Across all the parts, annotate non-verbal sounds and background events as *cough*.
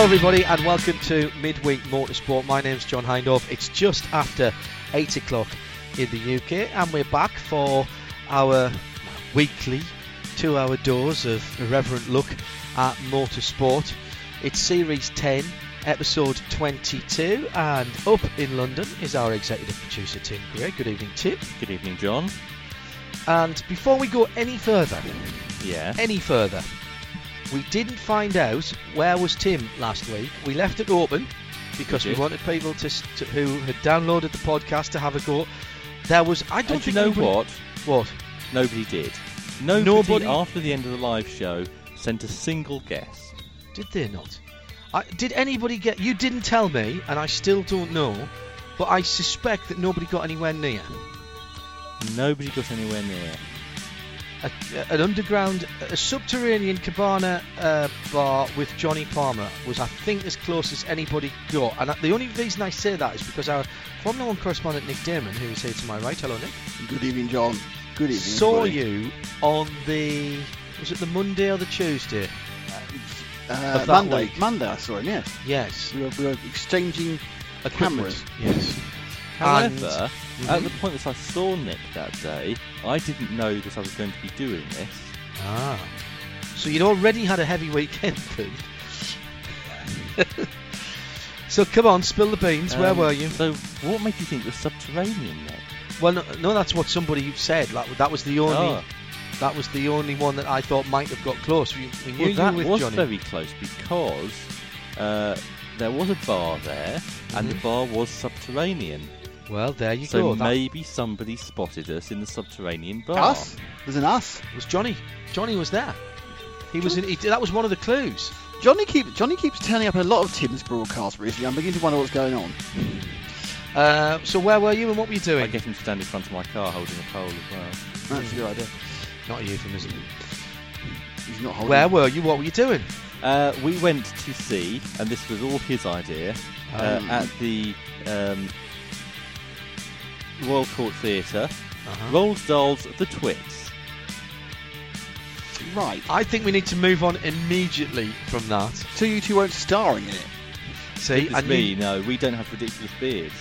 Hello, everybody, and welcome to Midweek Motorsport. My name's John Hindhaugh. It's just after 8 o'clock in the UK, and we're back for our weekly two hour dose of irreverent look at motorsport. It's Series 10, Episode 22, and up in London is our executive producer, Tim Gray. Good evening, Tim. Good evening, John. And before we go any further, Yeah. any further. We didn't find out where was Tim last week. We left it open because we, wanted people to, to who had downloaded the podcast to have a go. There was I don't And you know anybody- what? What? Nobody did. Nobody, Nobody- after the end of the live show sent a single guess. Did they not? I, did anybody get? You didn't tell me, and I still don't know. But I suspect that nobody got anywhere near. Nobody got anywhere near. A, an underground, a subterranean cabana uh, bar with Johnny Palmer was, I think, as close as anybody got. And the only reason I say that is because our Formula One correspondent Nick Daman, who is here to my right, hello Nick, Good evening, John. Good evening. saw everybody. you on the was it the Monday or the Tuesday? uh, Monday. week. Monday, I saw him. Yes, Yes, we were, we were exchanging cameras. Yes. However, And- at the point that I saw Nick that day, I didn't know that I was going to be doing this. Ah. So you'd already had a heavy weekend then. *laughs* so come on, spill the beans. Where Um, were you? So, what made you think it was subterranean, Nick? Well, no, no, that's what somebody said. Like, that was the only. Oh. That was the only one that I thought might have got close. We, we knew Well, that you were with was Johnny. very close because uh, there was a bar there, and the Mhm. bar was subterranean. Well, there you So go. So maybe somebody spotted us in the subterranean bar. Us? There's an us. It was Johnny. Johnny was there. He was in. He, that was one of the clues. Johnny keep Johnny keeps turning up in a lot of Tim's broadcasts recently. I'm beginning to wonder what's going on. Uh, so where were you and what were you doing? I get him to stand in front of my car holding a pole as well. That's a good idea. Not a euphemism. He's not holding. Where were you? What were you doing? Uh, we went to see, and this was all his idea, uh, Um. at the um, Royal Court Theatre, Uh-huh. Roald Dahl's The Twits. Right. I think we need to move on immediately from that. So you two weren't starring in it. See, It's and me, you, no, we don't have ridiculous beards.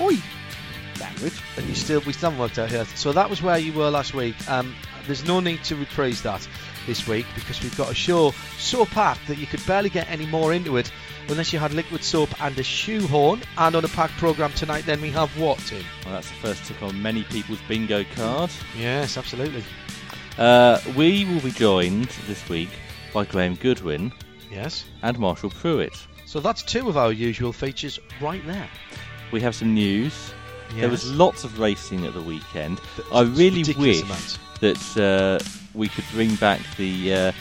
Oi. Language. and you still we still haven't worked out here. So that was where you were last week. Um, there's no need to reprise that this week because we've got a show so packed that you could barely get any more into it unless you had liquid soap and a shoehorn. And on a packed program tonight, then we have what, Tim? Well, that's the first tick on many people's bingo card. Yes, absolutely. Uh, we will be joined this week by Graham Goodwin Yes. and Marshall Pruett. So that's two of our usual features right there. We have some news. There was lots of racing at the weekend. I really wish amounts. that uh, we could bring back the uh,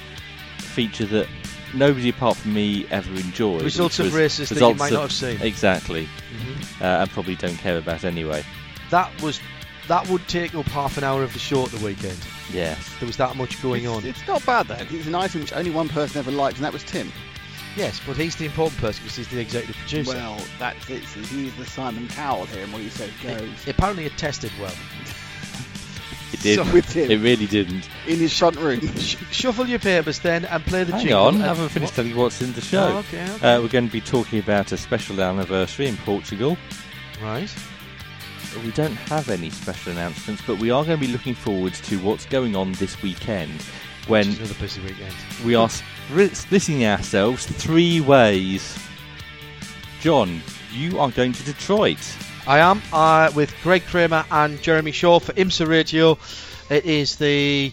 feature that nobody apart from me ever enjoyed. Results of was races that you might of- not have seen. Exactly, Mhm. uh, and probably don't care about anyway. That was that would take up half an hour of the show at the weekend. Yes. There was that much going it's, on. It's not bad though. It's an item which only one person ever liked, and that was Tim. Yes, but he's the important person because he's the executive producer. Well, that's it. He's the Simon Cowell here, and what he said goes. Apparently, it tested well. *laughs* It did. So- With him It really didn't. in his front room. Shuffle your papers then and play the Hang jingle. on, I haven't finished What? telling you what's in the show. Oh, okay, okay. Uh, we're going to be talking about a special anniversary in Portugal. right. We don't have any special announcements, but we are going to be looking forward to what's going on this weekend when Just another busy weekend. we are splitting ourselves three ways. John, you are going to Detroit. I am uh, with Greg Kramer and Jeremy Shaw for IMSA Radio. It is the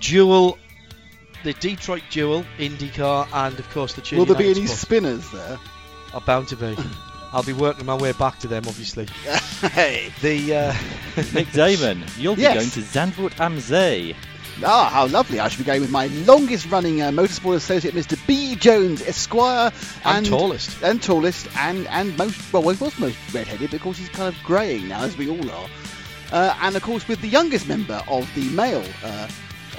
dual, the Detroit dual IndyCar, and of course the Tuning Will there be any Sport. spinners there? Are bound to be. *laughs* I'll be working my way back to them, obviously. *laughs* hey. The uh, Nick Daman, you'll be going to Zandvoort aan Zee. Ah, how lovely. I should be going with my longest running uh, motorsport associate, Mr. B. Jones, Esquire. And tallest. And tallest, and, and most, well, he was most redheaded, but of course he's kind of greying now, as we all are. Uh, and of course, with the youngest member of the male uh,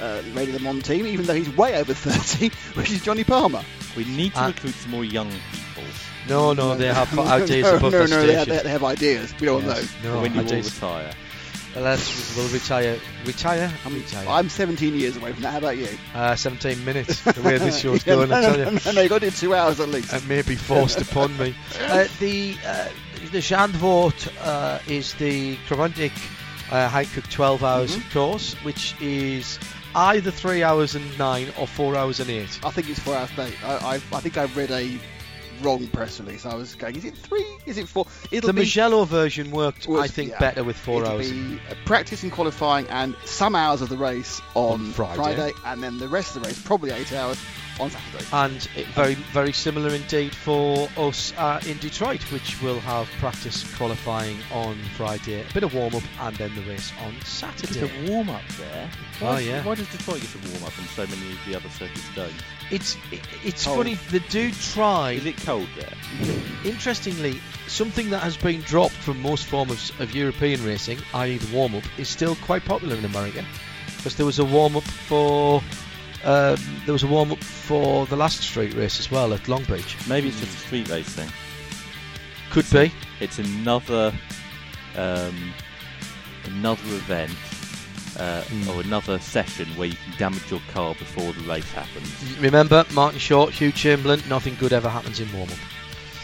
uh, Radio Le Mans team, even though he's way over 30, *laughs* which is Johnny Palmer. We need to Uh, recruit some more young people no, no, they have *laughs* ideas no, above no, the no, they have, station. they have ideas. We don't want those. No, when you all ideas. retire. Let's we'll retire. Retire. I'm retire. I'm 17 years away from that. How about you? uh, 17 minutes. *laughs* The way this show's Yeah, going, no, I tell no, you. no, no, you got to do two hours at least. It may be forced upon me. *laughs* Uh, the uh, the Zandvoort uh, is the Creventic uh, Hankook 12 hours Mhm. course, which is either three hours and nine or four hours and eight. I think it's four hours late. I, I, I think I read a wrong press release. I was going, is it three? Is it four? It'll the be, Mugello version worked, was- I think, yeah. better with 4 it'll hours. be uh, practice and qualifying and some hours of the race on, On Friday. and then the rest of the race, probably eight hours, on Saturday. and it very very similar indeed for us uh, in Detroit, which will have practice qualifying on Friday, a bit of warm up, and then the race on Just Saturday. a warm up there. Oh, Why, yeah. Why does Detroit get a warm up and so many of the other circuits don't? It's it's Cold. funny The dude tried. Is it cold there? Interestingly, something that has been dropped from most forms of European racing, i.e. the warm up, is still quite popular in America. Because there was a warm up for um, there was a warm up for the last street race as well at Long Beach. Maybe it's just a street race thing. Could be. It's another um, another event uh, or another session where you can damage your car before the race happens. Remember, Martin Short, Hugh Chamberlain, nothing good ever happens in warm up.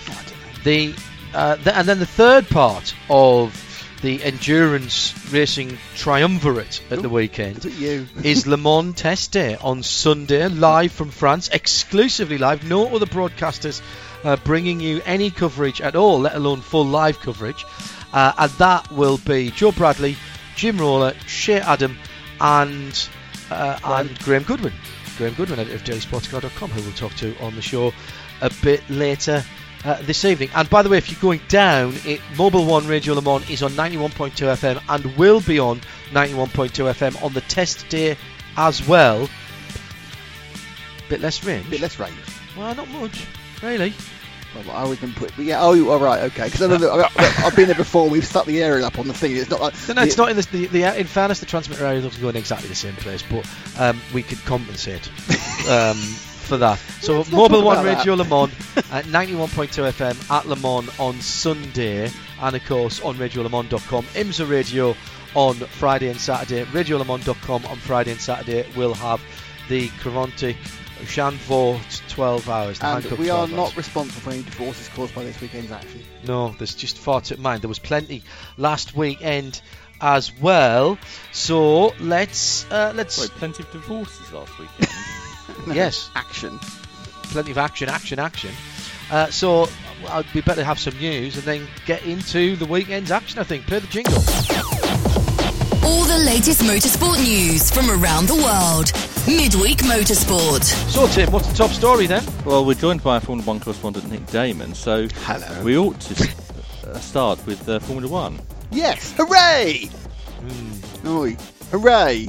Oh, I don't know. The, uh, the and then the third part of the endurance racing triumvirate at the weekend Is you? *laughs* is Le Mans Test Day on Sunday, live from France, exclusively live. No other broadcasters uh, bringing you any coverage at all, let alone full live coverage. Uh, and that will be Joe Bradley, Jim Roller, Shea Adam, and uh, and Graham Goodwin. Graham Goodwin editor of DailySportsCar.com, who we'll talk to on the show a bit later uh, this evening. And by the way, if you're going down, it, Mobil One Radio Le Mans is on 91.2 FM and will be on 91.2 FM on the test day as well. Bit less range. bit less range. Well, not much, really. Well, I always been put. Yeah. Oh, all right. Okay. Because I've been there before. We've stuck the area up on the thing. It's not like. No, no, it's not in the, the, the. In fairness, the transmitter area is going exactly the same place, but um, we could compensate um, *laughs* for that. So, Mobil One Radio that. Le Mans at 91.2 FM at Le Mans on Sunday, and of course on RadioLeMans.com. IMSA Radio on Friday and Saturday. RadioLeMans.com on Friday and Saturday will have the Creventic Zandvoort 12 hours. The And Hankook we are not hours. responsible for any divorces caused by this weekend's action. No, there's just far too mind. There was plenty last weekend as well. So let's uh, let's Wait, plenty of divorces last weekend. *laughs* *laughs* yes, Action. plenty of action, action, action. Uh, so I'd be better have some news and then get into the weekend's action. I think. Play the jingle. All the latest motorsport news from around the world. Midweek Motorsport. So Tim, what's the top story then? well, we're joined by our Formula One correspondent Nick Daman, so Hello. we ought to uh, start with uh, Formula One. Yes. Hooray! Oi. Hooray!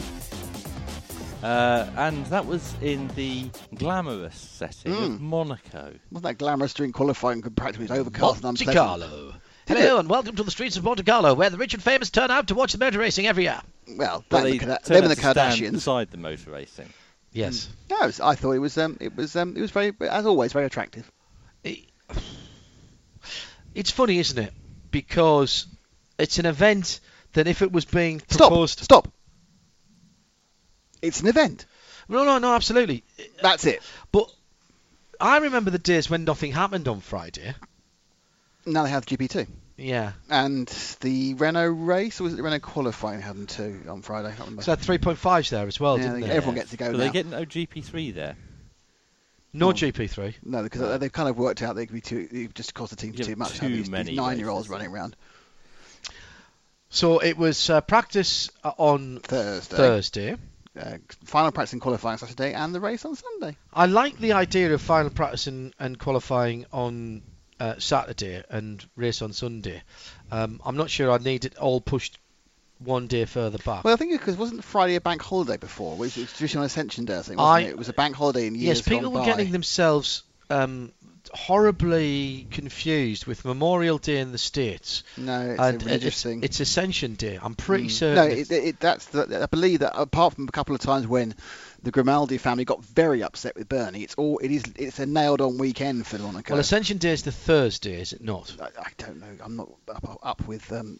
Uh, and that was in the glamorous setting of Mm. Monaco. Wasn't that glamorous during qualifying compared to its overcast and Monte unpleasant? Carlo. Hello and welcome to the streets of Monte Carlo, where the rich and famous turn out to watch the motor racing every year. Well, Well, them they and the, Kada- turned them and out the to stand Kardashians. beside the motor racing. Yes. No, it was- I thought it was um, it was um, it was very, as always, very attractive. It's funny, isn't it? Because it's an event that if it was being Stop! proposed, Stop! It's an event. no, no, no, absolutely. That's it. But I remember the days when nothing happened on Friday. Now they have GP2 Yeah, and the Renault race, or was it the Renault qualifying had them too on Friday? I can't remember. so had 3.5s there as well, Yeah, didn't they- they? everyone gets to go Do now. they get no GP3 there? No Oh. GP3. No, because they've kind of worked out they could be too. It just cost the team You have too much. too having these, many these nine-year-olds races. running around So it was uh, practice uh, on Thursday. Thursday. Uh, final practice and qualifying Saturday, and the race on Sunday. I like the idea of final practice and, and qualifying on uh, Saturday and race on Sunday. Um, I'm not sure I need it all pushed one day further back. Well, I think because wasn't Friday a bank holiday before? It was, it was traditional Ascension Day, I think, I- it? It was a bank holiday in years yes, people were by. getting themselves um, horribly confused with Memorial Day in the States No, it's and a religious it's, thing. it's Ascension Day. I'm pretty Mm. certain. No, it, it, that's the, I believe that apart from a couple of times when the Grimaldi family got very upset with Bernie, it's all it is. It's a nailed-on weekend for Monaco. well, Ascension Day is the Thursday, is it not? I, I don't know. I'm not up, up with um,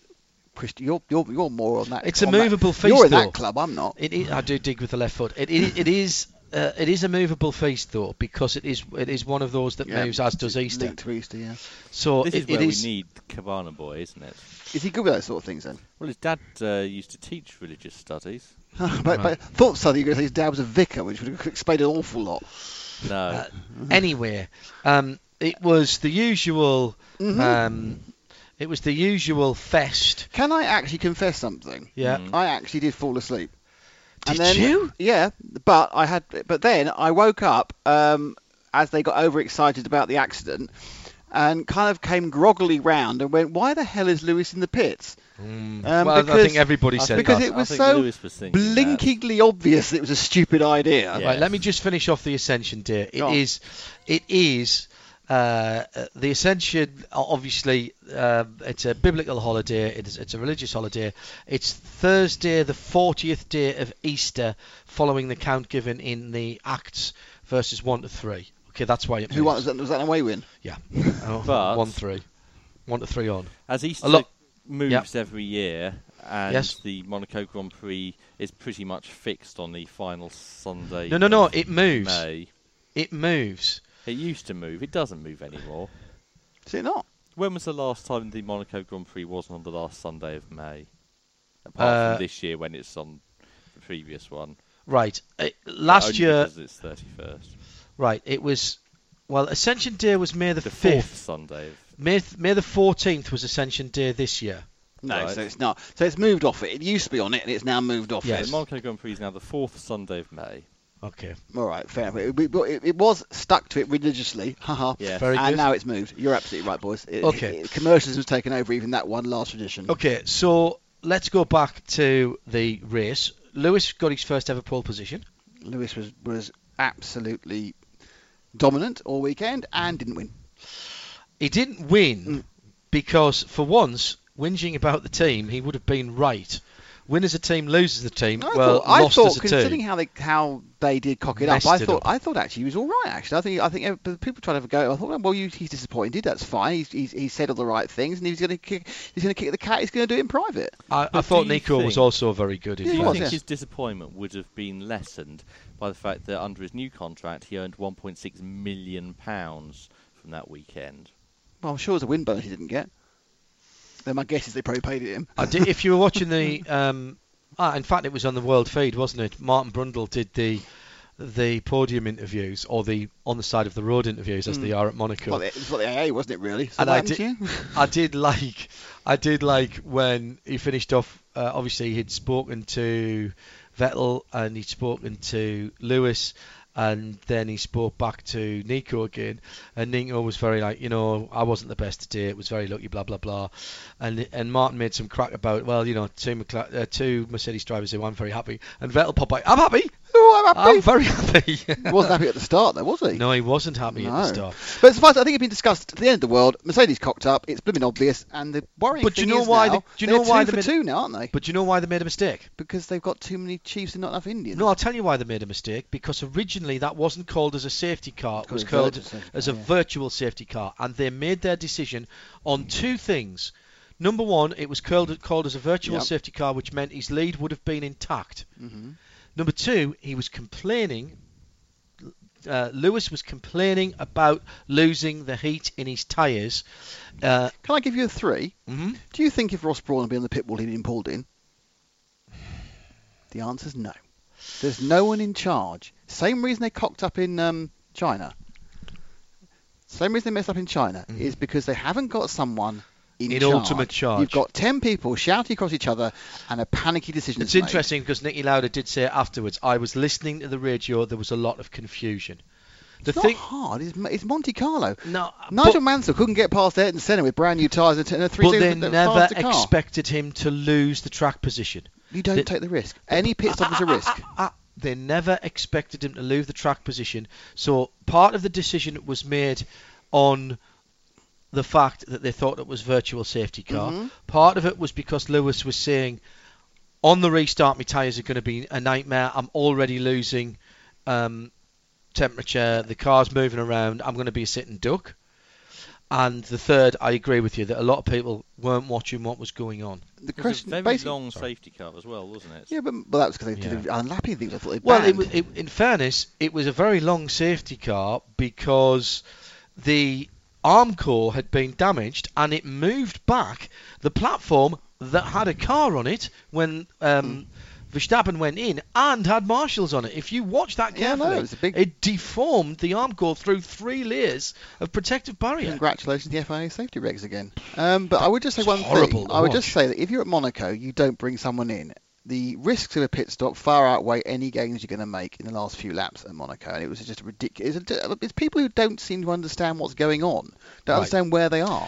Christ- You're, you're you're more on that. It's a on that- movable feast, You're in though. that club. I'm not. It is, I do dig with the left foot. It, it, it is. Uh, it is a movable feast though because it is it is one of those that Yeah, moves as does Easter. Linked to Easter, yeah. So This it, is it where is we need Cabana Boy, isn't it? Is he good with those sort of things then? Well, his dad uh, used to teach religious studies. *laughs* but, Right. but thought suddenly you were going to say his dad was a vicar, which would have explained an awful lot. No. Uh, anyway. Um, it was the usual. Mhm. Um, it was the usual fest. Can I actually confess something? Yeah. Mm. I actually did fall asleep. Did and then, you? Yeah, but I had. But then I woke up um, as they got overexcited about the accident, and kind of came groggily round and went, "Why the hell is Lewis in the pits?" Um, well, I because- think everybody I said because that. it was so was thinking that. blinkingly obvious that it was a stupid idea. Yeah. Right, let me just finish off the Ascension Day. It Go on. is, it is uh, the Ascension. Obviously, um, it's a biblical holiday. It is, it's a religious holiday. It's Thursday, the fortieth day of Easter, following the count given in the Acts verses one to three. Okay, that's why it. Who moves. was that? Was that an away win? Yeah, *laughs* oh, But- one three, one to three on. As Easter moves every year, and Yes. the Monaco Grand Prix is pretty much fixed on the final Sunday. No, no, no. It moves. May. It moves. It used to move. It doesn't move anymore. Is it not? When was the last time the Monaco Grand Prix wasn't on the last Sunday of May? Apart Uh, from this year when it's on the previous one. Right. Uh, last year, because it's 31st. right. It was. Well, Ascension Day was May the The fourth fifth. Sunday of May, th- May the 14th was Ascension Day this year. No, Right. so it's not. So it's moved off it. It used to be on it, and it's now moved off Yes. it. The Monaco Grand Prix is now the fourth Sunday of May. Okay. All right, fair. enough. It, it, it was stuck to it religiously, *laughs* haha. Yeah. Very and good. now it's moved. You're absolutely right, boys. It, Okay. it- has taken over even that one last tradition. Okay, so let's go back to the race. Lewis got his first ever pole position. Lewis was was absolutely dominant all weekend and didn't win. He didn't win Mm. because, for once, whinging about the team, he would have been right. Win as a team, loses the a team. I well, thought, I thought as a considering team. how they how they did cock it up, I thought up. I thought actually he was all right. Actually, I think I think ev- but people trying to go. I thought, well, you, he's disappointed. That's fine. He's, he's he said all the right things, and he's going to kick. He's going to kick the cat. He's going to do it in private. I, I thought do you Nico was also very good. In Yeah, Do he you was, fact. think yeah. his disappointment would have been lessened by the fact that under his new contract he earned 1.6 million pounds from that weekend? Well, I'm sure it was a win bonus he didn't get. Then my guess is they probably paid it him. I did, if you were watching the, *laughs* um, ah, in fact, it was on the world feed, wasn't it? Martin Brundle did the the podium interviews or the on the side of the road interviews as they are at Monaco. Well, it was what the AA wasn't it really? So And I did- *laughs* I did like, I did like when he finished off. Uh, obviously, he'd spoken to Vettel and he'd spoken to Lewis, and then he spoke back to Nico again. And Nico was very like, you know, I wasn't the best today. It was very lucky, blah blah blah. And and Martin made some crack about, well, you know, two uh, two Mercedes drivers who I'm very happy. And Vettel popped out, I'm happy. Oh, I'm happy. I'm very happy. *laughs* he wasn't happy at the start though, was he? no, he wasn't happy at the start. But suffice, I think it's been discussed at the end of the world. Mercedes cocked up. It's blooming obvious, and the worrying But do you thing know is why now, the- do you they're know why two they for made- two now, aren't they? But do you know why they made a mistake? Because they've got too many Chiefs and not enough Indians. No, I'll tell you why they made a mistake. Because originally that wasn't called as a safety car; it was called as a yeah. virtual safety car, and they made their decision on two things. Number one, it was called, called as a virtual Yep. safety car, which meant his lead would have been intact. hmm Number two, he was complaining. Uh, Lewis was complaining about losing the heat in his tyres. Uh, Can I give you a three? mhm. Do you think if Ross Brawn had been on the pit wall, he'd been pulled in? The answer's no. There's no one in charge. Same reason they cocked up in um, China. Same reason they messed up in China Mhm. is because they haven't got someone in, In charge. ultimate charge. You've got ten people shouting across each other and a panicky decision. It's is made. interesting because Niki Lauda did say afterwards, I was listening to the radio, there was a lot of confusion. The It's thing, not hard. It's, it's Monte Carlo. no, Nigel but, Mansell couldn't get past Ayrton Senna with brand new tyres and a but three they seconds never expected him to lose the track position. You don't they- take the risk. Any pit stop is a risk. *laughs* They never expected him to lose the track position. So part of the decision was made on the fact that they thought it was virtual safety car. Mhm. Part of it was because Lewis was saying, on the restart, my tyres are going to be a nightmare. I'm already losing um, temperature. The car's moving around. I'm going to be a sitting duck. And the third, I agree with you that a lot of people weren't watching what was going on. The It was a question, very basically, long safety car as well, wasn't it? yeah, but well, that was because they did Yeah. unlappy things. I thought they Well, it, was- it, in fairness, it was a very long safety car because the Armco had been damaged and it moved back the platform that had a car on it when um, Verstappen went in and had marshals on it. If you watch that Yeah, no, carefully, it big- it deformed the Armco through three layers of protective barrier. Congratulations, to the FIA safety regs again. Um, but I would just say one thing. I would just say that if you're at Monaco, you don't bring someone in. The risks of a pit stop far outweigh any gains you're going to make in the last few laps at Monaco, and it was just ridiculous. It's, people who don't seem to understand what's going on, don't Right. understand where they are.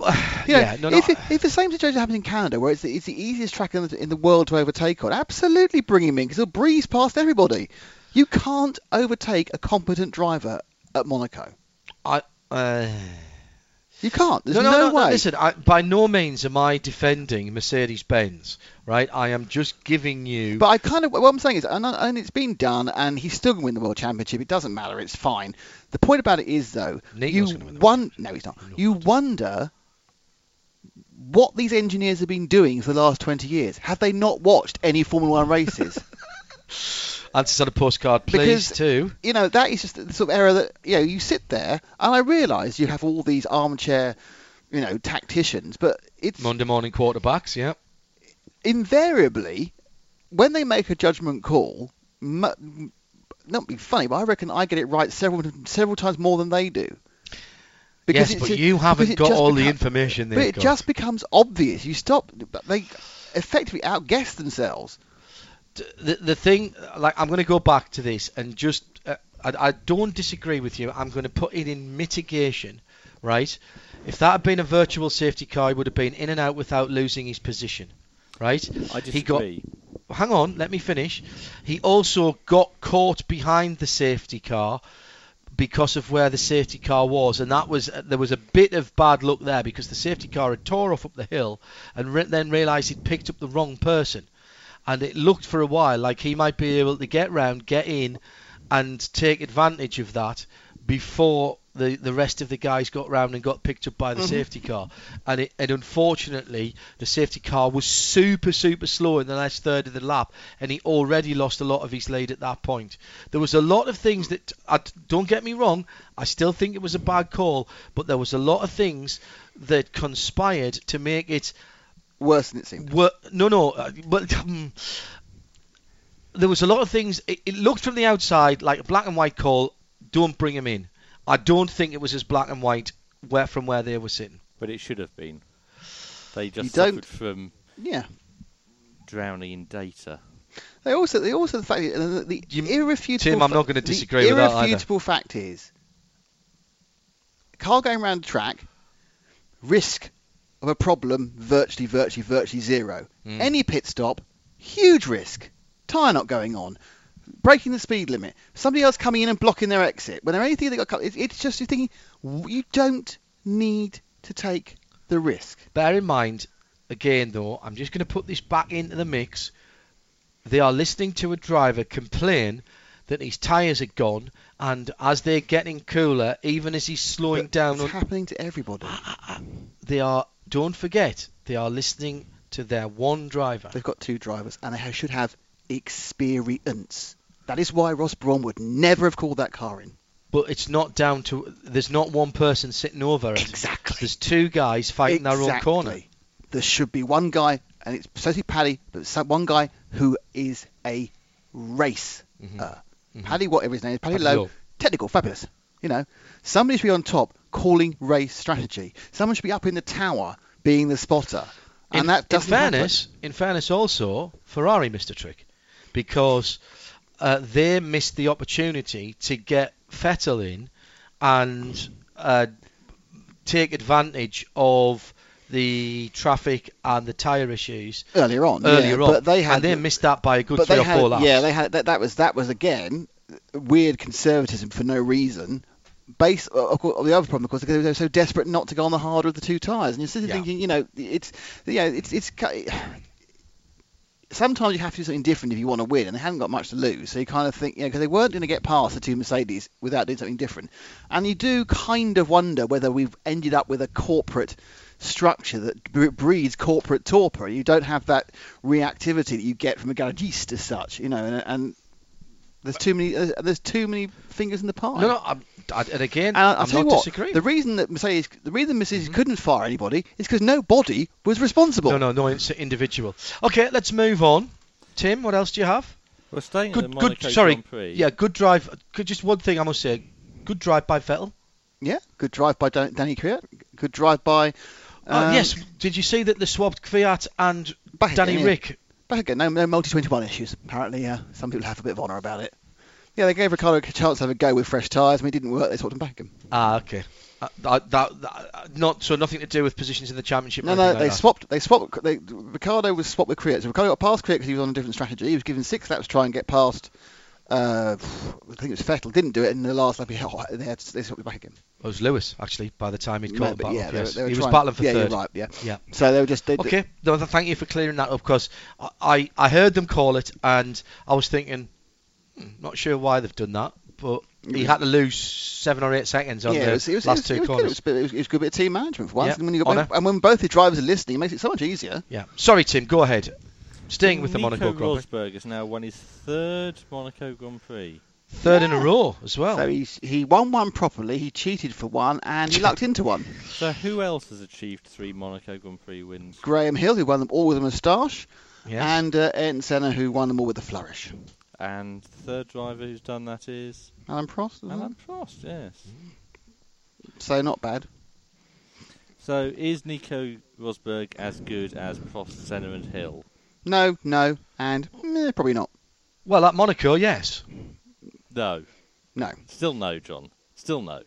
*sighs* You know, yeah, no, no. if, it- if the same situation happens in Canada, where it's the, it's the easiest track in the, in the world to overtake on, absolutely bring him in because he'll breeze past everybody. You can't overtake a competent driver at Monaco. I, uh, You can't. There's no, no, no, no, way. no. Listen, I, by no means am I defending Mercedes Benz, right? I am just giving you. But I kind of what I'm saying is, and, and it's been done, and he's still going to win the world championship. It doesn't matter. It's fine. The point about it is, though, Nico's you win won. No, he's not. No, You wonder what these engineers have been doing for the last 20 years. Have they not watched any Formula One races? *laughs* Answers on a postcard, please, Because- too. you know, that is just the sort of error that you know. You sit there, and I realise you have all these armchair, you know, tacticians, but it's Monday morning quarterbacks, yeah. invariably, when they make a judgment call, mu- not be funny, but I reckon I get it right several several times more than they do. yes, but you haven't got all the information But it got. just becomes obvious. You stop. They effectively outguess themselves. The, the thing, like, I'm going to go back to this and just, uh, I, I don't disagree with you. I'm going to put it in mitigation, right? If that had been a virtual safety car, he would have been in and out without losing his position, right? I He got hang on, let me finish. He also got caught behind the safety car because of where the safety car was, and that was there was a bit of bad luck there because the safety car had tore off up the hill and re- then realised he'd picked up the wrong person, and it looked for a while like he might be able to get round, get in, and take advantage of that before the, the rest of the guys got round and got picked up by the Mhm. safety car. And it, and unfortunately, the safety car was super super slow in the last third of the lap, and he already lost a lot of his lead at that point. There was a lot of things that I, don't get me wrong, I still think it was a bad call, but there was a lot of things that conspired to make it Worse than it seemed. were no, no, uh, but um, there was a lot of things. It, it looked from the outside like a black and white call. Don't bring him in. I don't think it was as black and white where from where they were sitting. But it should have been. They just don't- suffered from Yeah. drowning in data. They also, they also the fact that the, the You- irrefutable. Tim, I'm not gonna disagree with that either. Irrefutable fact is, car going around the track, risk of a problem virtually, virtually, virtually zero. Mm. Any pit stop, huge risk. Tyre not going on, breaking the speed limit, somebody else coming in and blocking their exit. When they're anything they got, cut- it's, it's just you're thinking you don't need to take the risk. Bear in mind, again though, I'm just going to put this back into the mix. They are listening to a driver complain that his tyres are gone, and as they're getting cooler, even as he's slowing But down, It's on, happening to everybody. Ah, ah, ah. they are. Don't forget, they are listening to their one driver. They've got two drivers, and they should have experience. That is why Ross Brawn would never have called that car in. But it's not down to. There's not one person sitting over it. Exactly. There's two guys fighting their own corner. There should be one guy, and it's Sophie Paddy, but some- one guy who is a race. Mhm. Uh, Mhm. Paddy, whatever his name is, Paddy, Paddy Lowe, Lowe. technical, fabulous. You know, somebody should be on top calling race strategy. Someone should be up in the tower being the spotter. And in, that doesn't in fairness, in fairness, also Ferrari missed a trick because uh, they missed the opportunity to get Vettel in and uh, take advantage of the traffic and the tyre issues earlier on. earlier yeah, on, But they had and they missed that by a good three or had, four laps. Yeah, they had that. That was that was again weird conservatism for no reason. Based, uh, of course, the other problem, of course, because they were so desperate not to go on the harder of the two tyres, and you're sitting Yeah. thinking, you know, it's, yeah, it's, it's. Sometimes you have to do something different if you want to win, and they hadn't got much to lose, so you kind of think, you know, because they weren't going to get past the two Mercedes without doing something different, and you do kind of wonder whether we've ended up with a corporate structure that breeds corporate torpor. You don't have that reactivity that you get from a garagiste as such, you know, and, and there's too many uh, there's too many fingers in the pie. no, no, I'm, I, and again, And I'll I'm tell not you what, disagreeing. the reason that Mercedes, the reason Mercedes couldn't fire anybody is because nobody was responsible. no, no, no, it's individual. Okay, let's move on. Tim, what else do you have? We're staying Good, at the Monaco good. Sorry, Grand Prix. yeah, good drive. Good, just one thing I must say. Good drive by Vettel. Yeah, good drive by Dan- Danny Kvyat. Good drive by. Oh, um, yes. Did you see that they swapped Kvyat and Back Danny again, yeah. Rick? Back again, no, no multi 21 issues. Apparently, uh, some people have a bit of honour about it. Yeah, they gave Ricciardo a chance to have a go with fresh tyres. and it didn't work, they swapped him back again. Ah, okay. Uh, that, that, that- not so nothing to do with positions in the championship. No, no, anything they that. swapped. They swapped. They, Ricciardo was swapped with Kvyat. So Ricciardo got past Kvyat because he was on a different strategy. He was given six laps to try and get past. Uh, I think it was Vettel. Didn't do it in the last lap. He, *laughs* they, had to, they swapped it back again. It was Lewis actually. By the time he'd caught battle, yeah, they were- they were he was battling for yeah, third. right. Yeah. Yeah. So they were just. They, Okay. No, thank you for clearing that up because I I heard them call it and I was thinking, hmm, not sure why they've done that, but he had to lose seven or eight seconds on yeah, the it was, it was, last two it was good. It corners. was, a it was, it was a good bit of team management for once. Yeah, And when you got, honour. and when both the drivers are listening, it makes it so much easier. Yeah. Sorry, Tim. Go ahead. Staying with the Nico Monaco Grand Prix. Rosberg has now won his third Monaco Grand Prix. Third in a row as well. So he's, he won one properly. He cheated for one, and he lucked into one. *laughs* So who else has achieved three Monaco Grand Prix wins? Graham Hill, who won them all with a moustache, yes. and uh, Ayrton Senna, who won them all with a flourish. And the third driver who's done that is Alain Prost. isn't Alain Prost, yes. So not bad. So is Nico Rosberg as good as Prost, Senna and Hill? No, no, and meh, probably not. well, at Monaco, yes. No. No. Still no, John. Still no.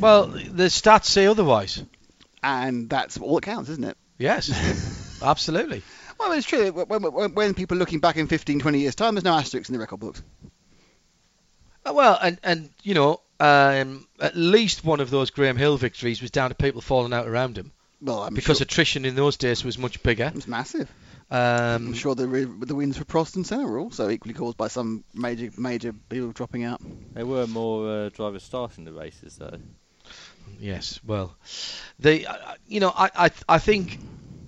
Well, the stats say otherwise. And that's all that counts, isn't it? Yes. *laughs* Absolutely. Well, it's true. When, when, when people are looking back in 15, 20 years' time, there's no asterisks in the record books. Uh, Well, and and you know, um, at least one of those Graham Hill victories was down to people falling out around him Well, I'm because sure attrition in those days was much bigger. it was massive. Um, I'm sure the re- the wins for Prost and Senna were also equally caused by some major major people dropping out. There were more uh, drivers starting the races, though. Yes, well, they, uh, you know, I, I, I think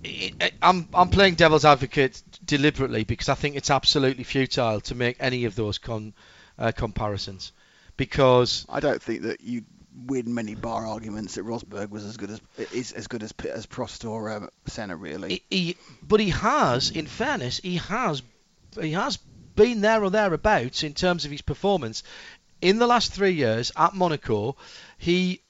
it, it, I'm, I'm playing devil's advocate deliberately because I think it's absolutely futile to make any of those con, uh, comparisons, because I don't think that you win many bar arguments that Rosberg was as good as is as good as as Prost or um, Senna really. he, he, but he has, in fairness, he has, he has been there or thereabouts in terms of his performance in the last three years at Monaco. He,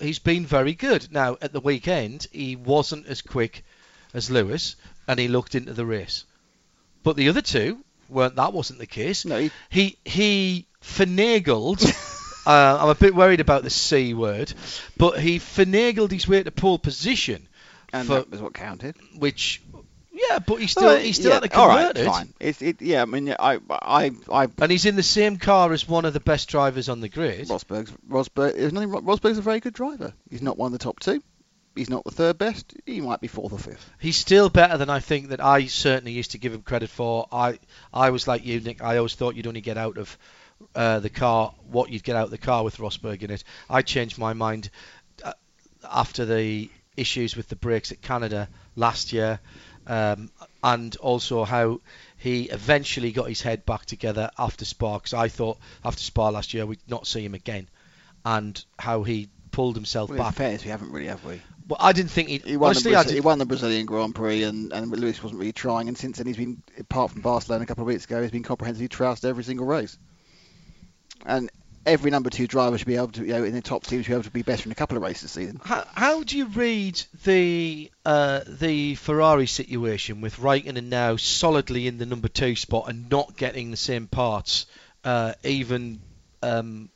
he's been very good. Now at the weekend, he wasn't as quick as Lewis, and he looked into the race. But the other two weren't. That wasn't the case. No, he- He he finagled. *laughs* uh, I'm a bit worried about the C word, but he finagled his way to pole position, and for- that was what counted. which yeah, but he still Well, he still yeah, had to all convert right, it. fine. It's, it, yeah, I mean, yeah, I, I, I, And he's in the same car as one of the best drivers on the grid. Rosberg's Rosberg. There's nothing. Rosberg's a very good driver. He's not one of the top two. He's not the third best. He might be fourth or fifth. He's still better than I think that I certainly used to give him credit for. I I was like you, Nick. I always thought you'd only get out of uh, the car what you'd get out of the car with Rosberg in it. I changed my mind uh, after the issues with the brakes at Canada last year, um, and also how he eventually got his head back together after Spa. Because I thought after Spa last year we'd not see him again, and how he pulled himself Well, back. fairness, we haven't really, have we? Well, I didn't think he'd. He won, honestly, the Brazil, he won the Brazilian Grand Prix, and, and Lewis wasn't really trying. And since then, he's been, apart from Barcelona a couple of weeks ago, he's been comprehensively trounced every single race. And every number two driver should be able to, you know, in the top team should be able to be better in a couple of races this season. How, how do you read the uh, the Ferrari situation with Raikkonen now solidly in the number two spot and not getting the same parts, uh, even um,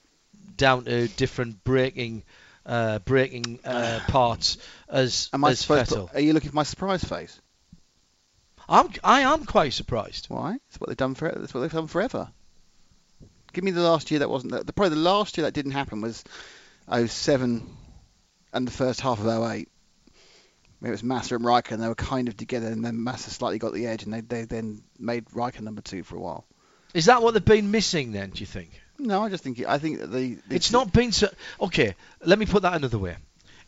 down to different braking uh, braking uh, *sighs* parts as Am as Vettel? to, are you looking for my surprise face? I'm I am quite surprised. Why? It's what they've done for. That's what they've done forever. Give me the last year that wasn't. The, probably the last year that didn't happen was 07 and the first half of 08. It was Massa and Raikkonen. They were kind of together, and then Massa slightly got the edge, and they, they then made Raikkonen number two for a while. Is that what they've been missing then? Do you think? No, I just think I think that the It's not been so. Okay, let me put that another way.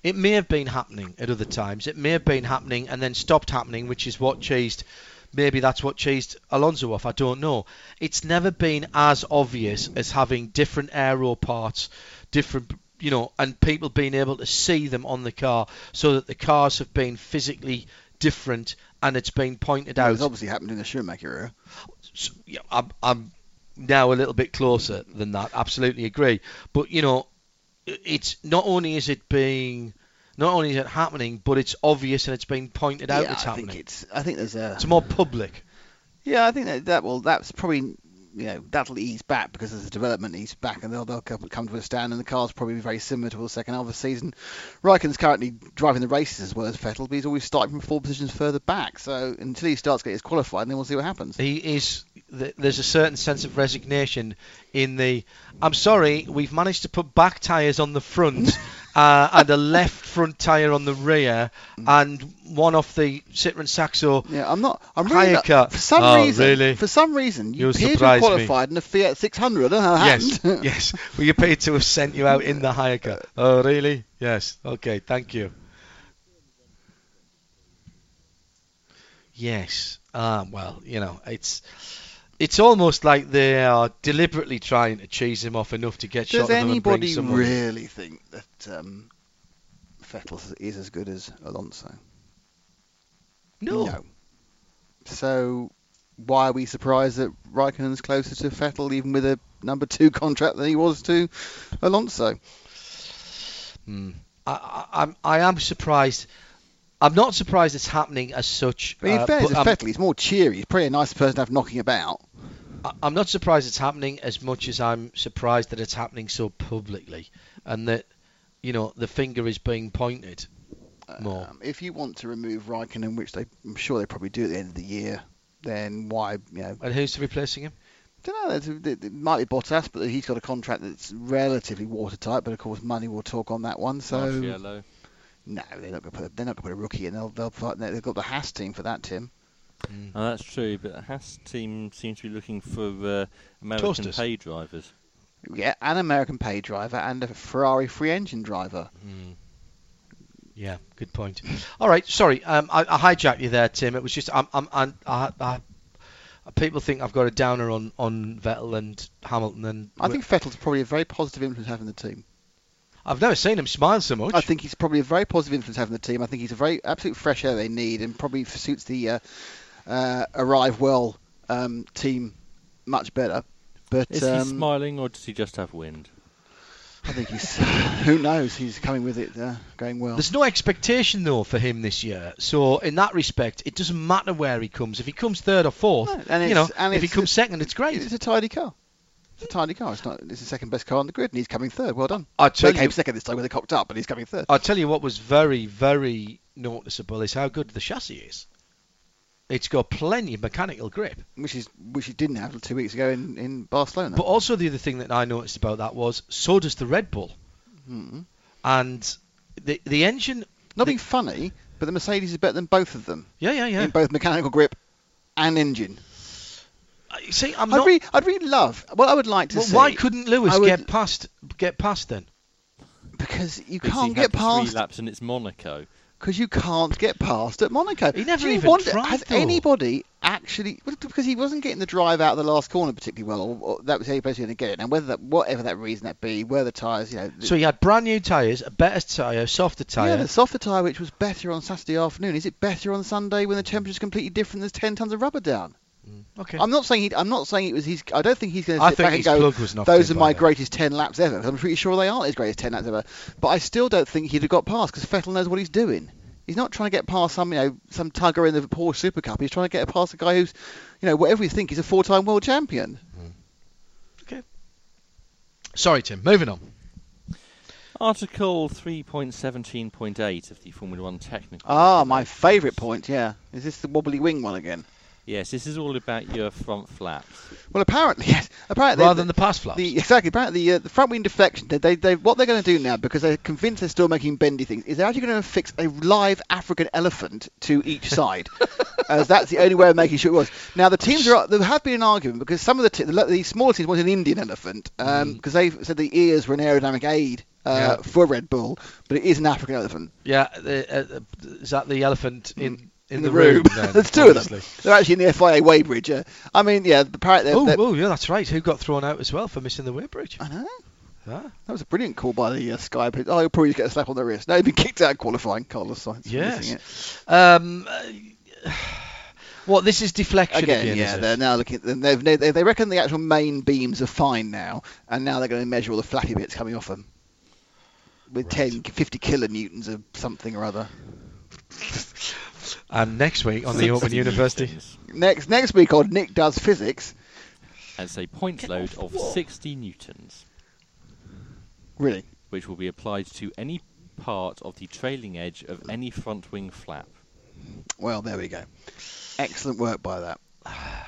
It may have been happening at other times. It may have been happening and then stopped happening, which is what chased. Maybe that's what chased Alonso off. I don't know. It's never been as obvious as having different aero parts, different, you know, and people being able to see them on the car, so that the cars have been physically different and it's been pointed out. It's obviously happened in the Schumacher era. So, yeah, I'm, I'm now a little bit closer than that. Absolutely agree. But you know, it's not only is it being, not only is it happening, but it's obvious and it's being pointed out. yeah, it's I happening. think it's. I think there's a. It's more public. Yeah, I think that that will that's probably you know that'll ease back because there's a development ease back and they'll they'll come come to a stand and the car's probably be very similar to the second half of the season. Raikkonen's currently driving the races as well as Vettel, but he's always starting from four positions further back. So until he starts getting his qualified, then we'll see what happens. He is. There's a certain sense of resignation in the. I'm sorry, we've managed to put back tyres on the front *laughs* uh, and a left front tyre on the rear, and one off the Citroen Saxo. Yeah, I'm not. I'm really not, Hayek. for some Oh, reason. really? For some reason, you You appear to have surprised me. qualified in a Fiat 600. I don't know how that Yes, happened. *laughs* yes. Well, you paid to have sent you out in the hire car. Oh, really? Yes. Okay. Thank you. Yes. Ah, well, you know, it's it's almost like they are deliberately trying to cheese him off enough to get shot Does and bring anybody really think that um, Vettel is as good as Alonso? No. no. So why are we surprised that Raikkonen's closer to Vettel, even with a number two contract than he was to Alonso? Hmm. I, I'm I am surprised. I'm not surprised it's happening as such. I mean, in uh, fairness but Vettel, he's more cheery. He's probably a nice person to have knocking about. I- I'm not surprised it's happening as much as I'm surprised that it's happening so publicly, and that you know the finger is being pointed more. Um, if you want to remove Raikkonen, which they, I'm sure they probably do at the end of the year, then why, you know, And who's to replacing him? I don't know. It might be Bottas, but he's got a contract that's relatively watertight. But of course, money will talk on that one. So Marciello. no, they're not going to put. A, they're not going to put a rookie in. They'll they'll fight, they've got the Haas team for that, Tim. Oh, that's true, but the Haas team seems to be looking for uh, American Toasters. pay drivers. Yeah, an American pay driver and a Ferrari free engine driver. Hmm. Yeah, good point. All right, sorry, um, I, I hijacked you there, Tim. It was just I'm, I'm, I'm I, I, people think I've got a downer on, on Vettel and Hamilton, and I think Vettel's probably a very positive influence having the team. I've never seen him smile so much. I think he's probably a very positive influence having the team. I think he's a very absolute fresh air they need, and probably suits the uh, uh, arrive well um, team much better. But Is um, he smiling or does he just have wind? I think he's *laughs* who knows. He's coming with it, uh, going well. There's no expectation though for him this year, so in that respect, it doesn't matter where he comes. If he comes third or fourth, No, and you know, and if he comes second, it's great. It's a tidy car. It's a tidy car. It's not. It's the second best car on the grid, and he's coming third. Well done. I Well, tell he came you, second this time with a cocked up, but he's coming third. I'll tell you what was very, very noticeable is how good the chassis is. It's got plenty of mechanical grip. which is which he didn't have two weeks ago in, in Barcelona. But also the other thing that I noticed about that was so does the Red Bull. Mhm. And the the engine Not the- being funny, but the Mercedes is better than both of them Yeah, yeah, yeah. in both mechanical grip and engine. I- See, I'm I'd not really, I'd really love. Well, I would like to well, see. why couldn't Lewis would- get past get past then? Because you Because can't he get had past. three laps and it's Monaco. Because you can't get past at Monaco. He never even wonder- tried, Has though. anybody actually? Because he wasn't getting the drive out of the last corner particularly well, or, or that was how he was going to get it. And whether that, whatever that reason that be, where the tyres, you know. So he had brand new tyres, a better tyre, softer tyre. yeah, the softer tyre, which was better on Saturday afternoon, is it better on Sunday when the temperature's completely different? There's 10 tons of rubber down. Okay. I'm not saying he. I'm not saying it was his. I don't think he's going to I sit think back and go. plug was knocked Those are my then." greatest ten laps ever. I'm pretty sure they aren't his greatest ten laps ever. But I still don't think he'd have got past because Vettel knows what he's doing. He's not trying to get past some, you know, some tugger in the Porsche Super Cup. He's trying to get past a guy who's, you know, whatever you think, he's a four-time world champion. Okay. Sorry, Tim. Moving on. Article 3.17.8 of the Formula One technical. Ah, my favourite point. Yeah, is this the wobbly wing one again? Yes, this is all about your front flaps. Well, apparently, *laughs* yes. Apparently, Rather the- than the pass flaps. The, exactly. Apparently, the, uh, the front wing deflection. They, they, they, what they're going to do now, because they're convinced they're still making bendy things, is they're actually going to fix a live African elephant to each *laughs* side, as that's the only way of making sure it was. Now, the teams are. There have been an argument because some of the, t- the, the smaller teams wanted an Indian elephant because they said the ears were an aerodynamic aid. Uh, Yeah. For Red Bull, but it is an African elephant yeah, the, uh, uh, is that the elephant in in, the, room. then, *laughs* There's two of them. They're actually in the FIA weighbridge. Uh, I mean, yeah, apparently. Oh, oh, yeah, that's right. Who got thrown out as well for missing the weighbridge? I know. Ah, That was a brilliant call by the uh, Sky. Oh, he'll probably just get a slap on the wrist. No, he'd been kicked out of qualifying. Carlos Sainz. Yes. missing it. Um, uh, what this is deflection Again, again, yeah, they're now looking. They've, they, they reckon the actual main beams are fine now, and now they're going to measure all the flappy bits coming off them with Right. 10, 50 kilonewtons of something or other. *laughs* And next week on the Open University. Next next week on Nick does physics. And it's a point load of 60 newtons, Really, which will be applied to any part of the trailing edge of any front wing flap. well, there we go. Excellent work by that. *sighs*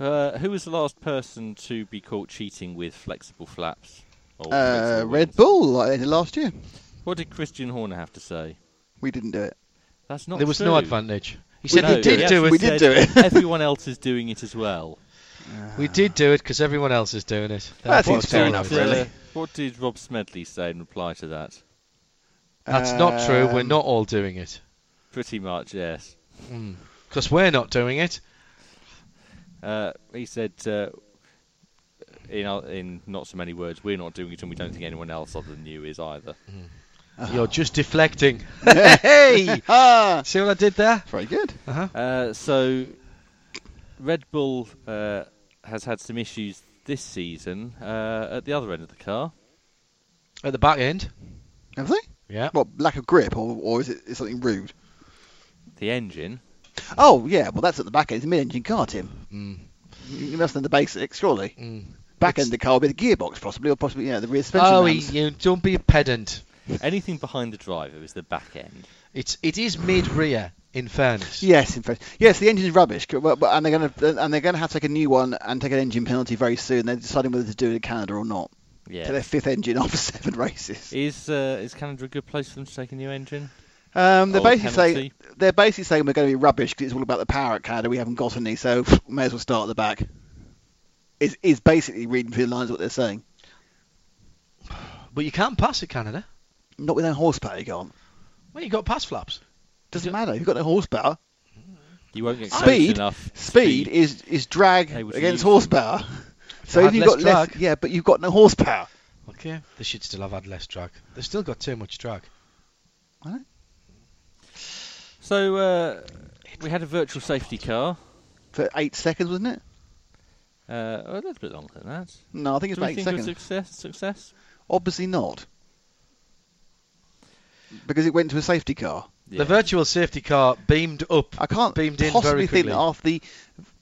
Uh, who was the last person to be caught cheating with flexible flaps? Or Uh, flexible Red? Bull like they did last year. What did Christian Horner have to say? We didn't do it. That's not There was true. no advantage. He said No, he did he do it. We did do it. *laughs* everyone else is doing it as well. *laughs* We did do it because everyone else is doing it. I think That's it's fair enough, right. uh, really. What did Rob Smedley say in reply to that? That's not true. We're Um, not all doing it. Pretty much, yes. Because we're not doing it. Uh, he said, uh, in uh, in not so many words, we're not doing it, and we don't think anyone else other than you is either. You're just deflecting. *laughs* hey! *laughs* Ah, See what I did there? very good. Uh-huh. Uh, so, Red Bull uh, has had some issues this season uh, at the other end of the car. At the back end. Have they? Yeah. What lack of grip, or, or is it is something rude? The engine. Oh yeah, well that's at the back end. It's a mid-engine car, Tim. Mm. You you must know the basics, surely. Mm. Back It's- end of the car will be the gearbox, possibly, or possibly yeah, the rear suspension. Oh, mounts. you don't be a pedant. Anything behind the driver is the back end. It's it is mid rear. In fairness. Yes, in fact, yes, the engine is rubbish, but, but- and they're going to and they're going to have to take a new one and take an engine penalty very soon. They're deciding whether to do it in Canada or not. Yeah. So their fifth engine *laughs* after seven races. Is uh, is Canada a good place for them to take a new engine? Um, they're Or basically saying they're basically saying we're going to be rubbish because it's all about the power at Canada. We haven't got any, so may as well start at the back. Is is basically reading between the lines what they're saying. But you can't pass it, Canada. Not with no horsepower, you can't. Well, you got pass flaps. Doesn't matter. You've got no horsepower. You won't get close Speed, enough. speed is is drag Able to against use horsepower. So Have if you've less got less, drag. yeah, but you've got no horsepower. Okay. They should still have had less drag. They've still got too much drag. So uh, we had a virtual safety car. For eight seconds, wasn't it? Uh, a little bit longer than that. No, I think it's Do about we eight think it was seconds. success? Success? Obviously not. Because it went to a safety car. Yeah. The virtual safety car beamed up. I can't Beamed in possibly very think that after the,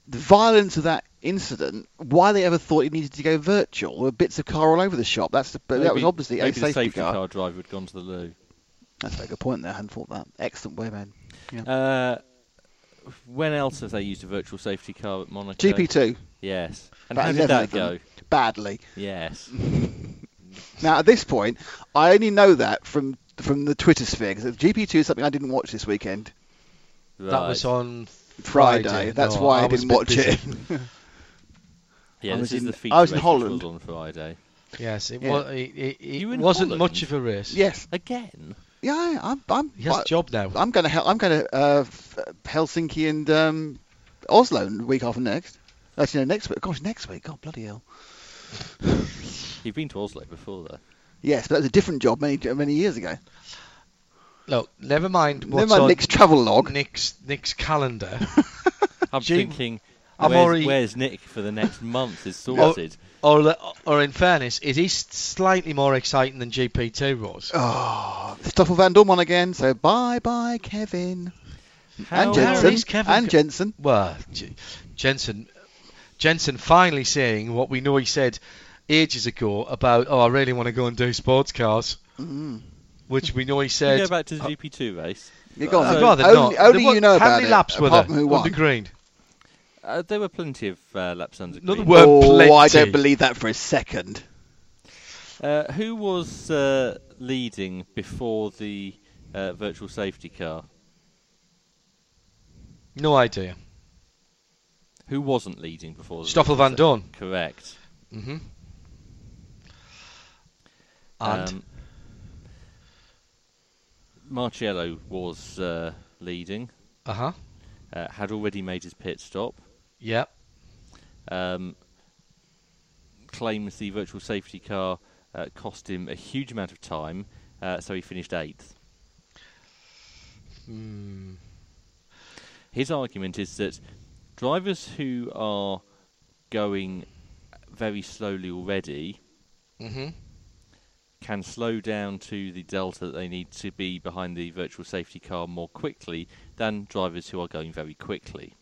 the violence of that incident, why they ever thought it needed to go virtual. There were bits of car all over the shop. That's the, but that was Maybe- obviously a safety, the safety car. car. driver had gone to the loo. That's a good point there. I hadn't thought that. Excellent way, man. Uh, when else have they used a virtual safety car at Monaco? GP2, Yes. And About how did that go? badly. Yes. *laughs* Now at this point, I only know that from from the Twitter sphere because GP2 is something I didn't watch this weekend. That was on Friday. Friday. That's No, why I, I was didn't a watch busy. it. *laughs* Yeah, I this was is in- the feature I was in race, Holland. was on Friday. Yes, it, Yeah. was. It, it, it wasn't Holland? much of a race. yes. Again? Yeah, I- I'm. I'm. He has I- a job now. I'm going to. I'm going to uh, Helsinki and um, Oslo the week after next. Actually, no, next week. Gosh, next week. God, bloody hell. You've been to Oslo before, though. Yes, but that was a different job many many years ago. Look, never mind Never what's mind on Nick's travel log. Nick's, Nick's calendar. *laughs* I'm Gee, thinking I'm where's, already, where's Nick for the next month is *laughs* sorted. or, le- or in fairness, it is slightly more exciting than GP2 was. Oh, Stoffel Vandoorne won again, so bye bye, Kevin. How- and How Jensen. is Kevin and go- Jensen. Well, J- Jensen, Jensen finally saying what we know he said ages ago about, oh, I really want to go and do sports cars, Mm. which we know he Can said. we go back to the uh, GP2 race. You're gone. I'd So- rather only not. only There you know How about many it, laps were there who on the won. green? Uh, there were plenty of uh, laps under Another green. word. weren't Oh, I don't believe that for a second. Uh, who was uh, leading before the uh, virtual safety car? No idea. Who wasn't leading before? The Stoffel van sa- Dorn. Correct. hmm And Um, Marciello was uh, leading. uh huh. Uh, had already made his pit stop. Yep. Um, claims the virtual safety car uh, cost him a huge amount of time, uh, so he finished eighth. Hmm. His argument is that drivers who are going very slowly already hmm can slow down to the delta that they need to be behind the virtual safety car more quickly than drivers who are going very quickly.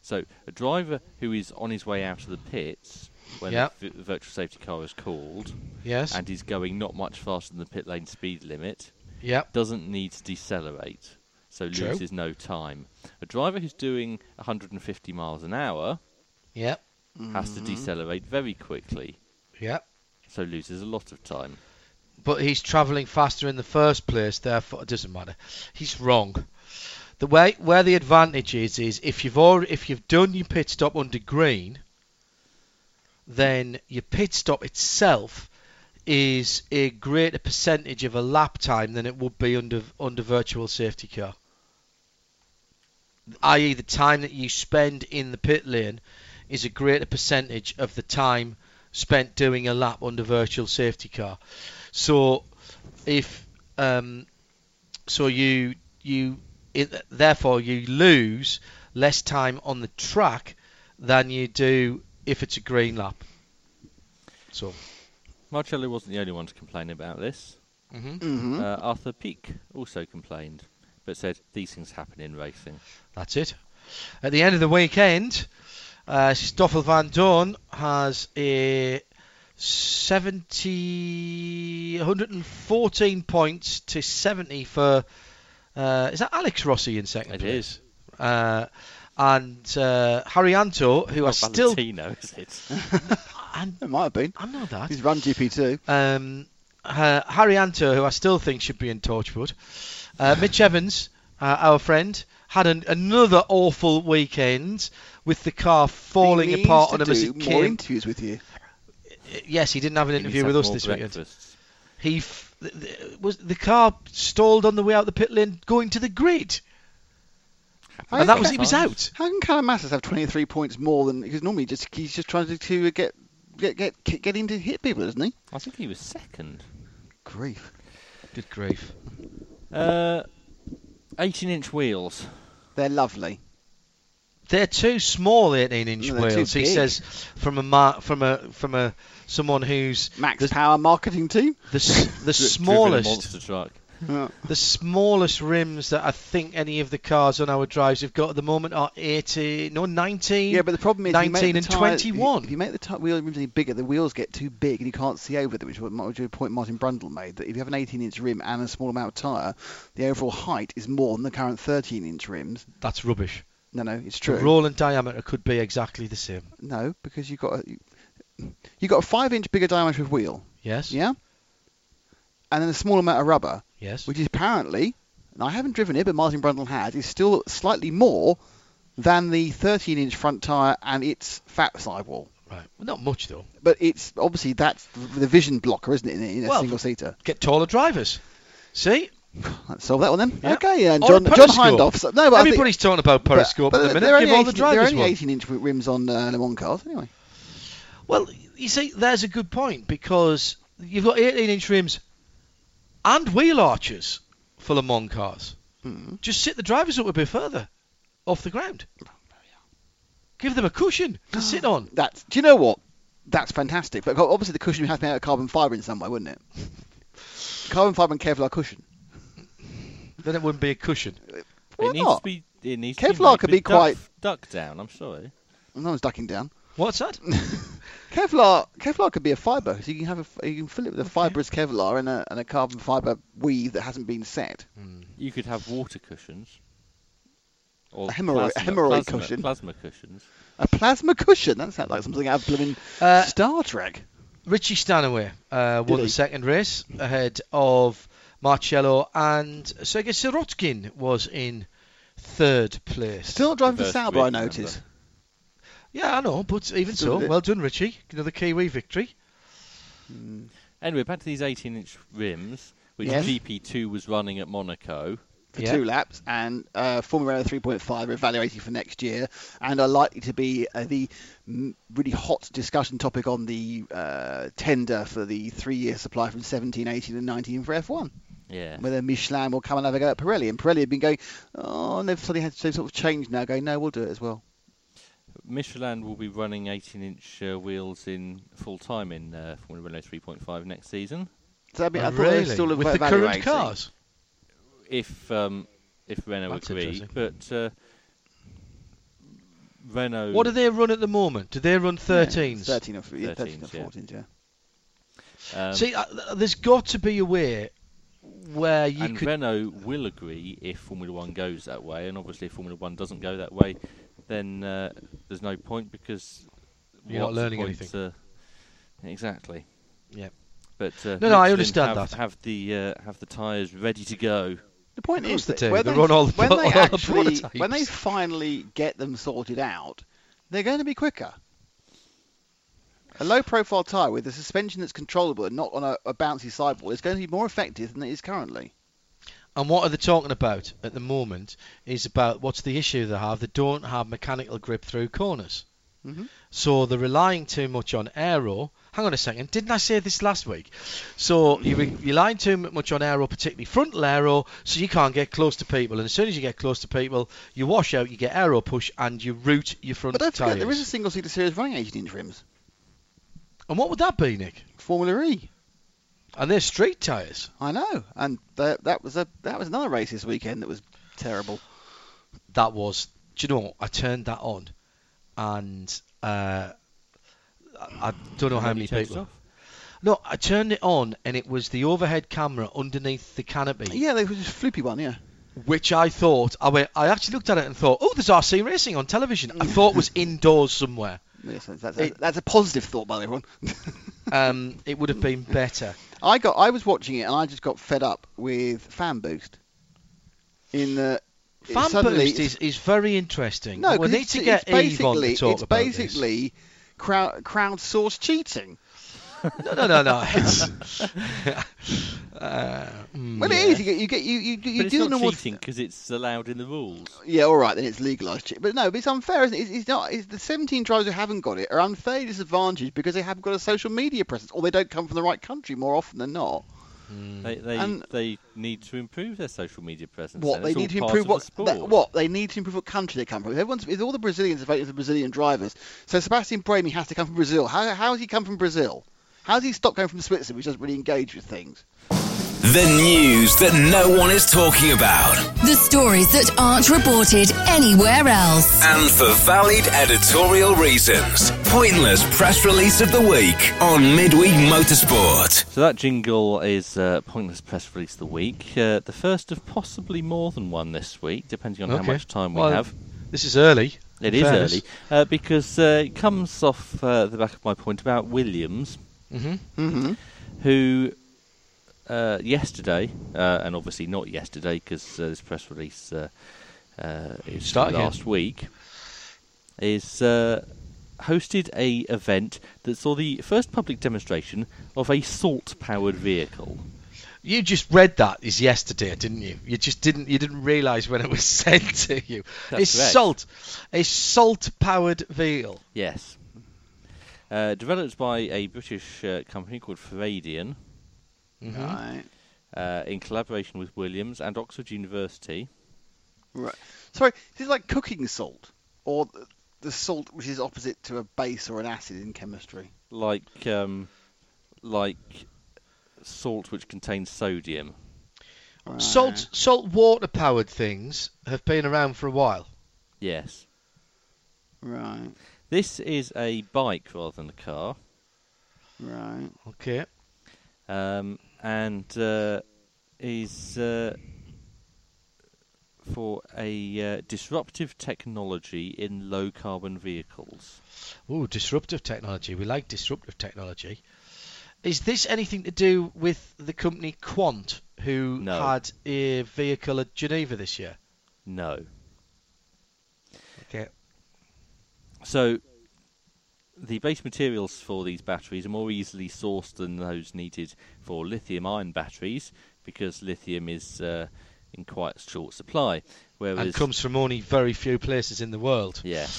So a driver who is on his way out of the pits when Yep. the v- virtual safety car is called Yes. and is going not much faster than the pit lane speed limit yep. doesn't need to decelerate, so True. loses no time. A driver who's doing 150 miles an hour Yep. has to mm-hmm. decelerate very quickly, Yep. So loses a lot of time. But he's travelling faster in the first place, therefore it doesn't matter. He's wrong. The way where the advantage is is if you've already, if you've done your pit stop under green, then your pit stop itself is a greater percentage of a lap time than it would be under under virtual safety car. I.e., the time that you spend in the pit lane is a greater percentage of the time spent doing a lap under virtual safety car. So if um, so you you it, therefore you lose less time on the track than you do if it's a green lap. So Marciello wasn't the only one to complain about this. hmm hmm Uh, Arthur Pic also complained, but said these things happen in racing. that's it. At the end of the weekend, uh, Stoffel Vandoorne has a 70 114 points to 70 for uh, is that Alex Rossi in second It place? is. Uh, and uh, Haryanto, who are still Valentino, is it? *laughs* and It might have been. I know that. He's run GP2. Um, uh, Haryanto, who I still think should be in Torchwood. Uh, Mitch Evans, uh, our friend, had an, another awful weekend with the car falling apart on needs him to as do it more interviews with you. Yes, he didn't have an He interview with us more this weekend. He f- th- th- was the car stalled on the way out the pit lane going to the grid, How and that was he was out. How can Callum Masters have 23 points more than because normally just he's just trying to, to get get get get him to hit people, isn't he? I think he was second. Grief. Good grief. Uh, 18-inch wheels. They're lovely. They're too small, 18-inch No, wheels. He says from a mar- from a from a someone who's Max the, Power marketing team. the, s- *laughs* the Dri- driven a smallest monster truck. Yeah. The smallest rims that I think any of the cars on our drives have got at the moment are 80, no, 19. Yeah, but the problem is, if you 19 make and the tyres- if you- 21. If you make the ty- wheel rims any bigger, the wheels get too big and you can't see over them, which is what which is a point Martin Brundle made. That if you have an 18-inch rim and a small amount of tyre, the overall height is more than the current 13-inch rims. That's rubbish. No, no, it's true. The roll and diameter could be exactly the same. No, because you've got a, you, got a five-inch bigger diameter of wheel, Yes? yeah, and then a small amount of rubber, Yes. which is apparently, and I haven't driven it, but Martin Brundle has, is still slightly more than the 13-inch front tyre and its fat sidewall. Right. Well, not much, though. But it's obviously that's the vision blocker, isn't it, in, in a Well, single seater? Get taller drivers. See? Let's solve that one then. Yeah. Okay, and Or John John. No, but I think- Everybody's talking about but- periscope but at the minute. There are Give only all the drivers There are only 18-inch rims on uh, Le Mans cars, anyway. Well, you see, there's a good point because you've got 18-inch rims and wheel arches for Le Mans cars. Hmm. Just sit the drivers up a bit further off the ground. Give them a cushion to *gasps* sit on. That's. Do you know what? That's fantastic. But obviously the cushion would have to be out of carbon fibre in some way, wouldn't it? *laughs* carbon fibre and Kevlar cushion. Then it wouldn't be a cushion. Why it needs not? to be. It needs Kevlar to be, could with be quite- duck, duck down. I'm sorry. No one's ducking down. What's that? *laughs* Kevlar, Kevlar could be a fibre, so you can have a, you can fill it with a fibrous Kevlar and a, and a carbon fibre weave that hasn't been set. You could have water cushions. Or A hemorrhoid- plasma, hemorrhoid plasma, cushion. Plasma cushions. A plasma cushion. That sounds like something out of blooming Uh, Star Trek. Richie Stanaway uh, won he? the second race ahead of Marciello, and Sergei Sirotkin was in third place. Still not driving for First Sauber, I remember. notice. Yeah, I know, but even Still so, well done, Richie. Another Kiwi victory. Anyway, back to these 18-inch rims, which Yes. GP2 was running at Monaco. for Yeah. two laps, and uh, Formula 3.5 are evaluating for next year, and are likely to be uh, the mm, really hot discussion topic on the uh, tender for the three-year supply from 17, 18, and 19 for F1. Yeah. Whether Michelin will come and have a go at Pirelli, and Pirelli have been going, oh, and they've suddenly had to sort of change now, going, no, we'll do it as well. Michelin will be running 18-inch uh, wheels in full time in uh, Formula Renault 3.5 next season. So I, mean, I Oh, thought they were really? still With the current cars. If um, if Renault That's agree, but uh, Renault. What do they run at the moment? Do they run 13s? Yeah, 13 or, yeah, 13 or 13s, yeah. yeah. Um, See, uh, there's got to be a way where you and could. Renault will agree if Formula One goes that way, and obviously if Formula One doesn't go that way, then uh, there's no point because You're not what's the learning point, anything. uh, exactly. Yeah. But uh, No, no, I understand have, that. Have the uh, have the tyres ready to go. The point is they that do. when They they, run all the when *laughs* pro- they all actually prototypes. when they finally get them sorted out, they're going to be quicker. A low-profile tyre with a suspension that's controllable and not on a, a bouncy sidewall is going to be more effective than it is currently. And what are they talking about at the moment is about what's the issue they have? They don't have mechanical grip through corners. Mhm. So they're relying too much on aero. Hang on a second, didn't I say this last week? So you re- you're relying too much on aero, particularly frontal aero, so you can't get close to people. And as soon as you get close to people, you wash out, you get aero push, and you root your front But don't forget, tyres. there is a single-seater series running 18-inch rims, And what would that be, Nick? Formula E. And they're street tyres. I know, and that, that was a that was another race this weekend that was terrible. that was. Do you know? what? I turned that on, and uh, I, I don't know how And many you turned it people. No, I turned it on, and it was the overhead camera underneath the canopy, Yeah, there was a floopy one. Yeah. which I thought I went. I actually looked at it and thought, oh, there's RC racing on television. I thought it was indoors somewhere. Yes, that's, that's, It- that's a positive thought by everyone. *laughs* Um, it would have been better. I got I was watching it and I just got fed up with fan boost. In the Fan suddenly boost is, is very interesting. no, we need to get Eve on to talk it's about this. basically crowd crowdsourced cheating. No, no, no, no. *laughs* It's, uh, mm, Well, yeah. it is. You get you get you you, you But it's do not know what. cheating because it's allowed in the rules. Yeah, all right, then it's legalised cheating. But no, but it's unfair, isn't it? It's, it's not. It's the 17 drivers who haven't got it are unfairly disadvantaged because they haven't got a social media presence, or they don't come from the right country more often than not. They they, And- they need to improve their social media presence. What they need to improve what the sport. that- what they need to improve what country they come from. If everyone's if all the Brazilians are voting for Brazilian drivers, so Sebastian Buemi has to come from Brazil. How how has he come from Brazil? How has he stopped going from Switzerland, which doesn't really engage with things? The news that no one is talking about. The stories that aren't reported anywhere else. And for valid editorial reasons. Pointless press release of the week on Midweek Motorsport. So that jingle is uh, pointless press release of the week. Uh, the first of possibly more than one this week, depending on how much time we Well, have. This is early. It is fairness. early uh, because uh, it comes off uh, the back of my point about Williams, hmm Mm-hmm. who uh, yesterday, uh, and obviously not yesterday because uh, this press release uh, uh, is Start again. last week, is uh, hosted a event that saw the first public demonstration of a salt-powered vehicle. You just read that is yesterday, didn't you? You just didn't. You didn't realise when it was *laughs* sent to you. That's it's correct. salt, a salt-powered vehicle. Yes. Uh, developed by a British uh, company called Faradion Mm-hmm. Right. uh, in collaboration with Williams and Oxford University. Right. Sorry, this is like cooking salt, or the salt which is opposite to a base or an acid in chemistry? Like um, like salt which contains sodium. Right. Salt salt water powered things have been around for a while. Yes. Right. This is a bike rather than a car, Right. Okay. um, and uh, is uh, for a uh, disruptive technology in low carbon vehicles. Ooh, disruptive technology. We like disruptive technology. Is this anything to do with the company Quant, who No. had a vehicle at Geneva this year? No. Okay. So the base materials for these batteries are more easily sourced than those needed for lithium-ion batteries because lithium is uh, in quite short supply. Whereas, And comes from only very few places in the world. yes,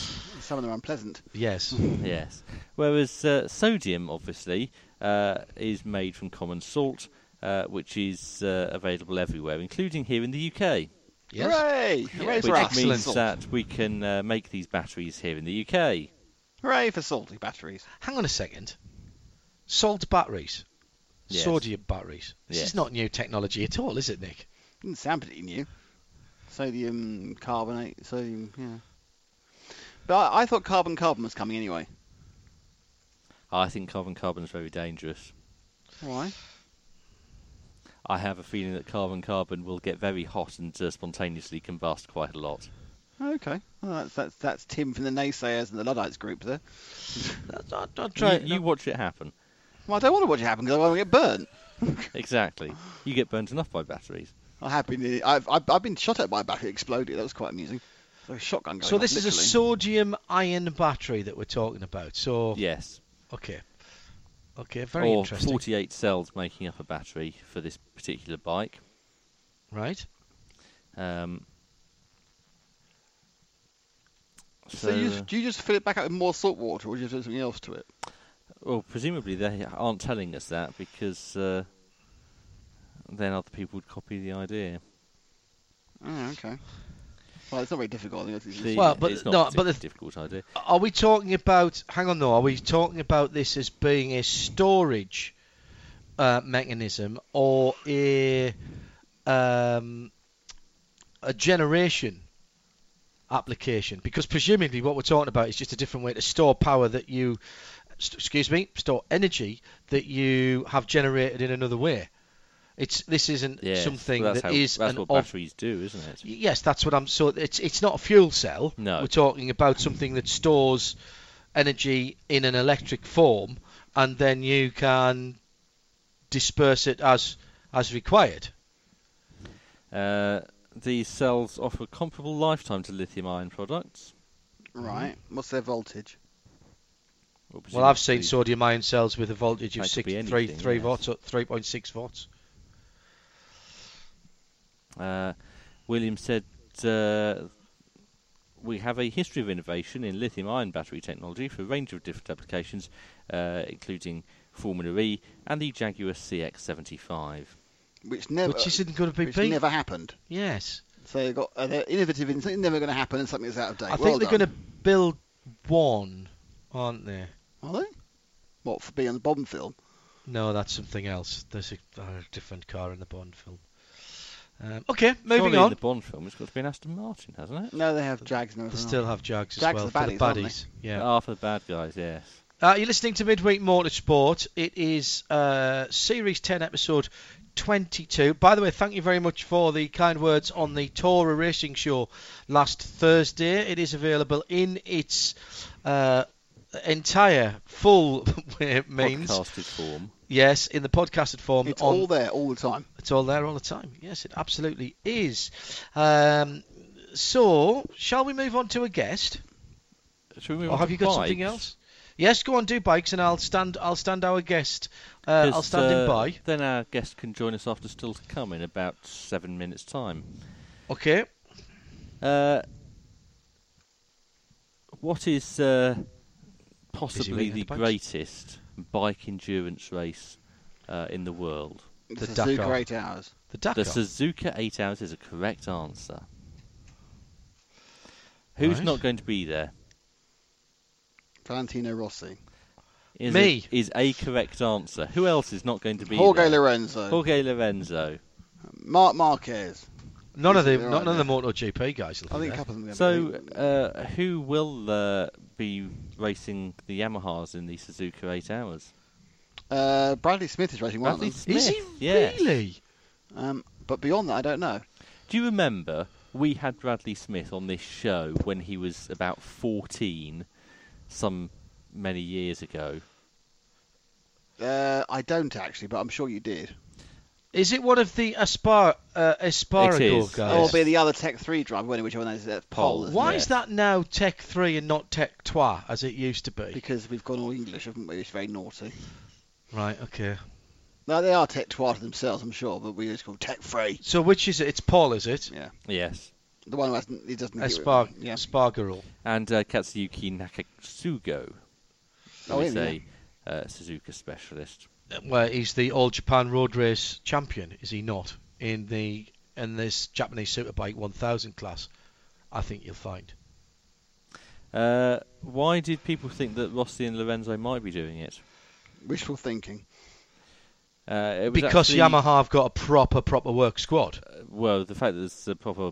Some of them are unpleasant. Yes. *laughs* yes. Whereas uh, sodium, obviously, uh, is made from common salt, uh, which is uh, available everywhere, including here in the UK. Yes. Hooray! Hooray which for us. means Salt. that we can uh, make these batteries here in the UK. Hooray for salty batteries. Hang on a second. Salt batteries. Yes. Sodium batteries. This Yes. is not new technology at all, is it, Nick? Didn't sound pretty new. Sodium carbonate, sodium, yeah. But I, I thought carbon carbon was coming anyway. I think carbon carbon is very dangerous. Why? I have a feeling that carbon carbon will get very hot and uh, spontaneously combust quite a lot. Okay. Well, that's, that's that's Tim from the naysayers and the Luddites group there. *laughs* I'll, I'll try. you, you watch it happen. Well, I don't want to watch it happen because I want to get burnt. *laughs* Exactly. You get burnt enough by batteries. I have been. I've, I've I've been shot at by a battery that exploded. That was quite amusing. So a shotgun going so off, this is a sodium ion battery that we're talking about. So Yes. okay, okay, very or interesting. 48 cells making up a battery for this particular bike. Right. Um, So, so, you, just, do you just fill it back up with more salt water, or do you do something else to it? well, presumably they aren't telling us that because uh, then other people would copy the idea. Oh, okay. Well, it's not very difficult. I The- Well, but it's not no, a but the- difficult idea. Are we talking about? Hang on, though. Are we talking about this as being a storage uh, mechanism or a um, a generation application? Because presumably, what we're talking about is just a different way to store power that you, st- excuse me, store energy that you have generated in another way. It's this isn't Yes, something well, that's that how, is that's an what ob- batteries do, isn't it? Yes, that's what I'm. So it's it's not a fuel cell. No. we're talking about something that stores energy in an electric form, and then you can disperse it as as required. Uh, these cells offer comparable lifetime to lithium-ion products. right. What's their voltage? Well, I've seen sodium ion cells with a voltage of That could six, be three, anything, three yes. volts, three point six volts. Uh, William said, uh, We have a history of innovation in lithium ion battery technology for a range of different applications, uh, including Formula E and the Jaguar CX75. Which never, Which isn't going to be which beat. never happened. Yes, So they've got uh, they're innovative in something never going to happen and something that's out of date. I well think they're done. going to build one, aren't they? Are they? What for being on the Bond film? No, that's something else. There's a, a different car in the Bond film. Um, okay, moving Surely on. in the Bond film, it's got to be an Aston Martin, hasn't it? No, they have Jags and They everything. still have Jags as Jags well are the for the baddies, aren't they? Yeah. Ah, for the bad guys, yes. Uh, you're listening to Midweek Motorsport. It is uh, Series 10, Episode 22. By the way, thank you very much for the kind words on the Torah Racing Show last Thursday. It is available in its uh, entire full *laughs* means. Podcasted form. Yes, in the podcasted form. It's on, all there all the time. It's all there all the time. Yes, it absolutely is. Um, so, shall we move on to a guest? Should we move Or on have to you got something else? Yes, go on, do bikes, and I'll stand. I'll stand our guest. Uh, I'll stand him uh, by. Then our guest can join us after still to come in about seven minutes' time. Okay. Uh, what is uh, possibly the the greatest bike endurance race uh, in the world? The The Suzuka Dakar. 8 hours. The Dakar. The Suzuka 8 Hours is a correct answer. Who's Right. not going to be there? Valentino Rossi. Is Me. A, is a correct answer. Who else is not going to be Jorge there? Lorenzo. Jorge Lorenzo. Marc Marquez. None of the They're none right of the MotoGP guys. Will I be think a couple of them. are So, uh, who will uh, be racing the Yamahas in the Suzuka 8 Hours? uh, Bradley Smith is racing one Bradley of them. Is he Smith, yes. really? Um, but beyond that, I don't know. Do you remember we had Bradley Smith on this show when he was about 14, some many years ago? Uh, I don't actually, but I'm sure you did. Is it one of the Aspar uh, Asparago It is. guys? Oh, it'll be the other Tech 3 driver, when- which one is it? Paul. Pole. isn't Why it? is that now Tech 3 and not Tech 2 as it used to be? Because we've gone all English, haven't we? It's very naughty. Right, okay. No, they are Tech 2 to themselves, I'm sure, but we just call Tech 3. So which is it? It's Paul, is it? Yeah. Yes. The one who hasn't, he doesn't. Aspar Yeah. Spargarul. And uh, Katsuyuki Nakasuga, who Oh, is him, a uh, Suzuka specialist. Where he's the All Japan Road Race champion, is he not? In the in this Japanese Superbike 1000 class, I think you'll find. Uh, why did people think that Rossi and Lorenzo might be doing it? Wishful thinking. Uh, it was Because actually- Yamaha have got a proper proper work squad. uh, well, the fact that there's a proper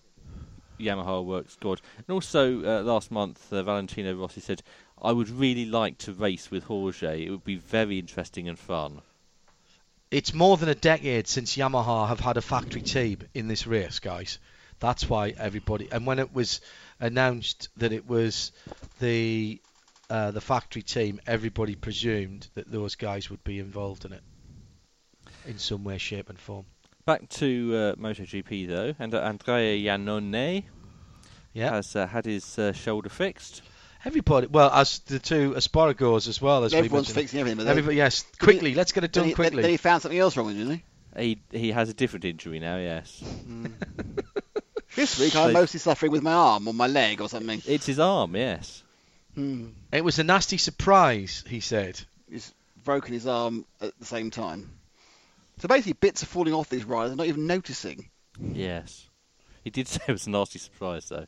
Yamaha work squad, and also uh, last month uh, Valentino Rossi said, "I would really like to race with Jorge. It would be very interesting and fun." It's more than a decade since Yamaha have had a factory team in this race, guys. That's why everybody. And when it was announced that it was the uh, the factory team, everybody presumed that those guys would be involved in it in some way, shape, and form. Back to uh, MotoGP though, and uh, Andrea Iannone Yeah, has uh, had his uh, shoulder fixed. Everybody. Well, as the two Asparagos as well as Everyone's mentioned. fixing everything, but Everybody, yes, quickly. Let's get it then, done he, quickly. then he found something else wrong with it, didn't He he he has a different injury now. Yes, he? *laughs* This week I'm They- mostly suffering with my arm or my leg or something. it's his arm. Yes. Hmm. It was a nasty surprise, he said. He's broken his arm at the same time. So basically, bits are falling off these riders, and not even noticing. Yes. He did *laughs* say it was a nasty surprise, though.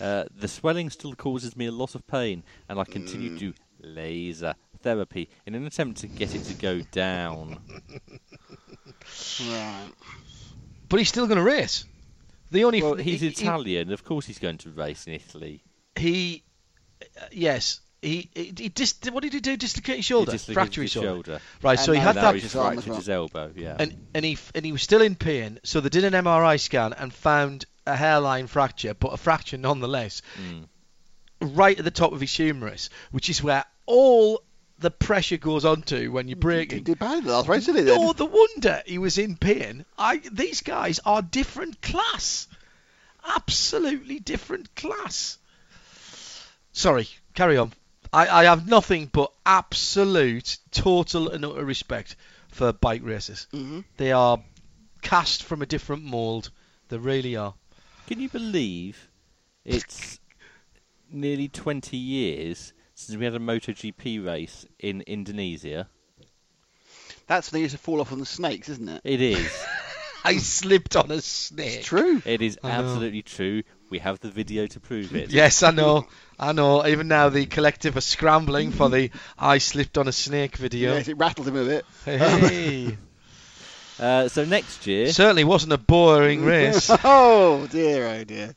Uh, the swelling still causes me a lot of pain, and I continue to do laser therapy in an attempt to get it to go down. Right. But he's still going to race. The only Well, he- he's he- Italian. Of course, he's going to race in Italy. He, uh, yes, he, he, he dis- what did he do? Dislocate his shoulder, He fracture his his shoulder. shoulder. Right, so he had that, he's his fractured well. his elbow. Yeah. and and he and he was still in pain. So they did an MRI scan and found a hairline fracture, but a fracture nonetheless, Mm. right at the top of his humerus, which is where all the pressure goes onto when you're He braking. did bad in the last race, didn't he? Then? No, the wonder he was in pain. I these guys are different class, absolutely different class. Sorry, carry on. I, I have nothing but absolute, total and utter respect for bike races. hmm They are cast from a different mould. They really are. Can you believe it's nearly 20 years since we had a MotoGP race in Indonesia? That's when they used to fall off on the snakes, isn't it? It is. *laughs* I slipped on a snake. It's true. It is absolutely true. We have the video to prove it. Yes, I know. I know. Even now, the collective are scrambling for the "I slipped on a snake" video. Yes, it rattled him a bit. Hey. *laughs* *laughs* Uh, so next year, Certainly wasn't a boring *laughs* race. oh dear, oh dear.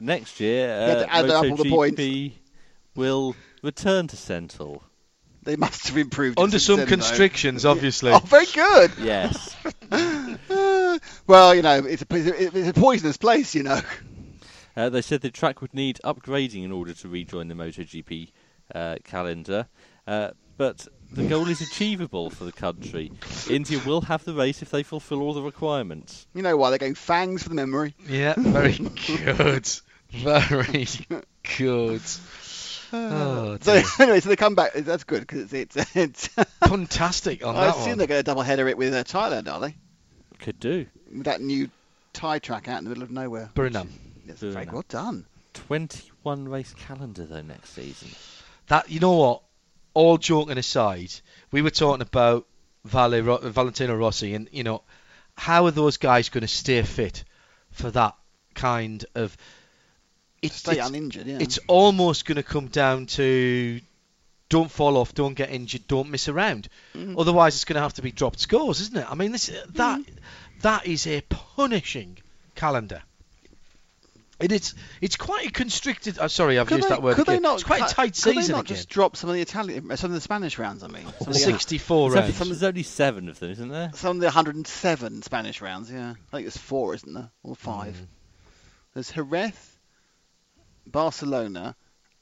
Next year, had uh, to add up all the points. MotoGP will return to Sentul. They must have improved. it Under since some then, though. constrictions, obviously. Oh, very good. Yes. Uh, *laughs* well, you know, it's a, it's a poisonous place, you know. Uh, they said the track would need upgrading in order to rejoin the MotoGP uh, calendar, uh, but the goal is achievable for the country. India will have the race if they fulfil all the requirements. You know why they're going fangs for the memory. Yeah, very *laughs* good. Very good. Oh, So *laughs* anyway, so they come back. That's good because it's it's. it's *laughs* fantastic on I that assume one. they're going to double header it with uh, Thailand, are they? Could do. With that new Thai track out in the middle of nowhere. Buriram. Yes, very Buriram. well done. 21 race calendar though next season. That you know what? All joking aside, we were talking about Vale, Valentino Rossi, and you know, how are those guys going to stay fit for that kind of? It's, Stay it's, uninjured, yeah. it's almost going to come down to don't fall off, don't get injured, don't miss around. Mm. Otherwise, it's going to have to be dropped scores, isn't it? I mean, this that Mm. that is a punishing calendar. It is. It's quite a constricted. Uh, sorry, I've Could used they, that word could again. they not, it's quite a cut- tight could season they not again. just drop some of the Italian, uh, some of the Spanish rounds? I mean, some of the, 64 There's only- rounds. some- There's only seven of them, isn't there? some of the 107 Spanish rounds. Yeah, I think there's four, isn't there, or five? Mm. There's Jerez, Barcelona,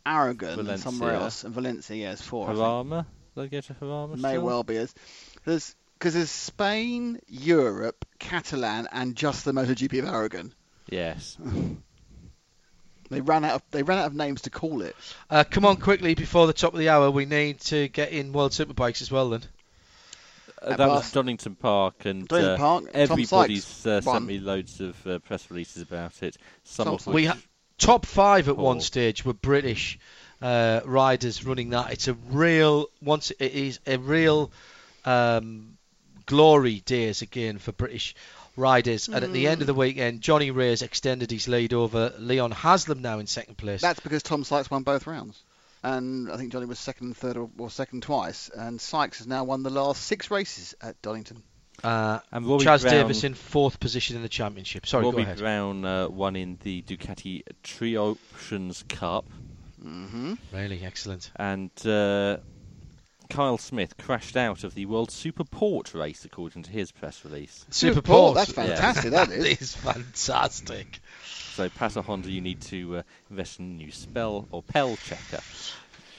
Aragon, and somewhere else, and Valencia. Yeah, it's four. I think. Jarama? They go to Jarama May still? well be. There's, there's because there's Spain, Europe, Catalan, and just the MotoGP of Aragon. Yes. *laughs* They ran out. Of, they ran out of names to call it. Uh, come on, quickly before the top of the hour, we need to get in World Superbikes as well. Then Uh, that was Bath- Donington Park, and Donington uh, Park, everybody's uh, sent me loads of uh, press releases about it. Some Tom of which we ha- top five at one stage were British uh, riders running that. It's a real once it is a real um, glory days again for British riders. And at the end of the weekend, Johnny Rea's extended his lead over Leon Haslam now in second place. That's because Tom Sykes won both rounds, and I think Johnny was second and third, or, or second twice. And Sykes has now won the last six races at Donington. uh, and Robbie Chaz Brown, Davies in fourth position in the championship. Sorry, Robbie go ahead. Brown uh, won in the Ducati Tri Options Cup, hmm Really excellent. and uh, Kyle Smith crashed out of the World Superport race, according to his press release. Super Paul, Port. that's fantastic. That *laughs* That is. is fantastic. So, Pata Honda, you need to uh, invest in a new spell or Pell checker.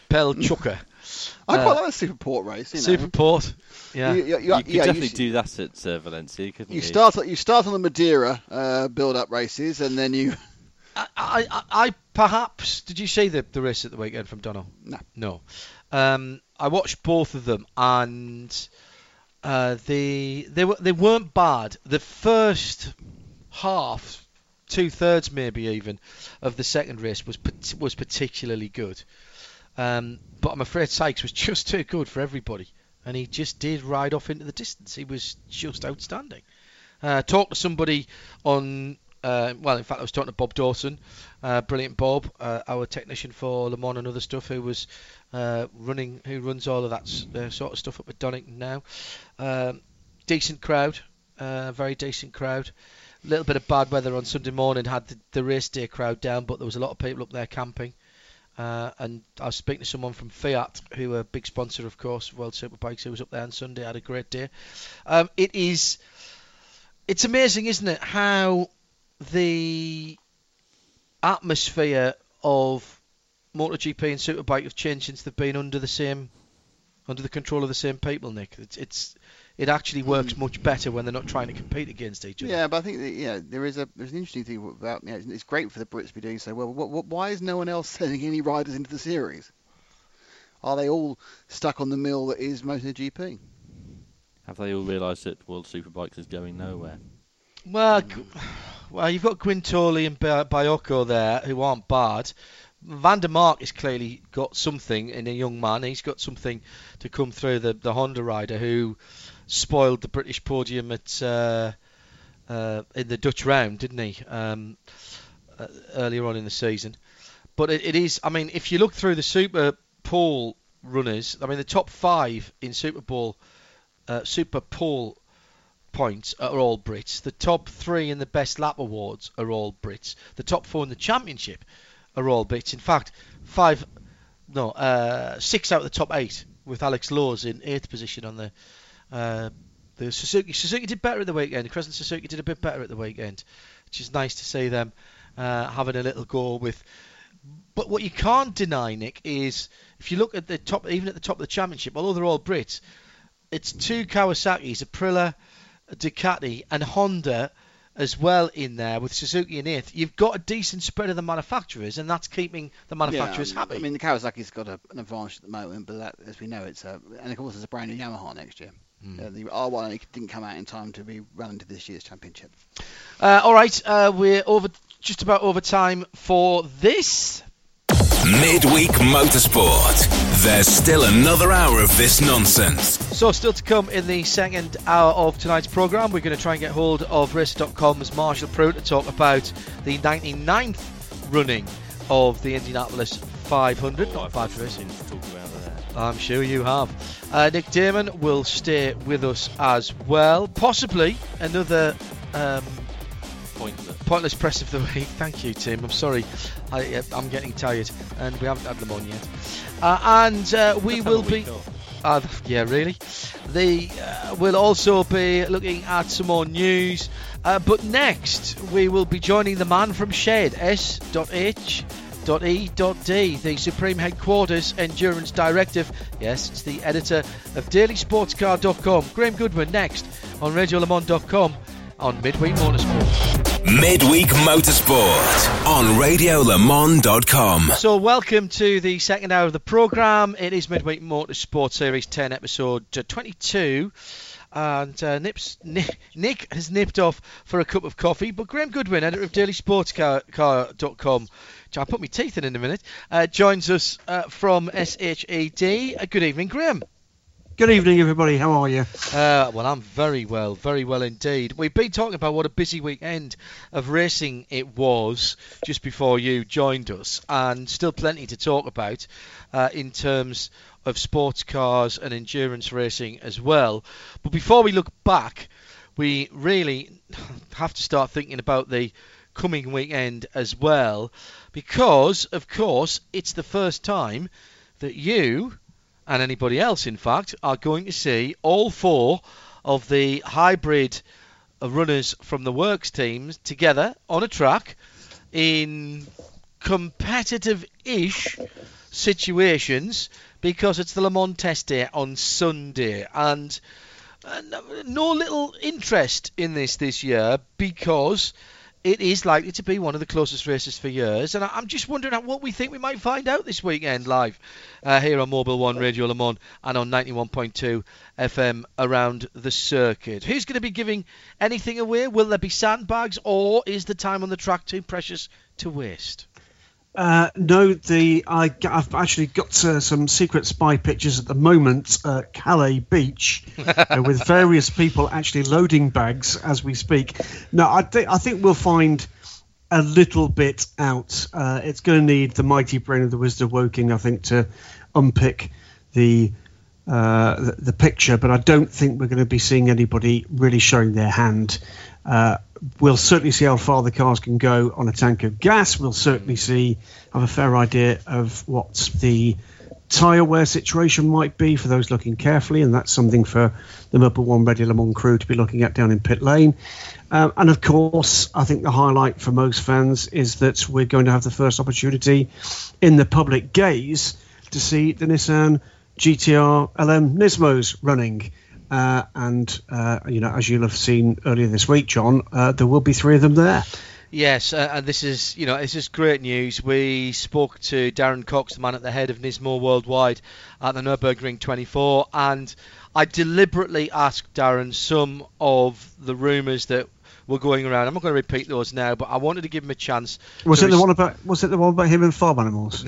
Pel Chucker. *laughs* I Uh, quite like the Super Port race. You know. Super Port. Yeah. You, you, you, You could yeah, definitely you, do that at uh, Valencia, couldn't you? you start you start on the Madeira uh, build-up races, and then you *laughs* I, I, I I perhaps did you see the the race at the weekend from Donald? No. No. Um, I watched both of them and uh, they they were they weren't bad. The first half, two thirds maybe even, of the second race was was particularly good. Um, but I'm afraid Sykes was *laughs* just too good for everybody, and he just did ride off into the distance. He was just outstanding. Uh, talked to somebody on uh, well, in fact, I was talking to Bob Dawson, uh, brilliant Bob, uh, our technician for Le Mans and other stuff, who was uh, running, who runs all of that uh, sort of stuff up at Donington now. Um, decent crowd, uh, very decent crowd. A little bit of bad weather on Sunday morning had the, the race day crowd down, but there was a lot of people up there camping. Uh, and I was speaking to someone from Fiat, who are a big sponsor, of course, of World Superbikes, who was up there on Sunday, had a great day. Um, it is, it's amazing, isn't it, how the atmosphere of MotoGP and Superbike have changed since they've been under the same, under the control of the same people. Nick, it's, it's it actually works mm. much better when they're not trying to compete against each other. Yeah, but I think that, yeah, there is a there's an interesting thing about you know, it's- it's great for the Brits to be doing so well. What, what, why is no one else *laughs* sending any riders into the series? Are they all stuck on the mill that is MotoGP? Have they all realised that World Superbikes is going nowhere? Well, *sighs* well, you've got Quintoli and Bi- Biocco there who aren't bad. Van der Mark has clearly got something in a young man. He's got something to come through the, the Honda rider who spoiled the British podium at uh, uh, in the Dutch round, didn't he? Um, uh, earlier on in the season. But it, it is. I mean, if you look through the Super Pole runners, I mean, the top five in Super Bowl, uh, Super Pole points are all Brits. The top three in the best lap awards are all Brits. The top four in the championship are all Brits. In fact, five, no, uh, six out of the top eight with Alex Lowes in eighth position on the uh, the Suzuki. Suzuki did better at the weekend. Crescent Suzuki did a bit better at the weekend, which is nice to see them uh, having a little go with. But what you can't deny, Nick, is if you look at the top, even at the top of the championship, although they're all Brits, it's two Kawasaki's, Aprilia, Ducati, and Honda as well in there with Suzuki in eighth. You've got a decent spread of the manufacturers, and that's keeping the manufacturers yeah, happy. I mean, the Kawasaki's got a, an advantage at the moment, but that, as we know, it's a and of course there's a brand new Yamaha next year. Hmm. Uh, the R1 didn't come out in time to be run into this year's championship. Uh, all right, uh, we're over just about over time for this. Midweek Motorsport. There's still another hour of this nonsense. So, still to come in the second hour of tonight's programme, we're going to try and get hold of Racer.com's Marshall Pruett to talk about the 99th running of the Indianapolis 500, Oh, not I've 5 got race. something to talk about there. I'm sure you have. Uh, Nick Daman will stay with us as well. Possibly another um, Pointless. pointless press of the week. *laughs* Thank you, Tim. I'm sorry. I, uh, I'm getting tired, and we haven't had them on yet. Uh, and uh, we will be. Uh, yeah, really. The uh, we'll also be looking at some more news. Uh, but next, we will be joining the man from Shed S.H. E.D, the Supreme Headquarters Endurance Directive. Yes, it's the editor of DailySportsCar.com. Graham Goodwin next on RadioLeMans.com on Midweek Motorsport. Midweek Motorsport on RadioLeMans.com. So, welcome to the second hour of the programme. It is Midweek Motorsport Series 10, episode uh, 22. And uh, Nips, Nick, Nick has nipped off for a cup of coffee, but Graham Goodwin, editor of DailySportsCar.com, which I'll put my teeth in in a minute, uh, joins us uh, from SHED. Uh, good evening, Graham. Good evening, everybody. How are you? Uh, well, I'm very well, very well indeed. We've been talking about what a busy weekend of racing it was just before you joined us, and still plenty to talk about uh, in terms of sports cars and endurance racing as well. But before we look back, we really have to start thinking about the coming weekend as well, because, of course, it's the first time that you and anybody else, in fact, are going to see all four of the hybrid runners from the works teams together on a track in competitive-ish situations because it's the Le Mans Test Day on Sunday. And uh, no little interest in this this year because it is likely to be one of the closest races for years, and I- I'm just wondering what we think we might find out this weekend live uh, here on Mobil One Radio Le Mans and on 91.2 FM around the circuit. Who's going to be giving anything away? Will there be sandbags, or is the time on the track too precious to waste? Uh, no, the I, have actually got uh, some secret spy pictures at the moment at Calais Beach uh, with *laughs* various people actually loading bags as we speak. No, I think I think we'll find a little bit out. Uh, it's going to need the mighty brain of the Wizard of Woking, I think, to unpick the uh, the, the picture, but I don't think we're going to be seeing anybody really showing their hand. Uh, we'll certainly see how far the cars can go on a tank of gas. We'll certainly see have a fair idea of what the tyre wear situation might be for those looking carefully, and that's something for the Mobil One Radio Le Mans crew to be looking at down in pit lane. Um, and of course, I think the highlight for most fans is that we're going to have the first opportunity in the public gaze to see the Nissan GTR LM Nismos running. Uh, and uh, you know, as you'll have seen earlier this week, John, uh, there will be three of them there. Yes, uh, and this is you know this is great news. We spoke to Darren Cox, the man at the head of Nismo Worldwide at the Nurburgring 24, and I deliberately asked Darren some of the rumours that were going around. I'm not going to repeat those now, but I wanted to give him a chance. Was to it the res- one about? Was it the one about him and farm animals?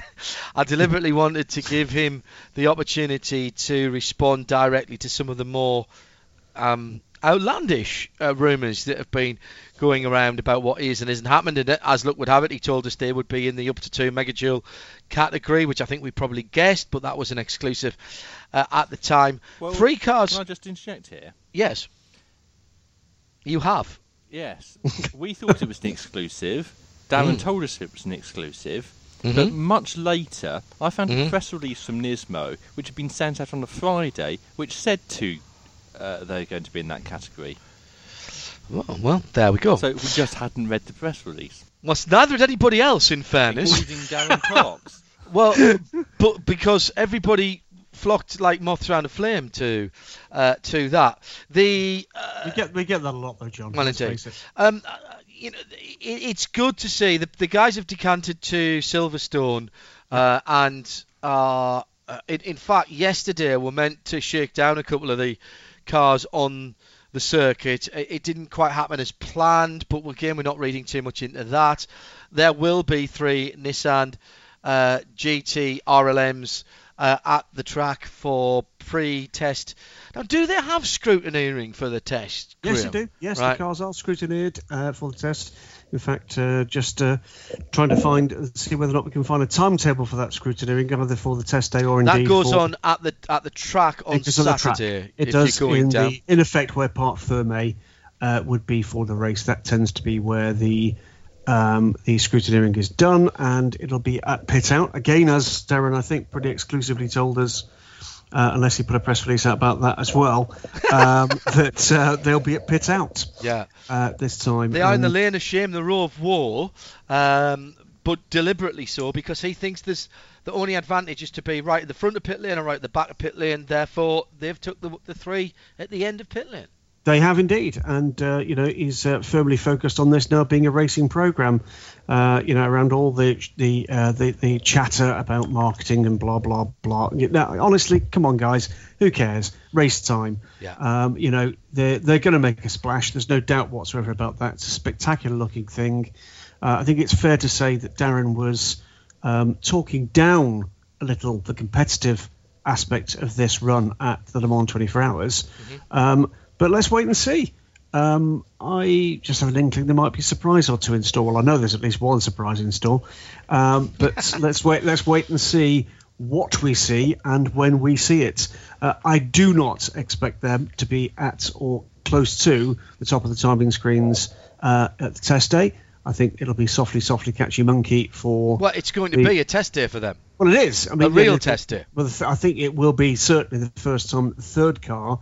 *laughs* I deliberately wanted to give him the opportunity to respond directly to some of the more um, outlandish uh, rumours that have been going around about what is and isn't happening. And as luck would have it, he told us they would be in the up to two megajoule category, which I think we probably guessed, but that was an exclusive uh, at the time. Well, Three cars. Can I just interject here? Yes. You have. Yes. *laughs* we thought it was an exclusive. Darren Mm. told us it was an exclusive. Mhm. But much later, I found Mhm. a press release from Nismo, which had been sent out on a Friday, which said to uh, they're going to be in that category. Well, well, there we go. So we just hadn't read the press release, well, neither had anybody else, in fairness. including Darren Cox. *laughs* Well, but because everybody flocked like moths around a flame to uh, to that. The uh, we get we get that a lot though, John. Well, indeed. um, uh, you know, it, it's good to see the the guys have decanted to Silverstone, uh, and uh, uh, in, in fact, yesterday were meant to shake down a couple of the cars on the circuit. It, it didn't quite happen as planned, but again, we're not reading too much into that. There will be three Nissan uh, GT RLMs uh, at the track for pre-test. Now, do they have scrutineering for the test? Yes, they do. Yes, Right. the cars are scrutineered uh, for the test. In fact, uh, just uh, trying to find, see whether or not we can find a timetable for that scrutineering, either for the test day or indeed That goes for, on at the at the track on it goes on the track. Saturday. It does in the in effect where Parc Ferme uh, would be for the race. That tends to be where the um, the scrutineering is done, and it'll be at pit out again, as Darren I think pretty exclusively told us. Uh, unless he put a press release out about that as well, um, *laughs* that uh, they'll be at pit out Yeah. uh, this time. They are in the lane of shame, the row of war, um, but deliberately so because he thinks there's the only advantage is to be right at the front of pit lane or right at the back of pit lane. Therefore, they've took the, the three at the end of pit lane. They have indeed, and uh, you know he's uh, firmly focused on this now being a racing program. Uh, you know around all the the, uh, the the chatter about marketing and blah blah blah. Know, honestly, come on, guys, who cares? Race time. Yeah. Um, you know they're they're going to make a splash. There's no doubt whatsoever about that. It's a spectacular looking thing. Uh, I think it's fair to say that Darren was um, talking down a little the competitive aspect of this run at the Le Mans 24 Hours. Um, but let's wait and see. Um, I just have an inkling there might be a surprise or two in store. Well, I know there's at least one surprise in store. Um, but *laughs* let's wait. Let's wait and see what we see and when we see it. Uh, I do not expect them to be at or close to the top of the timing screens uh, at the test day. I think it'll be softly, softly catchy monkey for. Well, it's going to the- be a test day for them. Well, it is. I mean, A real yeah, test day. Well, I think it will be certainly the first time the third car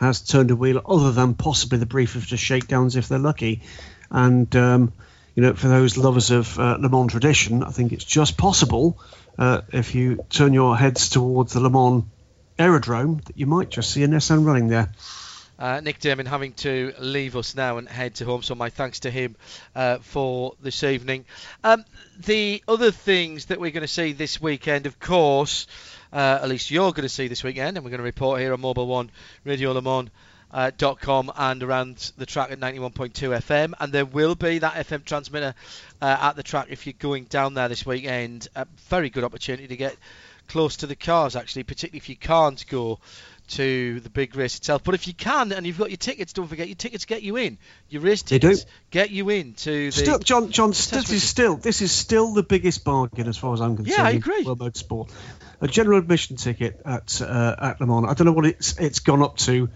has turned a wheel, other than possibly the briefest of shakedowns if they're lucky. And um, you know, for those lovers of uh, Le Mans tradition, I think it's just possible uh, if you turn your heads towards the Le Mans aerodrome that you might just see a Nissan running there. Uh, Nick Daman having to leave us now and head to home, so my thanks to him uh, for this evening. Um, the other things that we're going to see this weekend, of course, uh, at least you're going to see this weekend, and we're going to report here on Mobil One Radio Le Mans. Uh, com and around the track at 91.2 FM, and there will be that FM transmitter uh, at the track if you're going down there this weekend. A very good opportunity to get close to the cars, actually, particularly if you can't go to the big race itself. But if you can and you've got your tickets, don't forget your tickets get you in. Your race tickets get you in to the. Still, John, John, this is still this is still the biggest bargain as far as I'm concerned. Yeah, I agree. World Motorsport, a general admission ticket at uh, at Le Mans. I don't know what it's it's gone up to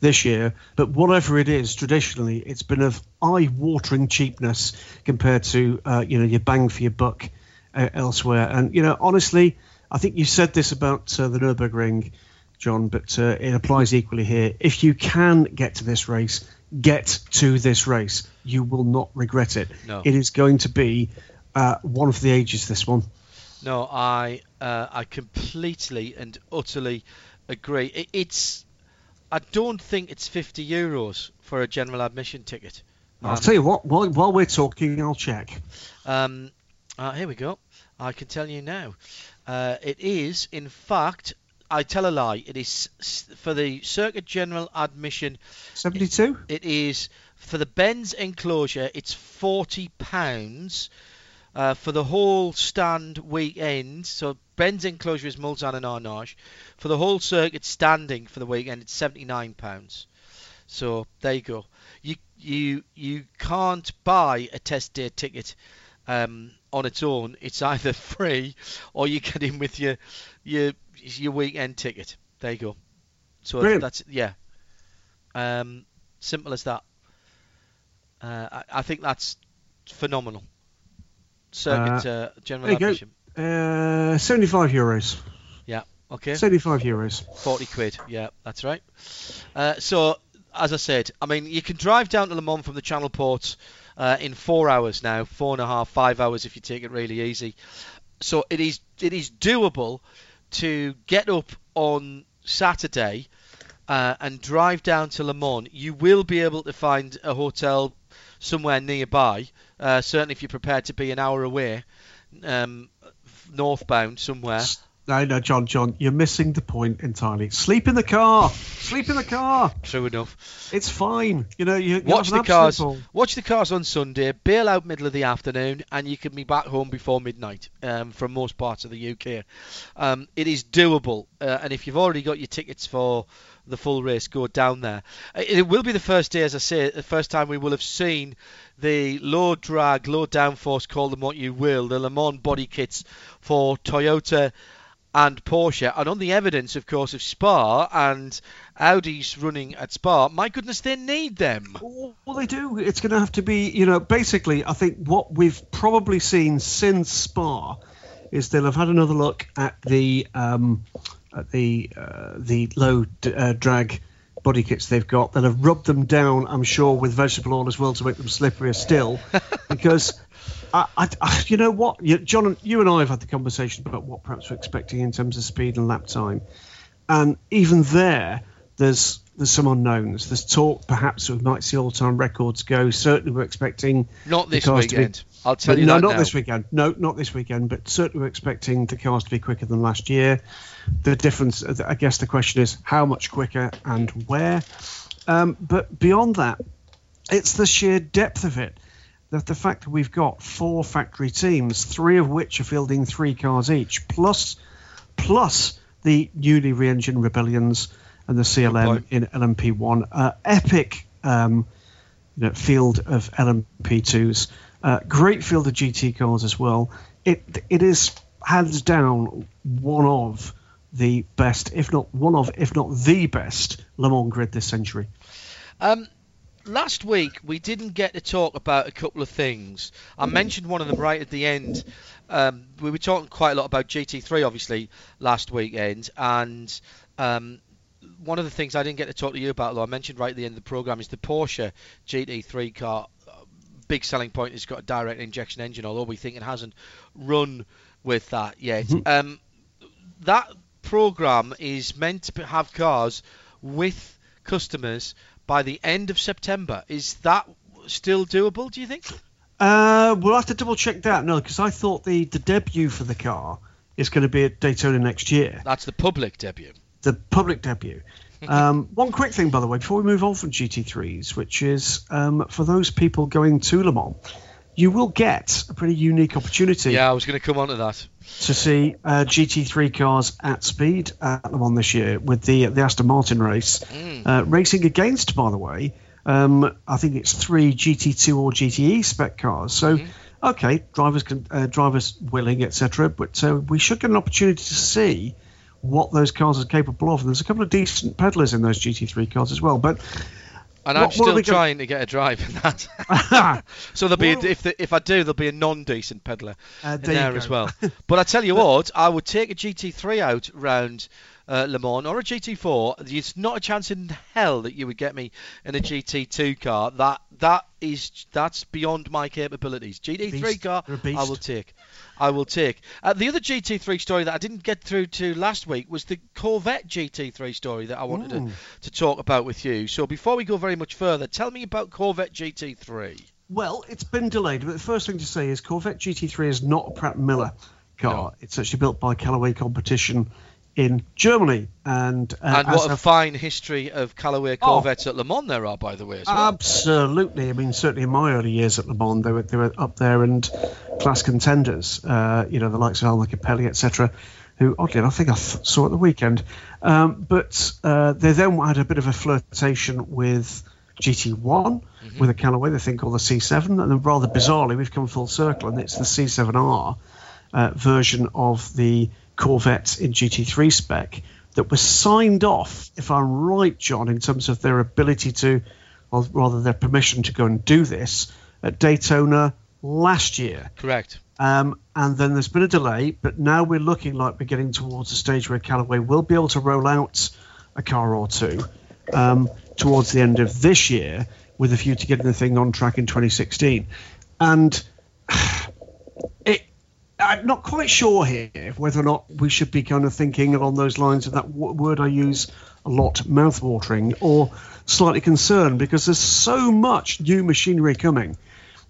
this year, but whatever it is, traditionally it's been of eye-watering cheapness compared to uh, you know your bang for your buck uh, elsewhere. And you know, honestly, I think you said this about uh, the Nurburgring, John, but uh, it applies equally here. If you can get to this race, get to this race. You will not regret it. No. It is going to be uh, one of the ages. This one. No, I uh, I completely and utterly agree. It, it's I don't think it's 50 euros for a general admission ticket. I'll Um, tell you what. While, while we're talking, I'll check. Um, uh, here we go. I can tell you now. Uh, it is, in fact, I tell a lie. It is for the Circuit General admission. Seventy-two. It is for the Bends enclosure. It's forty pounds uh, for the whole stand weekend. So Bends enclosure is Mulsanne and Arnage. For the whole circuit standing for the weekend, it's seventy nine pounds. So there you go. You you you can't buy a test day ticket um, on its own. It's either *laughs* free or you get in with your your your weekend ticket. There you go. So Brilliant. that's yeah. Um, simple as that. Uh, I, I think that's phenomenal. Circuit uh, general you go. admission. Uh, Seventy-five euros. Yeah. Okay. Seventy-five euros. 40 quid. Yeah, that's right. Uh, so, as I said, I mean, you can drive down to Le Mans from the Channel Ports uh, in four hours now, four and a half, five hours if you take it really easy. So it is it is doable to get up on Saturday uh, and drive down to Le Mans. You will be able to find a hotel somewhere nearby. Uh, certainly, if you're prepared to be an hour away, um, northbound somewhere. No, no, John, John, you're missing the point entirely. Sleep in the car. Sleep in the car. True enough. It's fine. You know, you Watch the cars. ball. Watch the cars on Sunday. Bail out middle of the afternoon, and you can be back home before midnight um, from most parts of the UK. Um, it is doable, uh, and if you've already got your tickets for the full race go down there. It will be the first day, as I say, the first time we will have seen the low drag, low downforce, call them what you will, the Le Mans body kits for Toyota and Porsche. And on the evidence, of course, of Spa and Audi's running at Spa, my goodness, they need them. Well, they do. It's going to have to be, you know, basically, I think what we've probably seen since Spa is they'll have had another look at the um, at the uh, the low d- uh, drag body kits they've got. They'll have rubbed them down, I'm sure, with vegetable oil as well to make them slipperier still, *laughs* because. I, I, you know what, you, John, you and I have had the conversation about what perhaps we're expecting in terms of speed and lap time, and even there, there's there's some unknowns. There's talk perhaps we might see all-time records go. Certainly, we're expecting not this weekend. Be, I'll tell you no, not now. this weekend. No, not this weekend. But certainly, we're expecting the cars to be quicker than last year. The difference, I guess, the question is how much quicker and where. Um, but beyond that, it's the sheer depth of it. That the fact that we've got four factory teams, three of which are fielding three cars each, plus plus the newly re-engined Rebellions and the CLM in LMP1. Uh, epic um, you know, field of LMP2s. Uh, great field of GT cars as well. It it is hands down one of the best, if not one of, if not the best Le Mans grid this century. Um, last week we didn't get to talk about a couple of things. I mentioned one of them right at the end. Um, we were talking quite a lot about GT3, obviously, last weekend, and um, one of the things I didn't get to talk to you about, though I mentioned right at the end of the program, is the Porsche GT3 car. Big selling point is got a direct injection engine, although we think it hasn't run with that yet. Mm-hmm. Um, that program is meant to have cars with customers by the end of September. Is that still doable? Do you think? Uh, we'll have to double check that. No, because I thought the the debut for the car is going to be at Daytona next year. That's the public debut the public debut. *laughs* Um, one quick thing, by the way, before we move on from GT3s, which is um, for those people going to Le Mans, you will get a pretty unique opportunity. Yeah, I was going to come on to that. To see uh, GT3 cars at speed at Le Mans this year with the the Aston Martin race, mm. uh, racing against, by the way, um, I think it's three GT2 or GTE spec cars. So. Mm-hmm. Okay, drivers can, uh, drivers willing, etc. But uh, we should get an opportunity to see what those cars are capable of. And there's a couple of decent pedalers in those GT3 cars as well. But and I'm still trying to get a drive in that. *laughs* so there'll be a, if the, if I do, there'll be a non-decent peddler uh, there, there as well. *laughs* but I tell you what, I would take a GT3 out round uh, Le Mans or a GT4. There's not a chance in hell that you would get me in a GT2 car. That that is that's beyond my capabilities. GT3 beast. car, I will take. I will take. Uh, the other GT3 story that I didn't get through to last week was the Corvette GT3 story that I wanted to, to talk about with you. So before we go very much further, tell me about Corvette GT3. Well, it's been delayed, but the first thing to say is Corvette GT3 is not a Pratt Miller car. No. It's actually built by Callaway Competition in Germany. And, uh, and what a, a, fine history of Callaway. Corvettes oh, at Le Mans there are, by the way. Well. Absolutely. I mean, certainly in my early years at Le Mans, they were they were up there and class contenders. Uh, you know, the likes of Almo Coppelli, etc. Who, oddly enough, I think I th- saw at the weekend. Um, but uh, they then had a bit of a flirtation with GT1 mm-hmm. with a Callaway, the thing called the C7, and then rather bizarrely, we've come full circle, and it's the C7R uh, version of the Corvettes in GT3 spec that were signed off, if I'm right, John, in terms of their ability to, or rather their permission to go and do this at Daytona last year. Correct. Um, and then there's been a delay, but now we're looking like we're getting towards a stage where Callaway will be able to roll out a car or two um, towards the end of this year with a view to getting the thing on track in 2016. And *sighs* it I'm not quite sure here whether or not we should be kind of thinking along those lines of that w- word I use a lot, mouthwatering, or slightly concerned because there's so much new machinery coming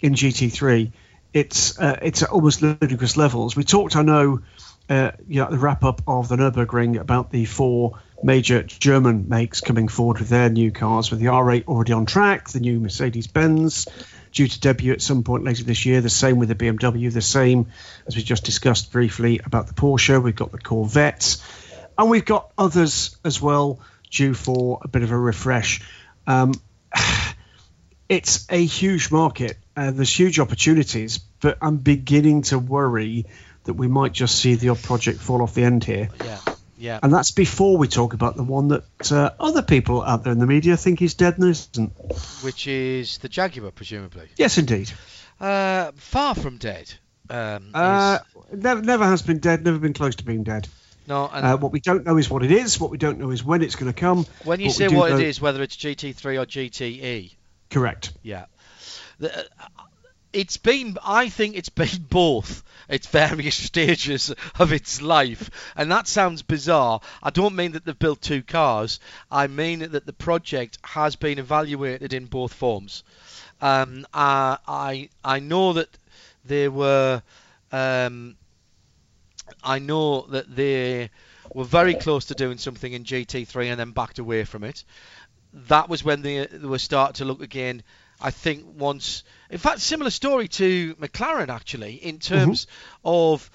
in GT3. It's uh, it's at almost ludicrous levels. We talked, I know, uh, you know, the wrap up of the Nurburgring about the four major German makes coming forward with their new cars, with the R8 already on track, the new Mercedes Benz due to debut at some point later this year. The same with the BMW, the same as we just discussed briefly about the Porsche. We've got the Corvette, and we've got others as well due for a bit of a refresh. Um, *sighs* it's a huge market. Uh, there's huge opportunities, but I'm beginning to worry that we might just see the odd project fall off the end here. Yeah. Yeah. And that's before we talk about the one that uh, other people out there in the media think is dead and isn't. Which is the Jaguar, presumably. Yes, indeed. Uh, far from dead. Um, Uh, is- never, never has been dead, never been close to being dead. no, and Uh, what we don't know is what it is. What we don't know is when it's going to come. when you what say what know- it is, whether it's GT3 or GTE, Correct. Yeah. The, uh, it's been, I think it's been *laughs* both. It's various *laughs* stages of its life. And that sounds bizarre. I don't mean that they've built two cars. I mean that the project has been evaluated in both forms. Um, uh, I, I know that they were, um, I know that they were very close to doing something in GT3 and then backed away from it that was when they, they were starting to look again. I think once, in fact, similar story to McLaren actually in terms mm-hmm. of,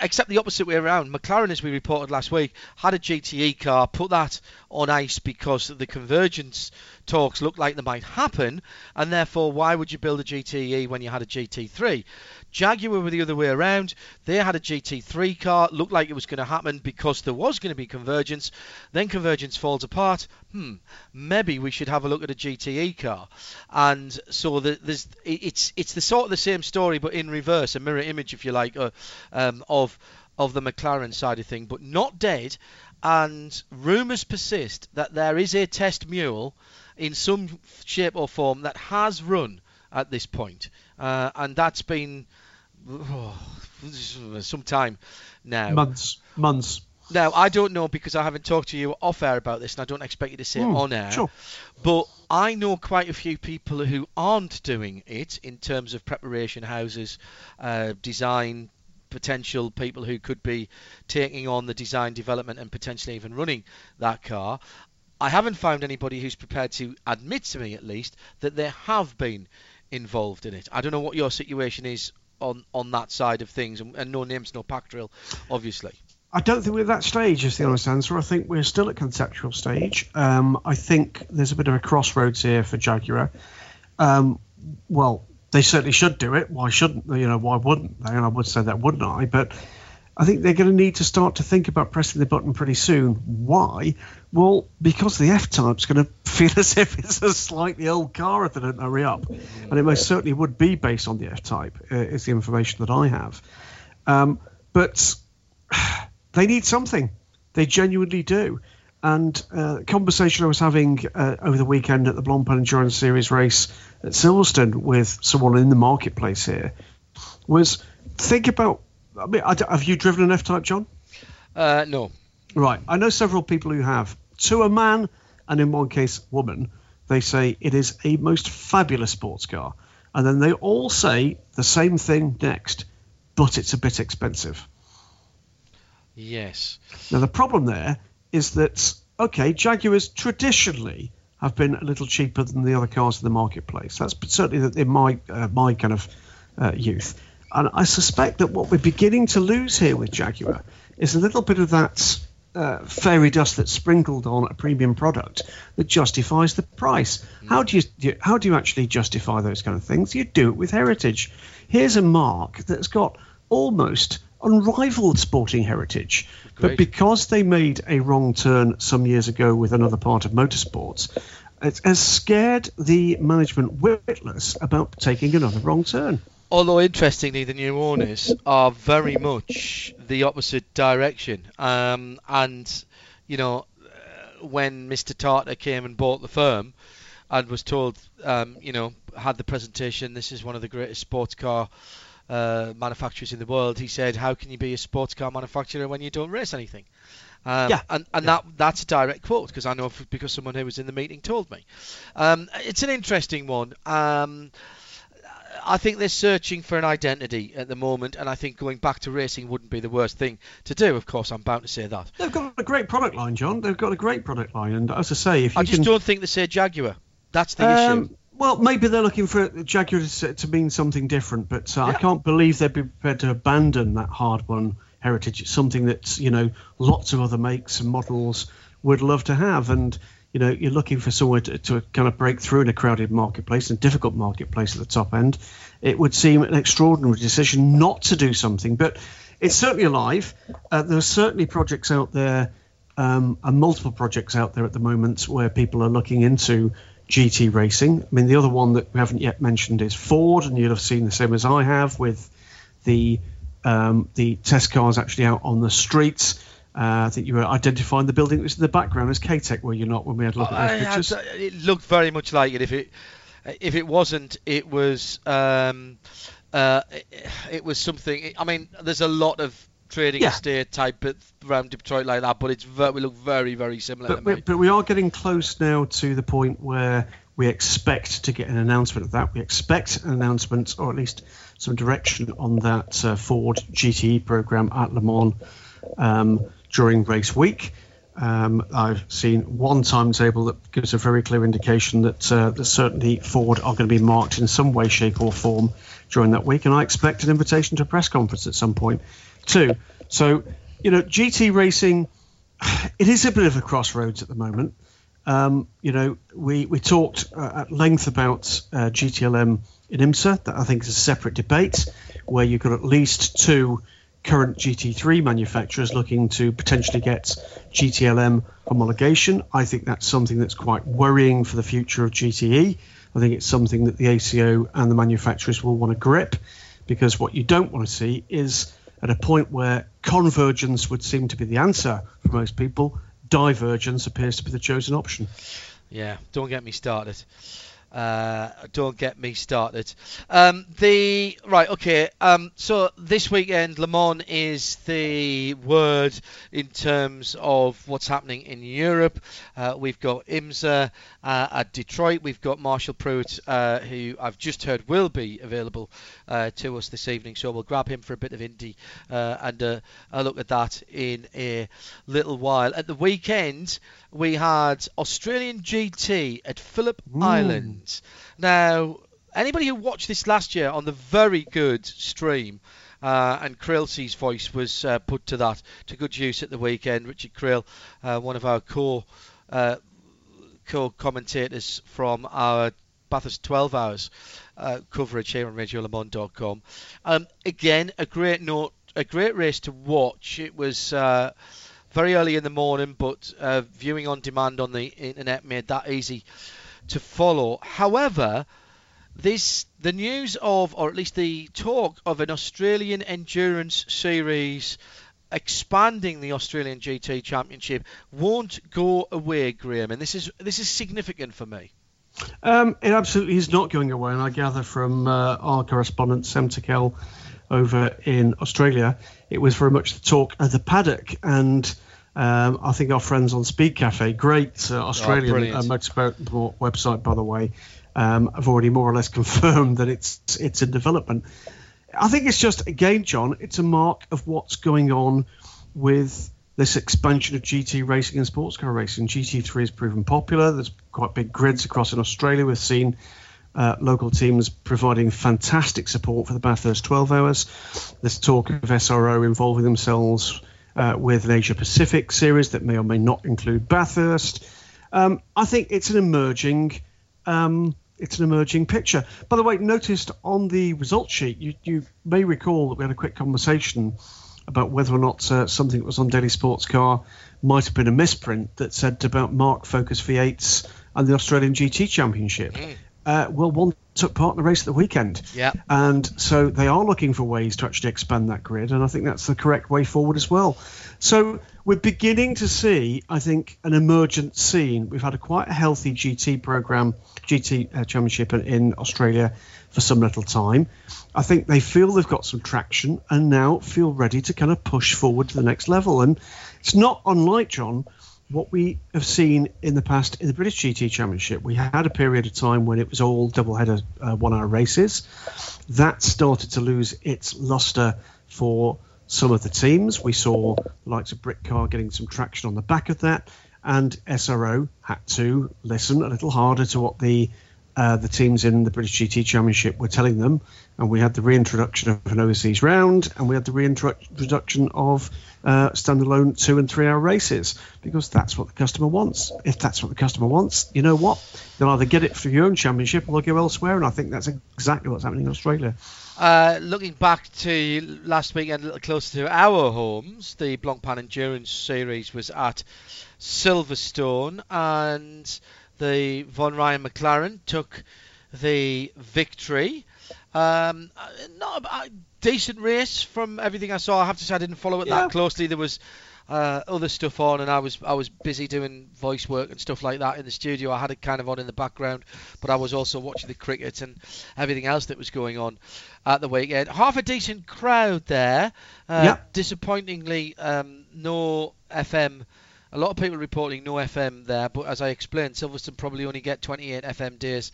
except the opposite way around. McLaren, as we reported last week, had a GTE car, put that on ice because the convergence talks looked like they might happen, and therefore, why would you build a GTE when you had a GT3? Jaguar were the other way around. They had a GT3 car, looked like it was going to happen because there was going to be convergence. Then convergence falls apart. Hmm, maybe we should have a look at a GTE car. And so the, there's it's it's the sort of the same story, but in reverse, a mirror image, if you like, uh, um, of of the McLaren side of thing, but not dead. And rumours persist that there is a test mule in some shape or form that has run at this point. Uh, and that's been oh, *sighs* some time now. Months. Months. Now, I don't know because I haven't talked to you off air about this, and I don't expect you to say it Hmm, on air. sure. But I know quite a few people who aren't doing it in terms of preparation houses, uh, design, potential people who could be taking on the design development and potentially even running that car. I haven't found anybody who's prepared to admit to me, at least, that they have been involved in it. I don't know what your situation is on on that side of things, and, and no names, no pack drill, obviously. I don't think we're at that stage, is the honest answer. I think we're still at conceptual stage. Um, I think there's a bit of a crossroads here for Jaguar. Um, well, they certainly should do it. Why shouldn't they? You know, why wouldn't they? And I would say that, wouldn't I? But I think they're going to need to start to think about pressing the button pretty soon. Why? Well, because the F Type's going to feel as if it's a slightly old car if they don't hurry up. And it most certainly would be based on the F Type, uh, is the information that I have. Um, but *sighs* they need something. They genuinely do. And uh, conversation I was having uh, over the weekend at the Blancpain Endurance Series race at Silverstone with someone in the marketplace here was think about. I mean, I have you driven an F-Type, John? Uh, no. Right. I know several people who have. To a man, and in one case, woman, they say it is a most fabulous sports car. And then they all say the same thing next, but it's a bit expensive. Yes. Now, the problem there is that, okay, Jaguars traditionally have been a little cheaper than the other cars in the marketplace. That's certainly in my, uh, my kind of uh, youth. And I suspect that what we're beginning to lose here with Jaguar is a little bit of that uh, fairy dust that's sprinkled on a premium product that justifies the price. How do you, how do you actually justify those kind of things? You do it with heritage. Here's a marque that's got almost unrivaled sporting heritage, but because they made a wrong turn some years ago with another part of motorsports, it has scared the management witless about taking another wrong turn. Although interestingly, the new owners are very much the opposite direction. Um, and you know, uh, when Mr. Tata came and bought the firm, and was told, um, you know, had the presentation, this is one of the greatest sports car uh, manufacturers in the world. He said, "How can you be a sports car manufacturer when you don't race anything?" Um, Yeah. and, and that that's a direct quote because I know because someone who was in the meeting told me. Um, it's an interesting one. Um, I think they're searching for an identity at the moment, and I think going back to racing wouldn't be the worst thing to do. Of course, I'm bound to say that. They've got a great product line, John. They've got a great product line, and as I say, if you I just can, don't think they say Jaguar. That's the Um, issue. Well, maybe they're looking for Jaguar to, mean something different, but uh, I can't believe they'd be prepared to abandon that hard-won heritage. It's something that you know lots of other makes and models would love to have. And you know, you're looking for somewhere to, to kind of break through in a crowded marketplace, and difficult marketplace at the top end. It would seem an extraordinary decision not to do something, but it's certainly alive. Uh, there are certainly projects out there, um, and multiple projects out there at the moment where people are looking into GT racing. I mean, the other one that we haven't yet mentioned is Ford, and you'll have seen the same as I have with the um, the test cars actually out on the streets. Uh, I think you were identifying the building that was in the background as K-Tech, were you not, when we had a look at those pictures? It looked very much like it. If it if it wasn't, it was um, uh, it, it, was something. I mean, there's a lot of trading yeah. estate type around Detroit like that, but it's we look very very similar. But, we, but we are getting close now to the point where we expect to get an announcement of that. We expect an announcement, or at least some direction on that uh, Ford GTE program at Le Mans um, during race week. Um, I've seen one timetable that gives a very clear indication that, uh, that certainly Ford are going to be marked in some way, shape, or form during that week, and I expect an invitation to a press conference at some point too. So, you know, GT racing, *sighs* it is a bit of a crossroads at the moment. Um, you know, we we talked uh, at length about uh, GTLM in IMSA. That I think is a separate debate where you've got at least two current GT3 manufacturers looking to potentially get GTLM homologation. I think that's something that's quite worrying for the future of GTE. I think it's something that the ACO and the manufacturers will want to grip because what you don't want to see is at a point where convergence would seem to be the answer for most people, divergence appears to be the chosen option. Yeah, don't get me started. Uh, don't get me started. Um, the right, okay. Um, so this weekend, Le Mans is the word in terms of what's happening in Europe. Uh, we've got IMSA uh, at Detroit. We've got Marshall Pruett, uh, who I've just heard will be available uh, to us this evening. So we'll grab him for a bit of Indy uh, and a look at that in a little while. At the weekend, we had Australian GT at Phillip Ooh. Island. Now, anybody who watched this last year on the very good stream, uh, and Craillsey's voice was uh, put to that to good use at the weekend. Richard Craill, uh, one of our core uh, co-commentators from our Bathurst 12 hours uh, coverage here on RadioLeMans.com. Um, again, a great note, a great race to watch. It was uh, very early in the morning, but viewing on demand on the internet made that easy to follow. However, this the news of, or at least the talk of an Australian endurance series expanding the Australian GT Championship won't go away, Graham, and this is this is significant for me. Um, it absolutely is not going away, and I gather from uh, our correspondent Sam Tickell over in Australia, it was very much the talk of the paddock and um, I think our friends on Speedcafe, great uh, Australian oh, uh, motorsport website, by the way, um, have already more or less *laughs* confirmed that it's it's in development. I think it's just again, John, it's a mark of what's going on with this expansion of GT racing and sports car racing. GT3 has proven popular. There's quite big grids across in Australia. We've seen uh, local teams providing fantastic support for the Bathurst 12 hours. There's talk of SRO involving themselves uh, with an Asia Pacific series that may or may not include Bathurst. Um, I think it's an emerging. Um, it's an emerging picture. By the way, noticed on the results sheet, you, you may recall that we had a quick conversation about whether or not uh, something that was on Daily Sports Car might have been a misprint that said about MARC Focus V8s and the Australian GT Championship. Mm. Uh, well, one took part in the race at the weekend. Yeah. And so they are looking for ways to actually expand that grid, and I think that's the correct way forward as well. So we're beginning to see, I think, an emergent scene. We've had a quite a healthy GT program, GT uh, Championship in, in Australia for some little time. I think they feel they've got some traction and now feel ready to kind of push forward to the next level. And it's not unlike John what we have seen in the past in the British GT Championship, we had a period of time when it was all double-header uh, one-hour races. That started to lose its luster for some of the teams. We saw the likes of Britcar getting some traction on the back of that, and SRO had to listen a little harder to what the uh, the teams in the British GT Championship were telling them, and we had the reintroduction of an overseas round, and we had the reintroduction of uh, standalone two and three hour races because that's what the customer wants. If that's what the customer wants, you know what? They'll either get it for your own championship or they'll go elsewhere, and I think that's exactly what's happening in Australia. Uh, looking back to last weekend, a little closer to our homes, the Blancpain Endurance Series was at Silverstone, and the Von Ryan McLaren took the victory. Um, not a, a, decent race from everything I saw. I have to say I didn't follow it yeah. that closely. There was uh, other stuff on, and I was I was busy doing voice work and stuff like that in the studio. I had it kind of on in the background, but I was also watching the cricket and everything else that was going on at the weekend. Half a decent crowd there. Uh, yeah. Disappointingly, um, no FM a lot of people reporting no FM there, but as I explained, Silverstone probably only get 28 FM days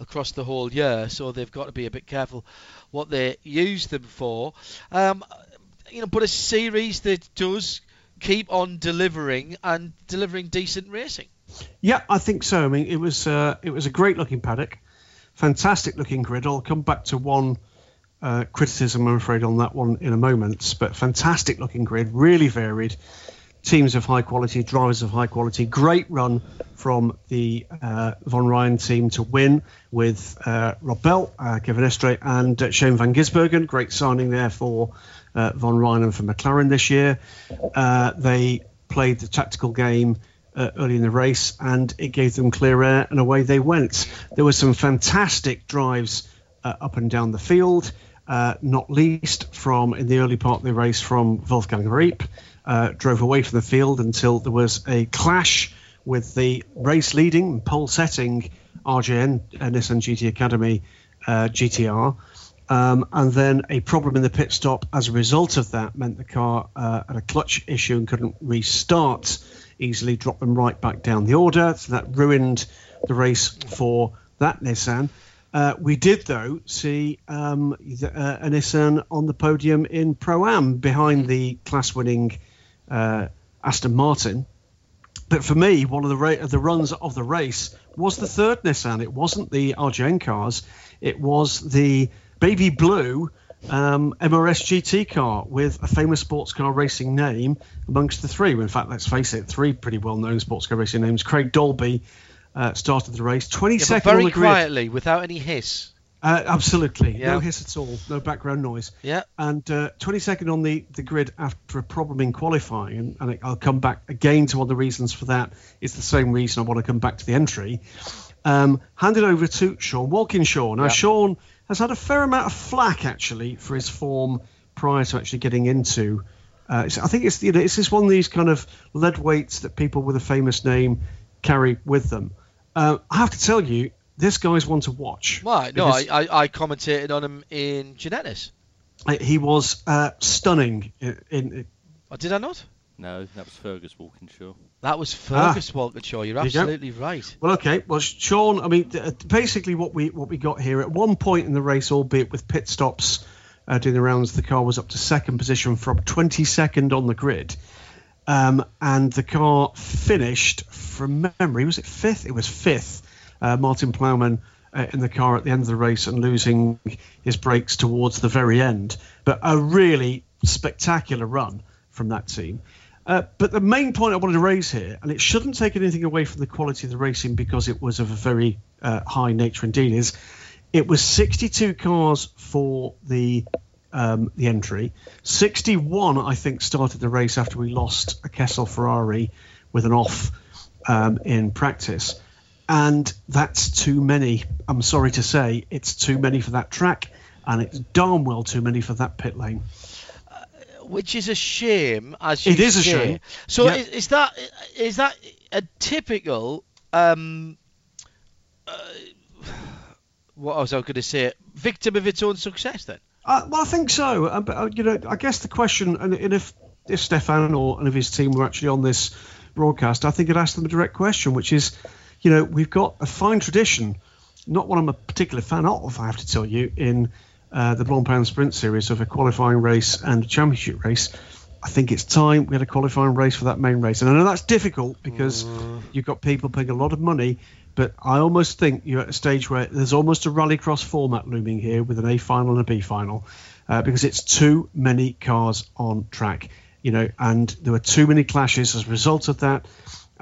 across the whole year, so they've got to be a bit careful what they use them for. Um, you know, but a series that does keep on delivering and delivering decent racing. Yeah, I think so. I mean, it was uh, it was a great looking paddock, fantastic looking grid. I'll come back to one uh, criticism, I'm afraid, on that one in a moment. But fantastic looking grid, really varied teams of high quality, drivers of high quality. Great run from the uh, Von Ryan team to win with uh, Rob Bell, uh, Kevin Estre, and uh, Shane Van Gisbergen. Great signing there for uh, Von Ryan and for McLaren this year. Uh, they played the tactical game. early in the race, and it gave them clear air, and away they went. There were some fantastic drives up and down the field, not least from in the early part of the race from Wolfgang Reip uh, drove away from the field until there was a clash with the race leading pole setting RJN uh, Nissan GT Academy uh, GTR. Um, and then a problem in the pit stop as a result of that meant the car uh, had a clutch issue and couldn't restart easily, dropped them right back down the order. So that ruined the race for that Nissan. Uh, we did, though, see um, the, uh, a Nissan on the podium in Pro Am behind the class winning uh, Aston Martin. But for me, one of the ra- the runs of the race was the third Nissan. It wasn't the RJN cars. It was the baby blue um, MRS GT car with a famous sports car racing name amongst the three. In fact, let's face it, three pretty well-known sports car racing names. Craig Dolby uh, started the race. 22nd yeah, very quietly, without any hiss. Uh, absolutely, yeah. no hiss at all, no background noise. Yeah. And uh, 22nd on the, the grid after a problem in qualifying, and, and I'll come back again to one of the reasons for that. It's the same reason I want to come back to the entry. Um, handed over to Sean Walkinshaw. Now, yeah. Sean has had a fair amount of flack actually for his form prior to actually getting into. Uh, I think it's you know it's just one of these kind of lead weights that people with a famous name carry with them. Uh, I have to tell you, this guy's one to watch. Right, no, I, I, I, commentated on him in Ginettas. He was uh, stunning. In, in, oh, did I not? No, that was Fergus Walkinshaw. That was Fergus ah, Walkinshaw. You're absolutely you right. Well, okay. Well, Sean, I mean, basically what we what we got here at one point in the race, albeit with pit stops uh, doing the rounds, the car was up to second position from 22nd on the grid. Um, and the car finished from memory. Was it fifth? It was fifth uh, Martin Plowman uh, in the car at the end of the race and losing his brakes towards the very end. But a really spectacular run from that team. Uh, but the main point I wanted to raise here, and it shouldn't take anything away from the quality of the racing because it was of a very uh, high nature indeed, is it was 62 cars for the um, the entry. 61, I think, started the race after we lost a Kessel Ferrari with an off um, in practice and that's too many. I'm sorry to say, it's too many for that track, and it's darn well too many for that pit lane. Uh, which is a shame, as you it is say. a shame. So is, is, that is that a typical? Um, uh, what was I going to say? Victim of its own success, then? Uh, well, I think so. Uh, but uh, you know, I guess the question, and, and if if Stefan or any of his team were actually on this broadcast, I think I'd ask them a direct question, which is you know, we've got a fine tradition, not one I'm a particular fan of, I have to tell you, in uh, the Blancpain Sprint Series of a qualifying race and a championship race. I think it's time we had a qualifying race for that main race. And I know that's difficult because mm. you've got people paying a lot of money But I almost think you're at a stage where there's almost a rallycross format looming here with an A final and a B final, uh, because it's too many cars on track, you know, and there were too many clashes as a result of that.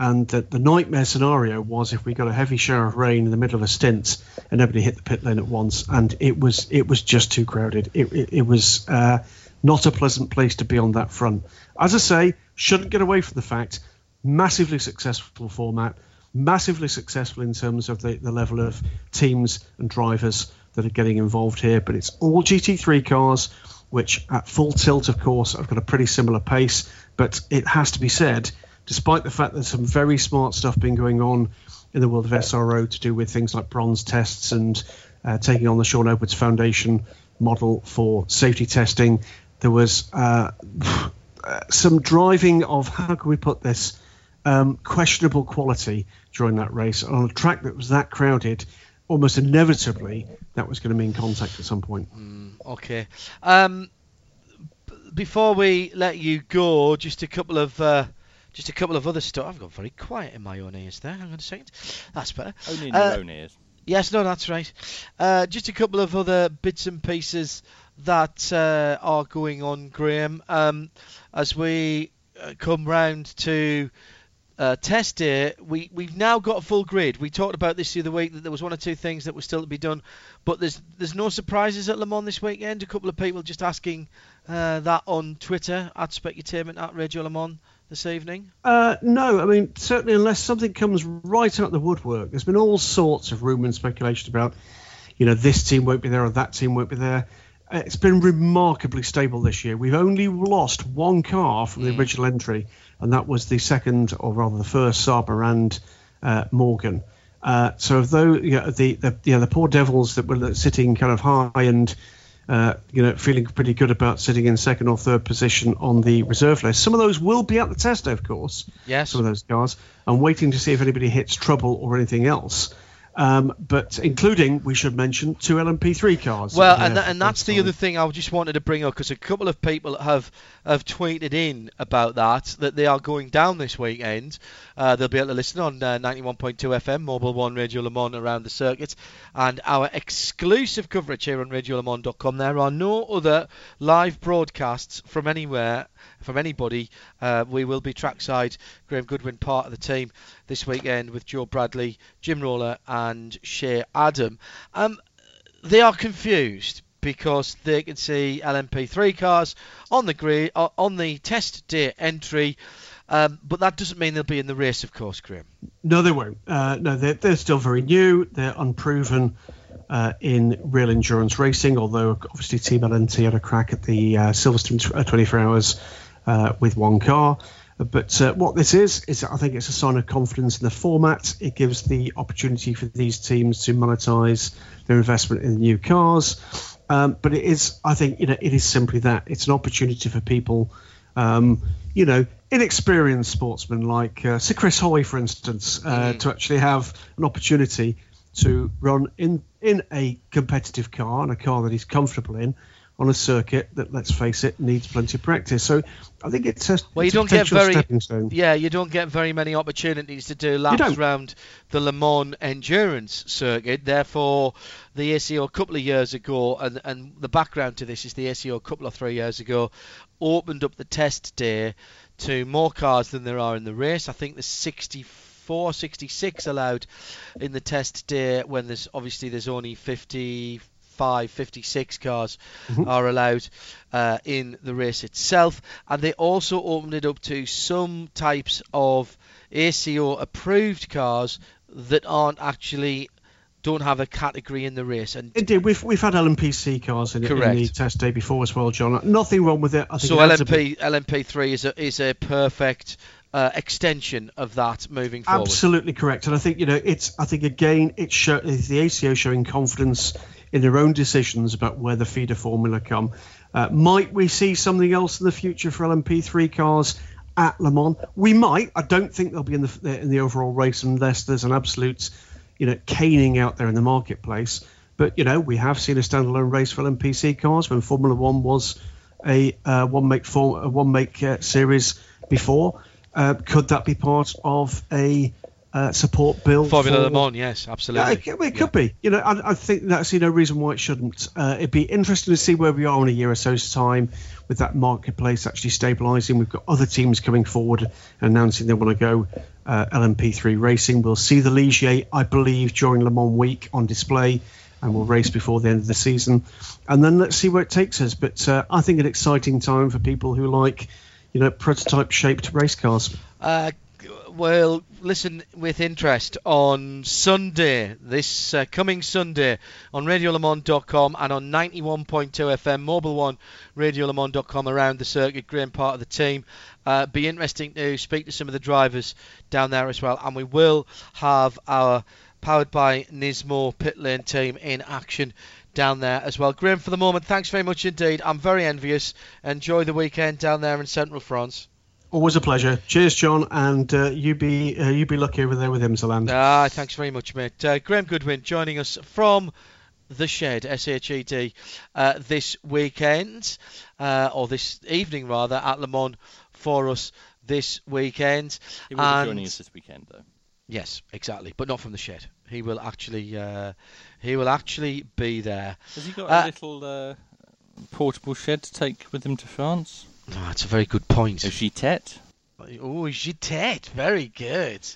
And the, the nightmare scenario was if we got a heavy shower of rain in the middle of a stint and everybody hit the pit lane at once, and it was it was just too crowded. It, it, it was uh, not a pleasant place to be on that front. As I say, shouldn't get away from the fact massively successful format, massively successful in terms of the, the level of teams and drivers that are getting involved here. But it's all GT3 cars, which at full tilt, of course, have got a pretty similar pace. But it has to be said, despite the fact that some very smart stuff been going on in the world of SRO to do with things like bronze tests and uh, taking on the Sean Edwards Foundation model for safety testing, there was uh, *sighs* some driving of how can we put this um, questionable quality during that race on a track that was that crowded. Almost inevitably, that was going to mean contact at some point. Mm, okay. Um, before we let you go, just a couple of uh, just a couple of other stuff. I've got very quiet in my own ears there. Hang on a second. That's better. Only in Uh, your own ears. Yes, no, that's right. Uh, just a couple of other bits and pieces that uh, are going on, Graham. Um, as we uh, come round to uh, test day, we, we've now got a full grid. We talked about this the other week that there was one or two things that were still to be done, but there's there's no surprises at Le Mans this weekend. A couple of people just asking uh, that on Twitter at Specutainment at Radio Le Mans this evening. Uh, no, I mean certainly unless something comes right out of the woodwork. There's been all sorts of rumour and speculation about, you know, this team won't be there or that team won't be there. Uh, It's been remarkably stable this year. We've only lost one car from the original entry, and that was the second, or rather the first, Saber and uh, Morgan. Uh, so though you know, the the, you know, the poor devils that were sitting kind of high and uh, you know feeling pretty good about sitting in second or third position on the reserve list, some of those will be at the test, of course Yes. some of those cars. I'm waiting to see if anybody hits trouble or anything else. Um, but including, we should mention, two LMP3 cars. Well, and, there tha- and that's the first other thing I just wanted to bring up because a couple of people have have tweeted in about that that they are going down this weekend. Uh, they'll be able to listen on uh, 91.2 FM, Mobil One Radio Le Mans around the circuit, and our exclusive coverage here on RadioLeMans.com. There are no other live broadcasts from anywhere, from anybody. Uh, we will be trackside. Graham Goodwin, part of the team this weekend with Joe Bradley, Jim Roller, and Shea Adam. Um, they are confused because they can see LMP3 cars on the grid uh, on the test day entry, um, but that doesn't mean they'll be in the race, of course, Graham. No, they won't. Uh, no, they're, they're still very new. They're unproven uh, in real endurance racing, although obviously Team LNT had a crack at the uh, Silverstone uh, 24 hours uh, with one car. But uh, what this is, is I think it's a sign of confidence in the format. It gives the opportunity for these teams to monetize their investment in new cars. Um, but it is, I think, you know, it is simply that. It's an opportunity for people, um, you know, inexperienced sportsmen like uh, Sir Chris Hoy, for instance, uh, to actually have an opportunity to run in in a competitive car and a car that he's comfortable in on a circuit that, let's face it, needs plenty of practice. So I think it's a, Well, you it's a don't get very yeah, you don't get very many opportunities to do laps around the Le Mans endurance circuit. Therefore, the ACO a couple of years ago, and and the background to this is the ACO a couple of three years ago opened up the test day to more cars than there are in the race. I think there's 64, 66 allowed in the test day when there's obviously there's only 55, 56 cars are allowed uh, in the race itself. And they also opened it up to some types of ACO approved cars that aren't actually don't have a category in the race. And Indeed, we've we've had LMPC cars in, in the test day before as well, John. Nothing wrong with it. I think so it adds a bit- LMP LMP3 is a is a perfect uh, extension of that moving forward. Absolutely correct, and I think you know it's. I think again, it show, it's the ACO showing confidence in their own decisions about where the feeder formula come. Uh, might we see something else in the future for LMP3 cars at Le Mans? We might. I don't think they'll be in the in the overall race unless there's an absolute, you know, caning out there in the marketplace. But you know, we have seen a standalone race for LMPC cars when Formula One was a uh, one make form a one make uh, series before. Uh, could that be part of a uh, support bill. Formula for, Le Mans, yes, absolutely. Yeah, it, it could be. You know, I, I think that's no reason why it shouldn't. Uh, it'd be interesting to see where we are in a year or so's time with that marketplace actually stabilising. We've got other teams coming forward and announcing they want to go uh, LMP3 racing. We'll see the Ligier, I believe, during Le Mans week on display, and we'll race before the end of the season. And then let's see where it takes us. But uh, I think an exciting time for people who like, you know, prototype-shaped race cars. Uh, well, listen with interest on Sunday, this uh, coming Sunday, on RadioLeMans.com and on 91.2 FM, Mobil One, RadioLeMans.com around the circuit, Graham part of the team. Uh, be interesting to speak to some of the drivers down there as well, and we will have our powered by Nismo pit lane team in action down there as well. Graham, for the moment, thanks very much indeed. I'm very envious. Enjoy the weekend down there in central France. Always a pleasure. Cheers, John, and uh, you be uh, you be lucky over there with Imsaland. Ah, thanks very much, mate. Uh, Graham Goodwin joining us from the Shed, S-H-E-D, uh, this weekend, uh, or this evening rather, at Le Mans for us this weekend. He will and be joining us this weekend, though. Yes, exactly, but not from the Shed. He will actually uh, he will actually be there. Has he got Uh, a little uh, portable shed to take with him to France? Oh, that's a very good point. A gitet? Oh, Gitet, very good.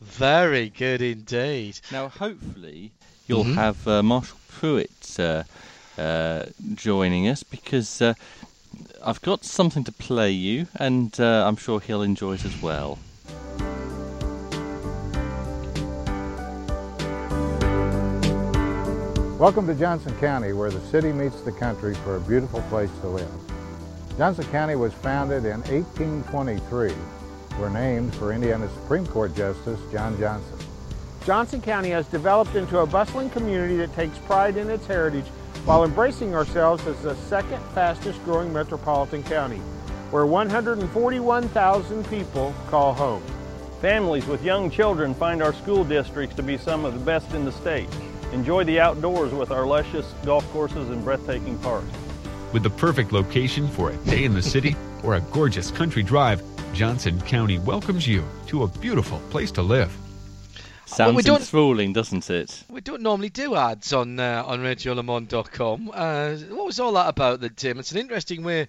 Very good indeed. Now, hopefully, you'll Mhm. have uh, Marshall Pruett uh, uh, joining us because uh, I've got something to play you, and uh, I'm sure he'll enjoy it as well. Welcome to Johnson County, where the city meets the country for a beautiful place to live. Johnson County was founded in 1823. We're named for Indiana Supreme Court Justice John Johnson. Johnson County has developed into a bustling community that takes pride in its heritage while embracing ourselves as the second fastest growing metropolitan county, where 141,000 people call home. Families with young children find our school districts to be some of the best in the state. Enjoy the outdoors with our luscious golf courses and breathtaking parks. With the perfect location for a day in the city or a gorgeous country drive, Johnson County welcomes you to a beautiful place to live. Sounds we don't- enthralling, doesn't it? We don't normally do ads on uh, on RadioLeMans.com. Uh, what was all that about, then, Tim? It's an interesting way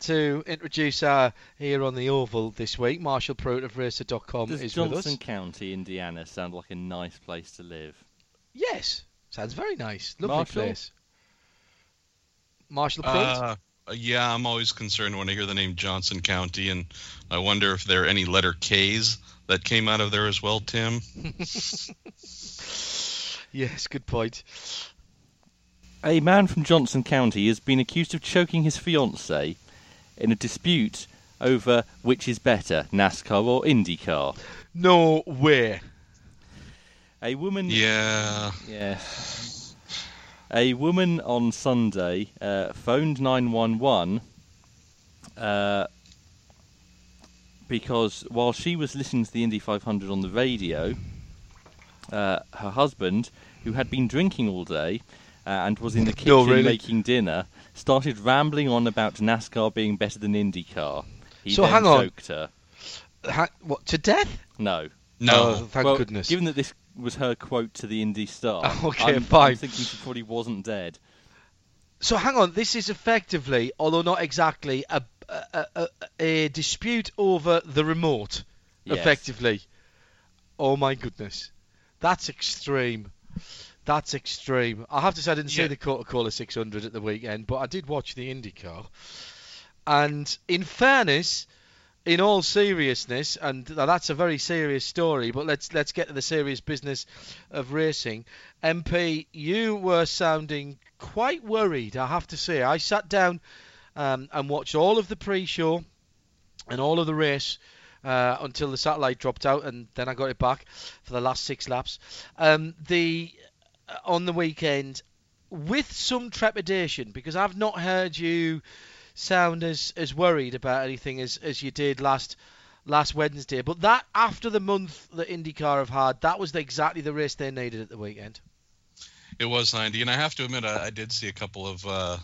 to introduce our here on the Oval this week. Marshall Pruett of Racer.com Does is with Johnson. County, Indiana, sound like a nice place to live? Yes, sounds very nice. Lovely Marshall? place. Marshall Pruett. Uh, yeah, I'm always concerned when I hear the name Johnson County, and I wonder if there are any letter K's that came out of there as well, Tim. *laughs* yes, good point. A man from Johnson County has been accused of choking his fiancée in a dispute over which is better, NASCAR or IndyCar. No way. A woman. Yeah. Yes. A woman on Sunday uh, phoned 911 uh, because while she was listening to the Indy 500 on the radio, uh, her husband, who had been drinking all day uh, and was in the *laughs* kitchen No, really? making dinner, started rambling on about NASCAR being better than IndyCar. He So hang on. choked her. Ha- what to death? No. No. Oh, thank well, goodness. Given that this was her quote to the Indy Star, *laughs* Okay, I'm, fine. I'm thinking she probably wasn't dead. So hang on, this is effectively, although not exactly, a a, a, a dispute over the remote. Yes. Effectively. Oh my goodness, that's extreme. That's extreme. I have to say I didn't see the Coca-Cola 600 at the weekend, but I did watch the IndyCar. And in fairness, in all seriousness, and that's a very serious story, but let's let's get to the serious business of racing. MP, you were sounding quite worried, I have to say. I sat down um, and watched all of the pre-show and all of the race uh, until the satellite dropped out, and then I got it back for the last six laps. Um, the uh, on the weekend with some trepidation because I've not heard you sound as, as worried about anything as, as you did last last Wednesday. But that after the month that IndyCar have had, that was exactly the race they needed at the weekend. It was 90, and I have to admit, I, I did see a couple of uh,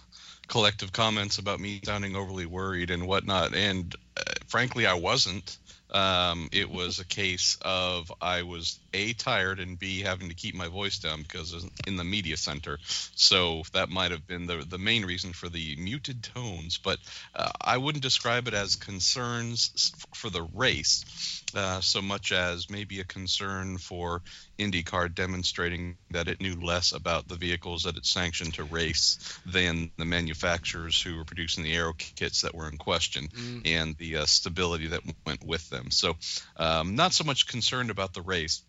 collective comments about me sounding overly worried and whatnot, and uh, frankly, I wasn't. Um, it was a case of I was a tired and b having to keep my voice down because in the media center. So that might have been the the main reason for the muted tones. But uh, I wouldn't describe it as concerns for the race uh, so much as maybe a concern for IndyCar demonstrating that it knew less about the vehicles that it sanctioned to race than the manufacturers who were producing the aero kits that were in question mm. and the uh, stability that went with them. So, um, not so much concerned about the race.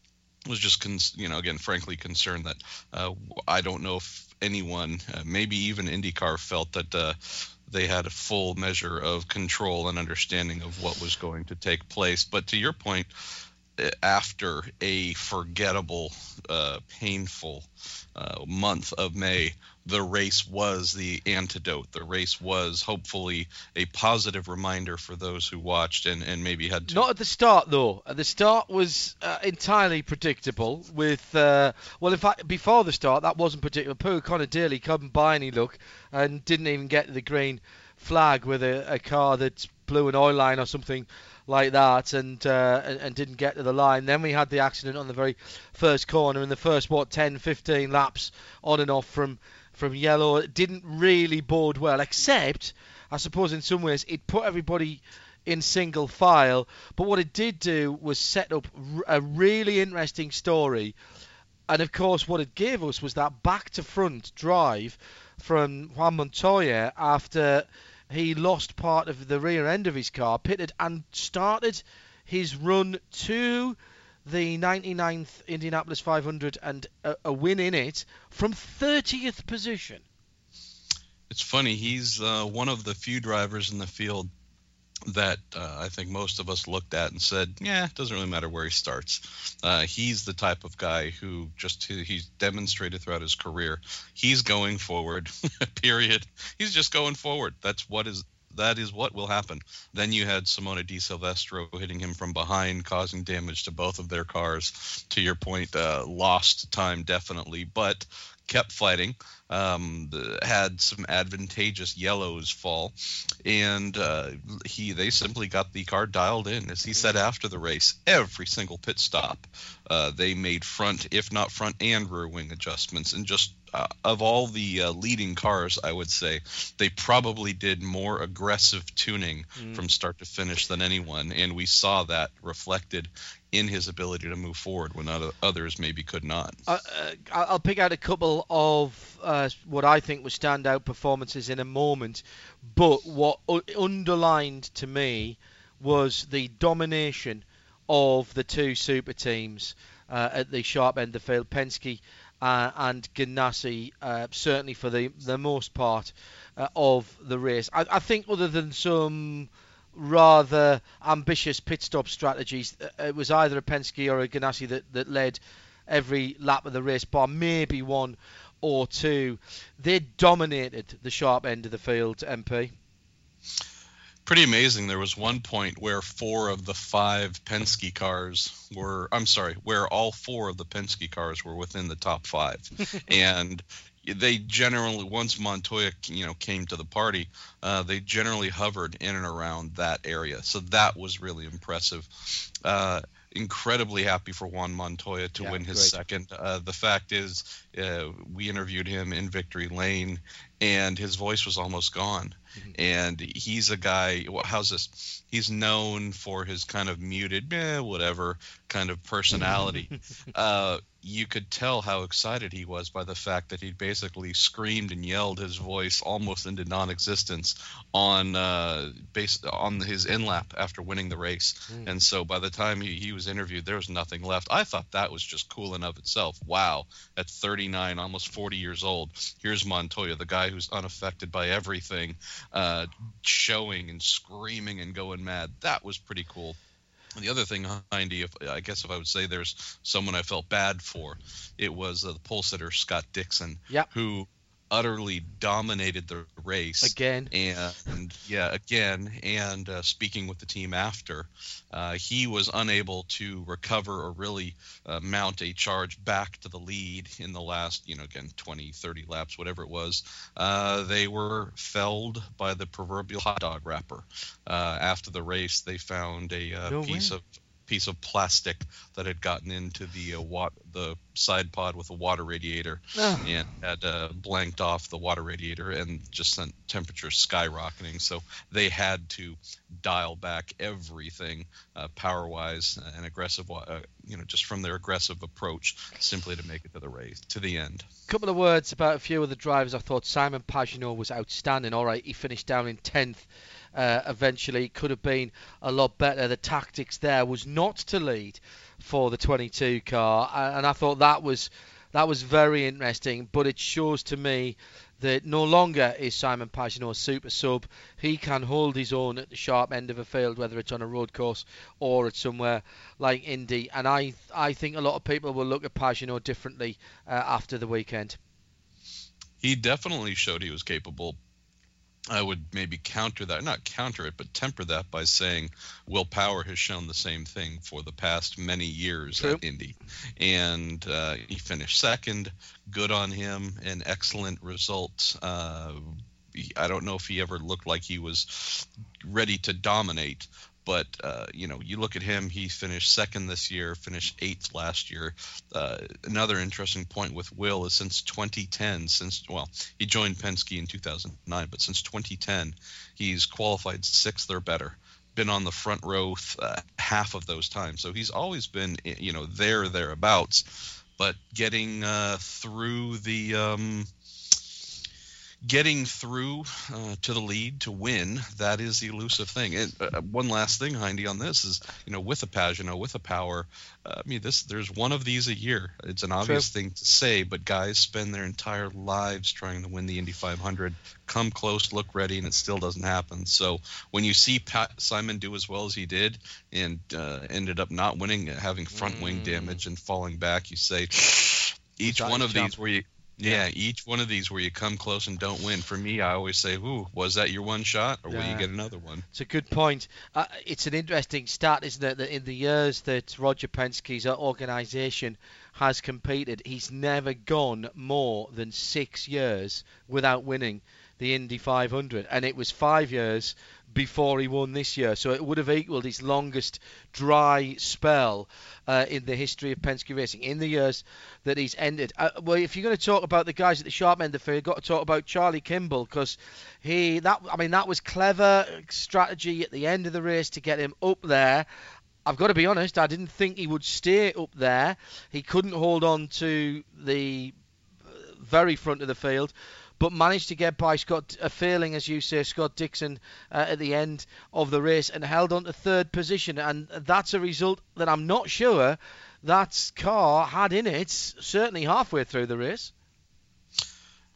Was just, con- you know, again, frankly concerned that uh, I don't know if anyone, uh, maybe even IndyCar, felt that uh, they had a full measure of control and understanding of what was going to take place. But to your point, after a forgettable, uh, painful uh, month of May, the race was the antidote. The race was hopefully a positive reminder for those who watched and, and maybe had to. Not at the start, though. The start was uh, entirely predictable. With uh, well, in fact, before the start, that wasn't predictable. Poor Conor Daly couldn't buy any luck and didn't even get the green flag with a, a car that blew an oil line or something like that and, uh, and, and didn't get to the line. Then we had the accident on the very first corner in the first what 10, 15 laps on and off from from yellow. It didn't really bode well, except I suppose in some ways it put everybody in single file. But what it did do was set up a really interesting story. And of course, what it gave us was that back to front drive from Juan Montoya after he lost part of the rear end of his car, pitted, and started his run to the 99th Indianapolis 500 and a, a win in it from 30th position. It's funny. He's uh, one of the few drivers in the field that uh, I think most of us looked at and said, "Yeah, it doesn't really matter where he starts." Uh, he's the type of guy who just he's demonstrated throughout his career. He's going forward. *laughs* period. He's just going forward. That's what is that is what will happen. Then you had Simona Di Silvestro hitting him from behind, causing damage to both of their cars. To your point, uh, lost time definitely, but kept fighting um, had some advantageous yellows fall, and uh, he they simply got the car dialed in. As he said after the race, every single pit stop, uh, they made front, if not front and rear wing adjustments, and just uh, of all the uh, leading cars, I would say they probably did more aggressive tuning mm. from start to finish than anyone, and we saw that reflected in his ability to move forward when others maybe could not. Uh, uh I'll pick out a couple of uh, what I think were standout performances in a moment, but what underlined to me was the domination of the two super teams uh, at the sharp end of the field, Penske uh, and Ganassi, uh, certainly for the, the most part of the race. I, I think other than some rather ambitious pit stop strategies. Uh, it was either a Penske or a Ganassi that, that led every lap of the race, bar maybe one or two. They dominated the sharp end of the field, MP. Pretty amazing. There was one point where four of the five Penske cars were, I'm sorry, where all four of the Penske cars were within the top five. *laughs* and they generally once Montoya you know came to the party, uh, they generally hovered in and around that area. So that was really impressive. Uh, incredibly happy for Juan Montoya to yeah, win his great. second. Uh, the fact is, uh, we interviewed him in Victory Lane, and his voice was almost gone. Mm-hmm. And he's a guy. Well, how's this? He's known for his kind of muted, eh, whatever kind of personality. *laughs* uh, you could tell how excited he was by the fact that he basically screamed and yelled his voice almost into non-existence on uh, based on his in lap after winning the race. Mm. And so by the time he, he was interviewed, there was nothing left. I thought that was just cool in of itself. Wow, at 39, almost 40 years old, here's Montoya, the guy who's unaffected by everything, uh, showing and screaming and going mad. That was pretty cool. The other thing, Hindy, if I guess if I would say there's someone I felt bad for, it was uh, the pole sitter Scott Dixon, yep. who utterly dominated the race again. And yeah, again. And uh, speaking with the team after, uh, he was unable to recover or really uh, mount a charge back to the lead in the last, you know, again, 20, 30 laps, whatever it was. Uh, they were felled by the proverbial hot dog wrapper. Uh, after the race, they found a uh, No piece way. of piece of plastic that had gotten into the uh, wat- the side pod with a water radiator Oh. and had uh, blanked off the water radiator and just sent temperatures skyrocketing. So they had to dial back everything uh, power wise and aggressive, uh, you know, just from their aggressive approach simply to make it to the race to the end. A couple of words about a few of the drivers. I thought Simon Pagenaud was outstanding. All right, he finished down in 10th. Uh, eventually, could have been a lot better. The tactics there was not to lead for the 22 car, and I thought that was that was very interesting. But it shows to me that no longer is Simon Pagenaud a super sub. He can hold his own at the sharp end of a field, whether it's on a road course or it's somewhere like Indy. And I I think a lot of people will look at Pagenaud differently uh, after the weekend. He definitely showed he was capable. I would maybe counter that, not counter it, but temper that by saying Will Power has shown the same thing for the past many years True. at Indy. And uh, he finished second. Good on him. An excellent result. Uh, I don't know if he ever looked like he was ready to dominate, but uh, you know, you look at him. He finished second this year, finished eighth last year. Uh, another interesting point with Will is since 2010, since well, he joined Penske in 2009, but since 2010, he's qualified sixth or better. Been on the front row uh, half of those times, so he's always been you know there thereabouts. But getting uh, through the um, getting through uh, to the lead to win that is the elusive thing. And uh, one last thing Hindy on this is you know with a Pagenaud with a power uh, I mean this there's one of these a year. It's an obvious thing to say but guys spend their entire lives trying to win the Indy 500 come close look ready and it still doesn't happen. So when you see Pat Simon do as well as he did and uh, ended up not winning having front wing damage and falling back you say each one of job? these where you yeah, each one of these where you come close and don't win. For me, I always say, "Ooh, was that your one shot, or will you get another one?" It's a good point. Uh, it's an interesting stat, isn't it? That in the years that Roger Penske's organisation has competed, he's never gone more than six years without winning the Indy 500, and it was five years before he won this year. So it would have equalled his longest dry spell uh, in the history of Penske racing in the years that he's ended. Uh, well, if you're going to talk about the guys at the sharp end of the field, you've got to talk about Charlie Kimball because he that I mean that was clever strategy at the end of the race to get him up there. I've got to be honest, I didn't think he would stay up there. He couldn't hold on to the uh, very front of the field, but managed to get by Scott, a failing, as you say, Scott Dixon uh, at the end of the race and held on to third position. And that's a result that I'm not sure that car had in it, certainly halfway through the race.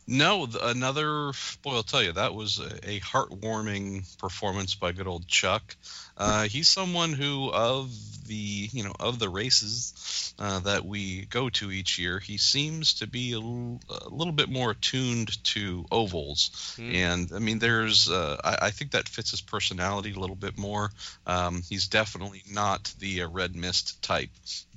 No, another. Boy, I'll tell you, that was a, a heartwarming performance by good old Chuck. Uh, he's someone who, of the you know of the races uh, that we go to each year, he seems to be a, l- a little bit more attuned to ovals. Hmm. And I mean, there's. Uh, I, I think that fits his personality a little bit more. Um, he's definitely not the uh, red mist type.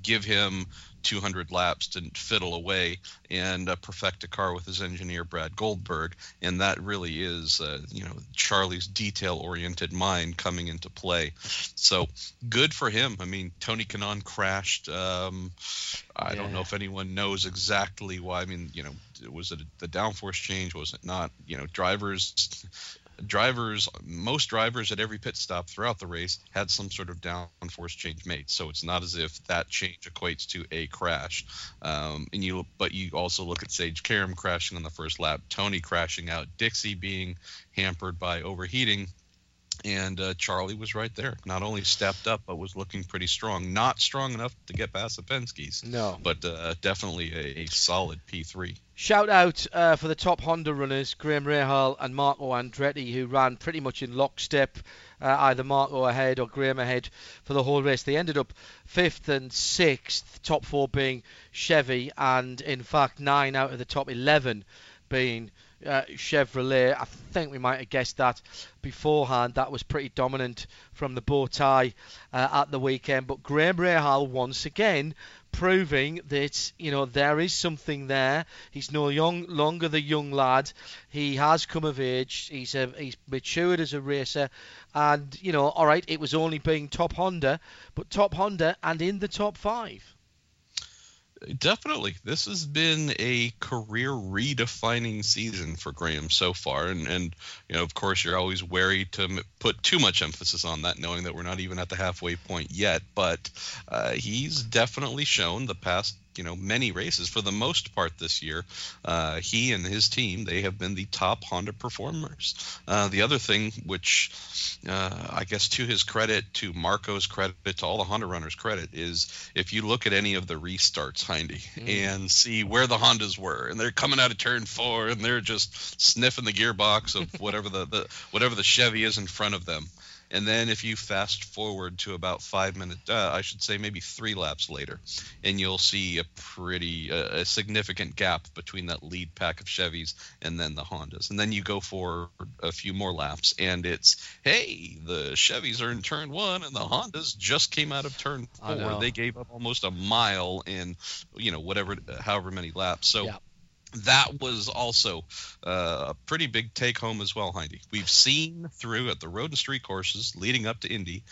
Give him 200 laps to fiddle away and uh, perfect a car with his engineer Brad Goldberg, and that really is, uh, you know, Charlie's detail-oriented mind coming into play. So good for him. I mean, Tony Kanaan crashed. Um, I don't know if anyone knows exactly why. I mean, you know, was it the downforce change? Was it not? You know, drivers drivers most drivers at every pit stop throughout the race had some sort of downforce change made. So it's not as if that change equates to a crash. Um, and you but you also look at sage karam crashing on the first lap tony crashing out dixie being hampered by overheating and uh, Charlie was right there. Not only stepped up, but was looking pretty strong. Not strong enough to get past the Penske's, No. but uh, definitely a, a solid P3. Shout out uh, for the top Honda runners, Graham Rahal and Marco Andretti, who ran pretty much in lockstep, uh, either Marco ahead or Graham ahead for the whole race. They ended up fifth and sixth, top four being Chevy, and in fact, nine out of the top 11 been uh, Chevrolet. I think we might have guessed that beforehand. That was pretty dominant from the bow tie uh, at the weekend. But Graham Rahal once again proving that you know there is something there. He's no young, longer the young lad. He has come of age. He's a, he's matured as a racer, and you know, all right, it was only being top Honda, but top Honda and in the top five. Definitely, this has been a career redefining season for Graham so far, and and you know, of course, you're always wary to put too much emphasis on that, knowing that we're not even at the halfway point yet. But uh, he's definitely shown the past you know many races for the most part this year. Uh, he and his team they have been the top Honda performers. Uh, the other thing, which uh, I guess to his credit, to Marco's credit, to all the Honda runners' credit, is if you look at any of the restarts, Hindy, mm. and see where the Hondas were, and they're coming out of turn four, and they're just sniffing the gearbox of *laughs* whatever the, the whatever the Chevy is in front of them. And then if you fast forward to about five minutes, uh, I should say maybe three laps later, and you'll see a pretty, uh, a significant gap between that lead pack of Chevys and then the Hondas. And then you go for a few more laps, and it's, hey, the Chevys are in turn one, and the Hondas just came out of turn four. They gave up almost a mile in, you know, whatever, however many laps. So. Yeah that was also uh, a pretty big take home as well, Hindy. We've seen through at the road and street courses leading up to Indy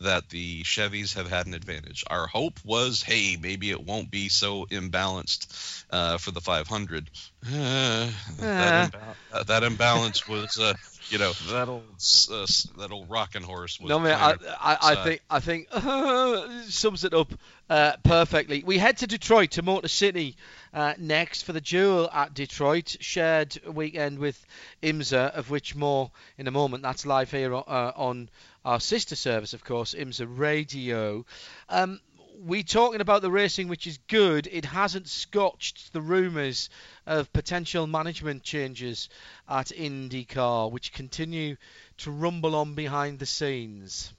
that the Chevys have had an advantage. Our hope was, hey, maybe it won't be so imbalanced uh, for the 500. *sighs* Uh, that, imba- that, imbalance was uh, you know that old uh, that old rocking horse. Was no man, I, I, I think I think uh, *laughs* sums it up uh, perfectly. We head to Detroit to Motor City uh, next for the duel at Detroit. Shared weekend with IMSA, of which more in a moment. That's live here uh, on our sister service, of course, IMSA Radio. Um, we talking about the racing, which is good. It hasn't scotched the rumours of potential management changes at IndyCar, which continue to rumble on behind the scenes.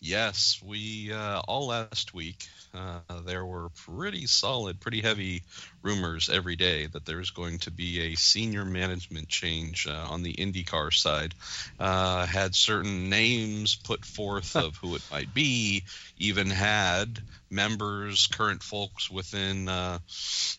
Yes, we uh, all last week uh, there were pretty solid, pretty heavy rumors every day that there's going to be a senior management change uh, on the IndyCar side. Uh, had certain names put forth of who it might be, even had members, current folks within uh,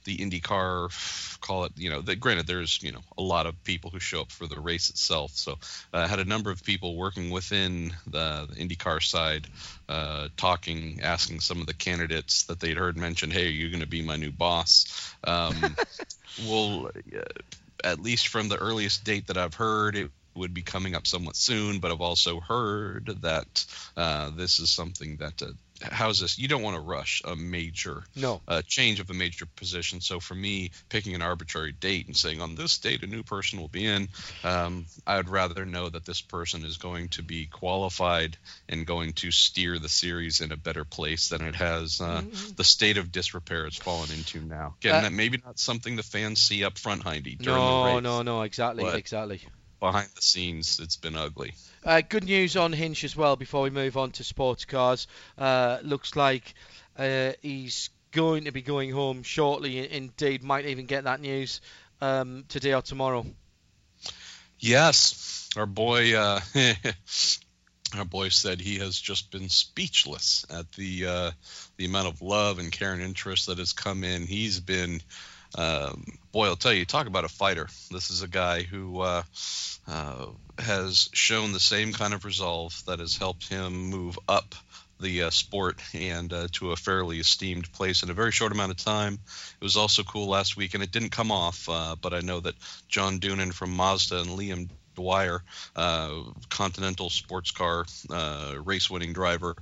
the IndyCar, call it, you know, the, granted, there's, you know, a lot of people who show up for the race itself. So I uh, had a number of people working within the, the IndyCar side, uh, talking, asking some of the candidates that they'd heard mentioned, hey, are you going to be my new boss? Um, *laughs* well, uh, at least from the earliest date that I've heard, it would be coming up somewhat soon, but I've also heard that uh, this is something that uh, how's this? You don't want to rush a major no uh, change of a major position. So for me, picking an arbitrary date and saying on this date a new person will be in, um, I would rather know that this person is going to be qualified and going to steer the series in a better place than it has uh, mm-hmm. the state of disrepair it's fallen into now. Again, uh, that maybe not something the fans see up front, Hindy. No, no, no, exactly, exactly. Behind the scenes, it's been ugly. Uh, good news on Hinch as well before we move on to sports cars. Uh, looks like uh, he's going to be going home shortly. Indeed, might even get that news um, today or tomorrow. Yes, our boy. Uh, *laughs* our boy said he has just been speechless at the uh, the amount of love and care and interest that has come in. He's been um, boy, I'll tell you, talk about a fighter. This is a guy who uh, uh, has shown the same kind of resolve that has helped him move up the uh, sport and uh, to a fairly esteemed place in a very short amount of time. It was also cool last week, and it didn't come off, uh, but I know that John Doonan from Mazda and Liam Dwyer, uh, Continental sports car uh, race winning driver.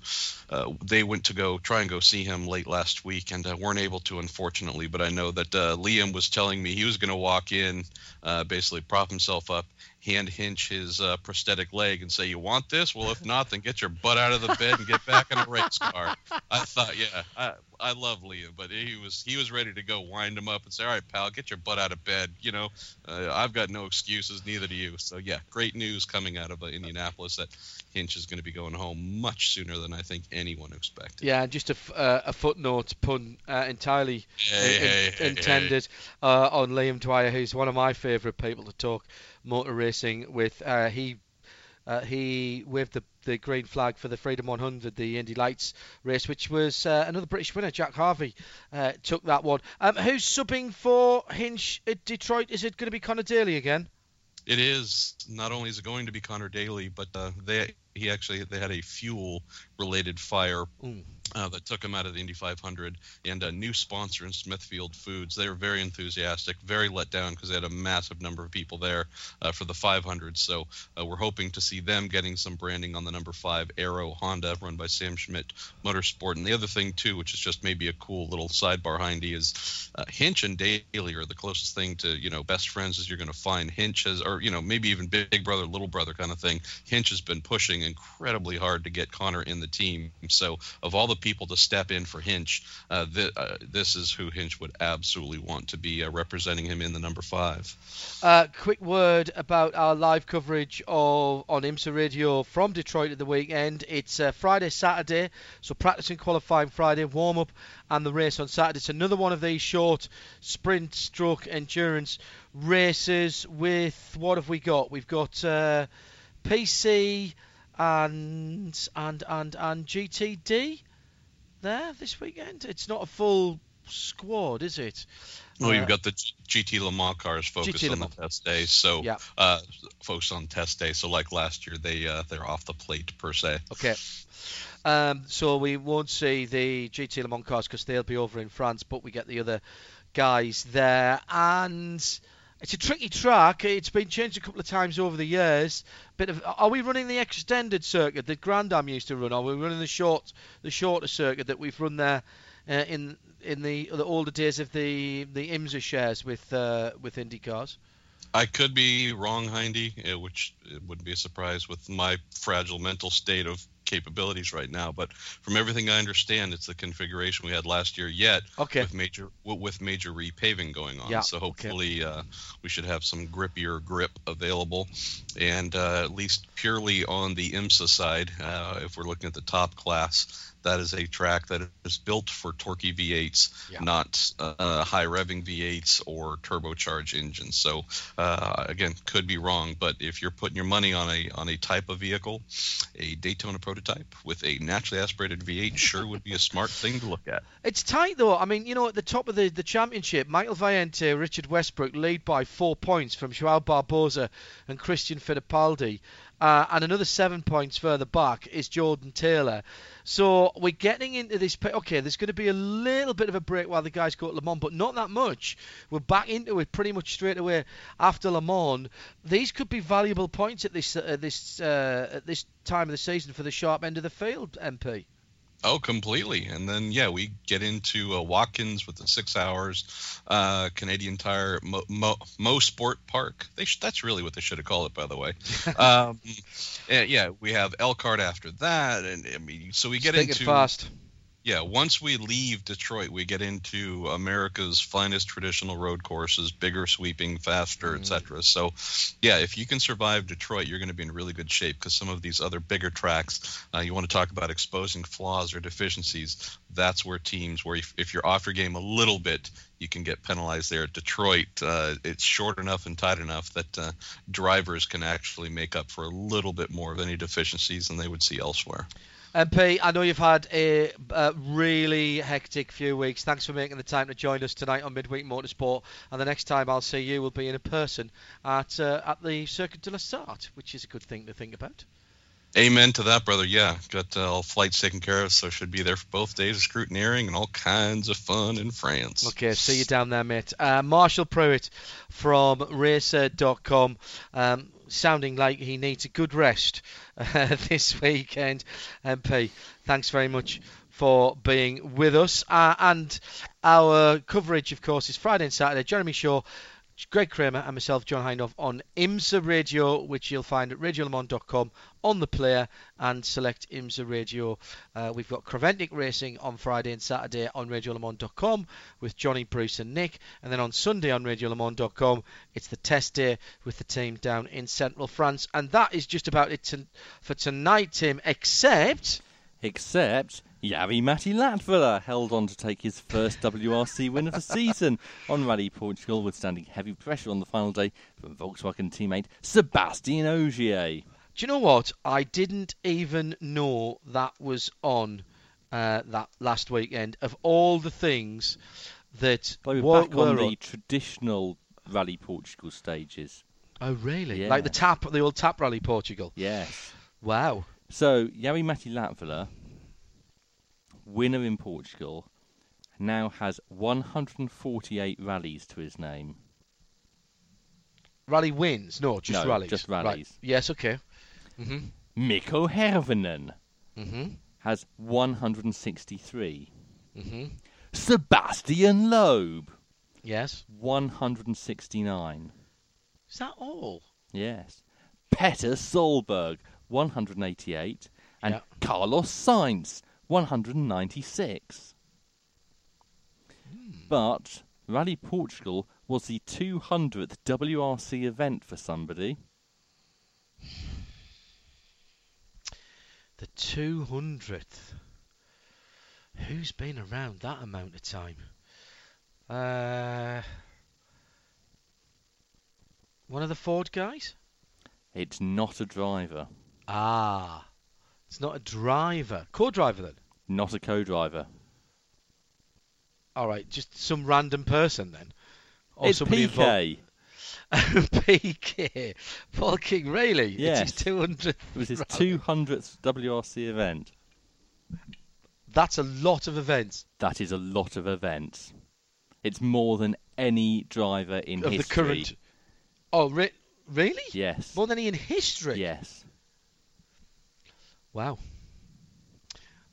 Uh, they went to go try and go see him late last week and uh, weren't able to, unfortunately. But I know that uh, Liam was telling me he was going to walk in, uh, basically prop himself up. Hand Hinch his uh, prosthetic leg and say, "You want this? Well, if not, then get your butt out of the bed and get back in a race car." I thought, yeah, I, I love Liam, but he was he was ready to go wind him up and say, "All right, pal, get your butt out of bed." You know, uh, I've got no excuses, neither do you. So yeah, great news coming out of uh, Indianapolis that Hinch is going to be going home much sooner than I think anyone expected. Yeah, just a, f- uh, a footnote pun uh, entirely Hey, in- hey, hey, intended Uh, on Liam Dwyer, who's one of my favourite people to talk motor racing with. Uh, he uh, he waved the, the green flag for the Freedom 100, the Indy Lights race, which was uh, another British winner. Jack Harvey uh, took that one. Um, who's subbing for Hinch at Detroit? Is it going to be Conor Daly again? It is not only is it going to be Conor Daly, but uh, they he actually they had a fuel related fire Mm. Uh, that took him out of the Indy 500 and a new sponsor in Smithfield Foods. They were very enthusiastic, very let down because they had a massive number of people there uh, for the 500. So uh, we're hoping to see them getting some branding on the number five Aero Honda run by Sam Schmidt Motorsport. And the other thing too, which is just maybe a cool little sidebar, Hindy, is uh, Hinch and Daly are the closest thing to you know best friends as you're going to find. Hinch has, or you know maybe even big brother, little brother kind of thing. Hinch has been pushing incredibly hard to get Conor in the team. So of all the people to step in for Hinch, uh, uh, this is who Hinch would absolutely want to be uh, representing him in the number five. Uh, quick word about our live coverage of on IMSA Radio from Detroit at the weekend. It's uh, Friday, Saturday, so practicing qualifying Friday, warm up, and the race on Saturday. It's another one of these short sprint stroke endurance races. With what have we got? We've got uh, PC and and and and GTD there this weekend. It's not a full squad, is it? Well, Uh, you've got the GT Le Mans cars focused GT on the test day, so Yeah. uh, focused on test day. So like last year, they uh, they're off the plate per se. Okay. Um, so we won't see the GT Le Mans cars because they'll be over in France, but we get the other guys there. And it's a tricky track. It's been changed a couple of times over the years. Bit of are we running the extended circuit that Grand Am used to run? Or are we running the short, the shorter circuit that we've run there uh, in in the the older days of the the IMSA shares with uh, with Indy cars? I could be wrong, Hindy, uh, which wouldn't be a surprise with my fragile mental state of capabilities right now. But from everything I understand, it's the configuration we had last year. Yet Okay. with major with major repaving going on. Yeah, So okay. hopefully uh, we should have some grippier grip available, and uh, at least purely on the IMSA side, uh, if we're looking at the top class. That is a track that is built for torquey V8s, Yeah. not uh, high revving V8s or turbocharged engines. So uh, again, could be wrong, but if you're putting your money on a on a type of vehicle, a Daytona prototype with a naturally aspirated V8 sure would be a smart thing to look at. It's tight though. I mean, you know, at the top of the, the championship, Michael Valiante, Richard Westbrook lead by four points from Joao Barbosa and Christian Fittipaldi. Uh, and another seven points further back is Jordan Taylor. So we're getting into this. Okay, there's going to be a little bit of a break while the guys go to Le Mans, but not that much. We're back into it pretty much straight away after Le Mans. These could be valuable points at this uh, this uh, at this time of the season for the sharp end of the field, MP. Oh, completely. And then yeah, we get into uh, Watkins with the six hours, uh, Canadian Tire, Mo, Mo, Mo Sport Park. They sh- that's really what they should have called it, by the way. *laughs* um, and yeah, we have Elkhart after that, and I mean, so we get Thinking into fast. Yeah. Once we leave Detroit, we get into America's finest traditional road courses, bigger, sweeping, faster, etc. So yeah, if you can survive Detroit, you're going to be in really good shape because some of these other bigger tracks, uh, you want to talk about exposing flaws or deficiencies. That's where teams, where if, if you're off your game a little bit, you can get penalized there. At Detroit, uh, it's short enough and tight enough that uh, drivers can actually make up for a little bit more of any deficiencies than they would see elsewhere. MP, I know you've had a, a really hectic few weeks. Thanks for making the time to join us tonight on Midweek Motorsport. And the next time I'll see you will be in a person at uh, at the Circuit de la Sarthe, which is a good thing to think about. Amen to that, brother. Yeah, got uh, all flights taken care of, so should be there for both days of scrutineering and all kinds of fun in France. Okay, see you down there, mate. Uh, Marshall Pruett from Racer.com, um, sounding like he needs a good rest uh, *laughs* this weekend. MP, thanks very much for being with us. Uh, and our coverage, of course, is Friday and Saturday. Jeremy Shaw Greg Creamer and myself, John Hindhaugh, on IMSA Radio, which you'll find at RadioLeMans.com on the player and select IMSA Radio. Uh, we've got Creventic Racing on Friday and Saturday on RadioLeMans.com with Johnny, Bruce, and Nick. And then on Sunday on RadioLeMans.com, it's the test day with the team down in central France. And that is just about it to, for tonight, Tim, except. Except Jari Matti Latvala held on to take his first WRC win of the season on Rally Portugal, withstanding heavy pressure on the final day from Volkswagen teammate Sebastian Ogier. Do you know what? I didn't even know that was on uh, that last weekend. Of all the things that They were were, back on the traditional Rally Portugal stages. Oh, really? Yeah. Like the tap, the old tap rally Portugal. Yes. Wow. So Jari Matti Latvala, winner in Portugal, now has 148 rallies to his name. Rally wins? No, just No, rallies. just Right. rallies. Yes. Okay. Mhm. Mikko Mhm. has 163. Mhm. Sebastian Loeb, Yes. 169. Is that all? Yes. Petter Solberg, 188. And Yeah. Carlos Sainz, 196. But Rally Portugal was the 200th WRC event for somebody. *sighs* The 200th. Who's been around that amount of time? Uh, one of the Ford guys? It's not a driver, Ah, it's not a driver. Co-driver then? not a co-driver. All right, just some random person then. Or it's somebody PK. involved- *laughs* PK. Paul King Rayleigh. Yes. It's his 200th. It was his *laughs* 200th WRC event. That's a lot of events That is a lot of events. It's more than any driver in of history. the current. Oh, re- really? Yes. More than any in history. Yes. Wow.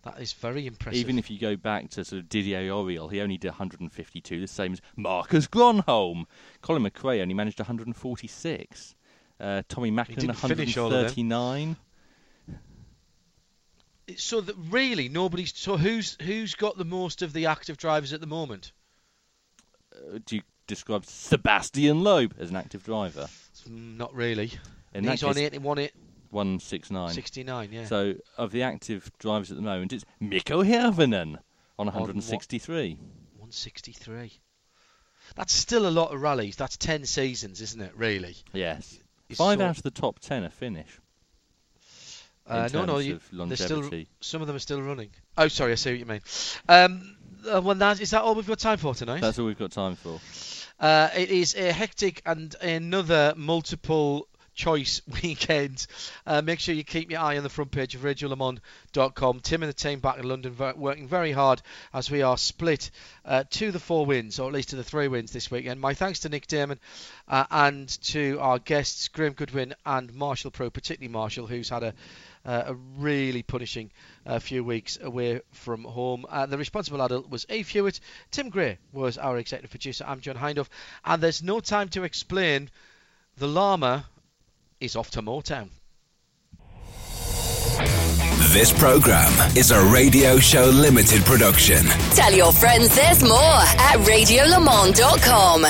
That is very impressive. Even if you go back to sort of Didier Auriol, he only did 152, the same as Marcus Gronholm. Colin McRae only managed 146. Uh, Tommi Makinen didn't finish all of them. 139. so that really nobody's. So who's who's got the most of the active drivers at the moment? Uh, do you describe Sebastien Loeb as an active driver? Not really. In He's that on case, 81, 169. 69, yeah. So of the active drivers at the moment, it's Mikko Hirvonen on what? 163. 163. That's still a lot of rallies. That's 10 seasons, isn't it? Really? Yes. It's Five out of the top ten are Finnish. Uh, no, no, you, still, some of them are still running. Oh, sorry, I see what you mean. Um, uh, well, that, is that all we've got time for tonight? That's all we've got time for. Uh, it is a hectic and another multiple choice *laughs* weekend. Uh, make sure you keep your eye on the front page of RadioLeMans.com. Tim and the team back in London working very hard as we are split uh, to the four wins, or at least to the three wins this weekend. My thanks to Nick Daman uh, and to our guests, Graham Goodwin and Marshall Pruett, particularly Marshall, who's had a uh, a really punishing uh, few weeks away from home. Uh, the responsible adult was A. Hewitt. Tim Gray was our executive producer. I'm John Hindhaugh. And there's no time to explain. The llama is off to Motown. This program is a Radio Show Limited production. Tell your friends there's more at RadioLeMans.com.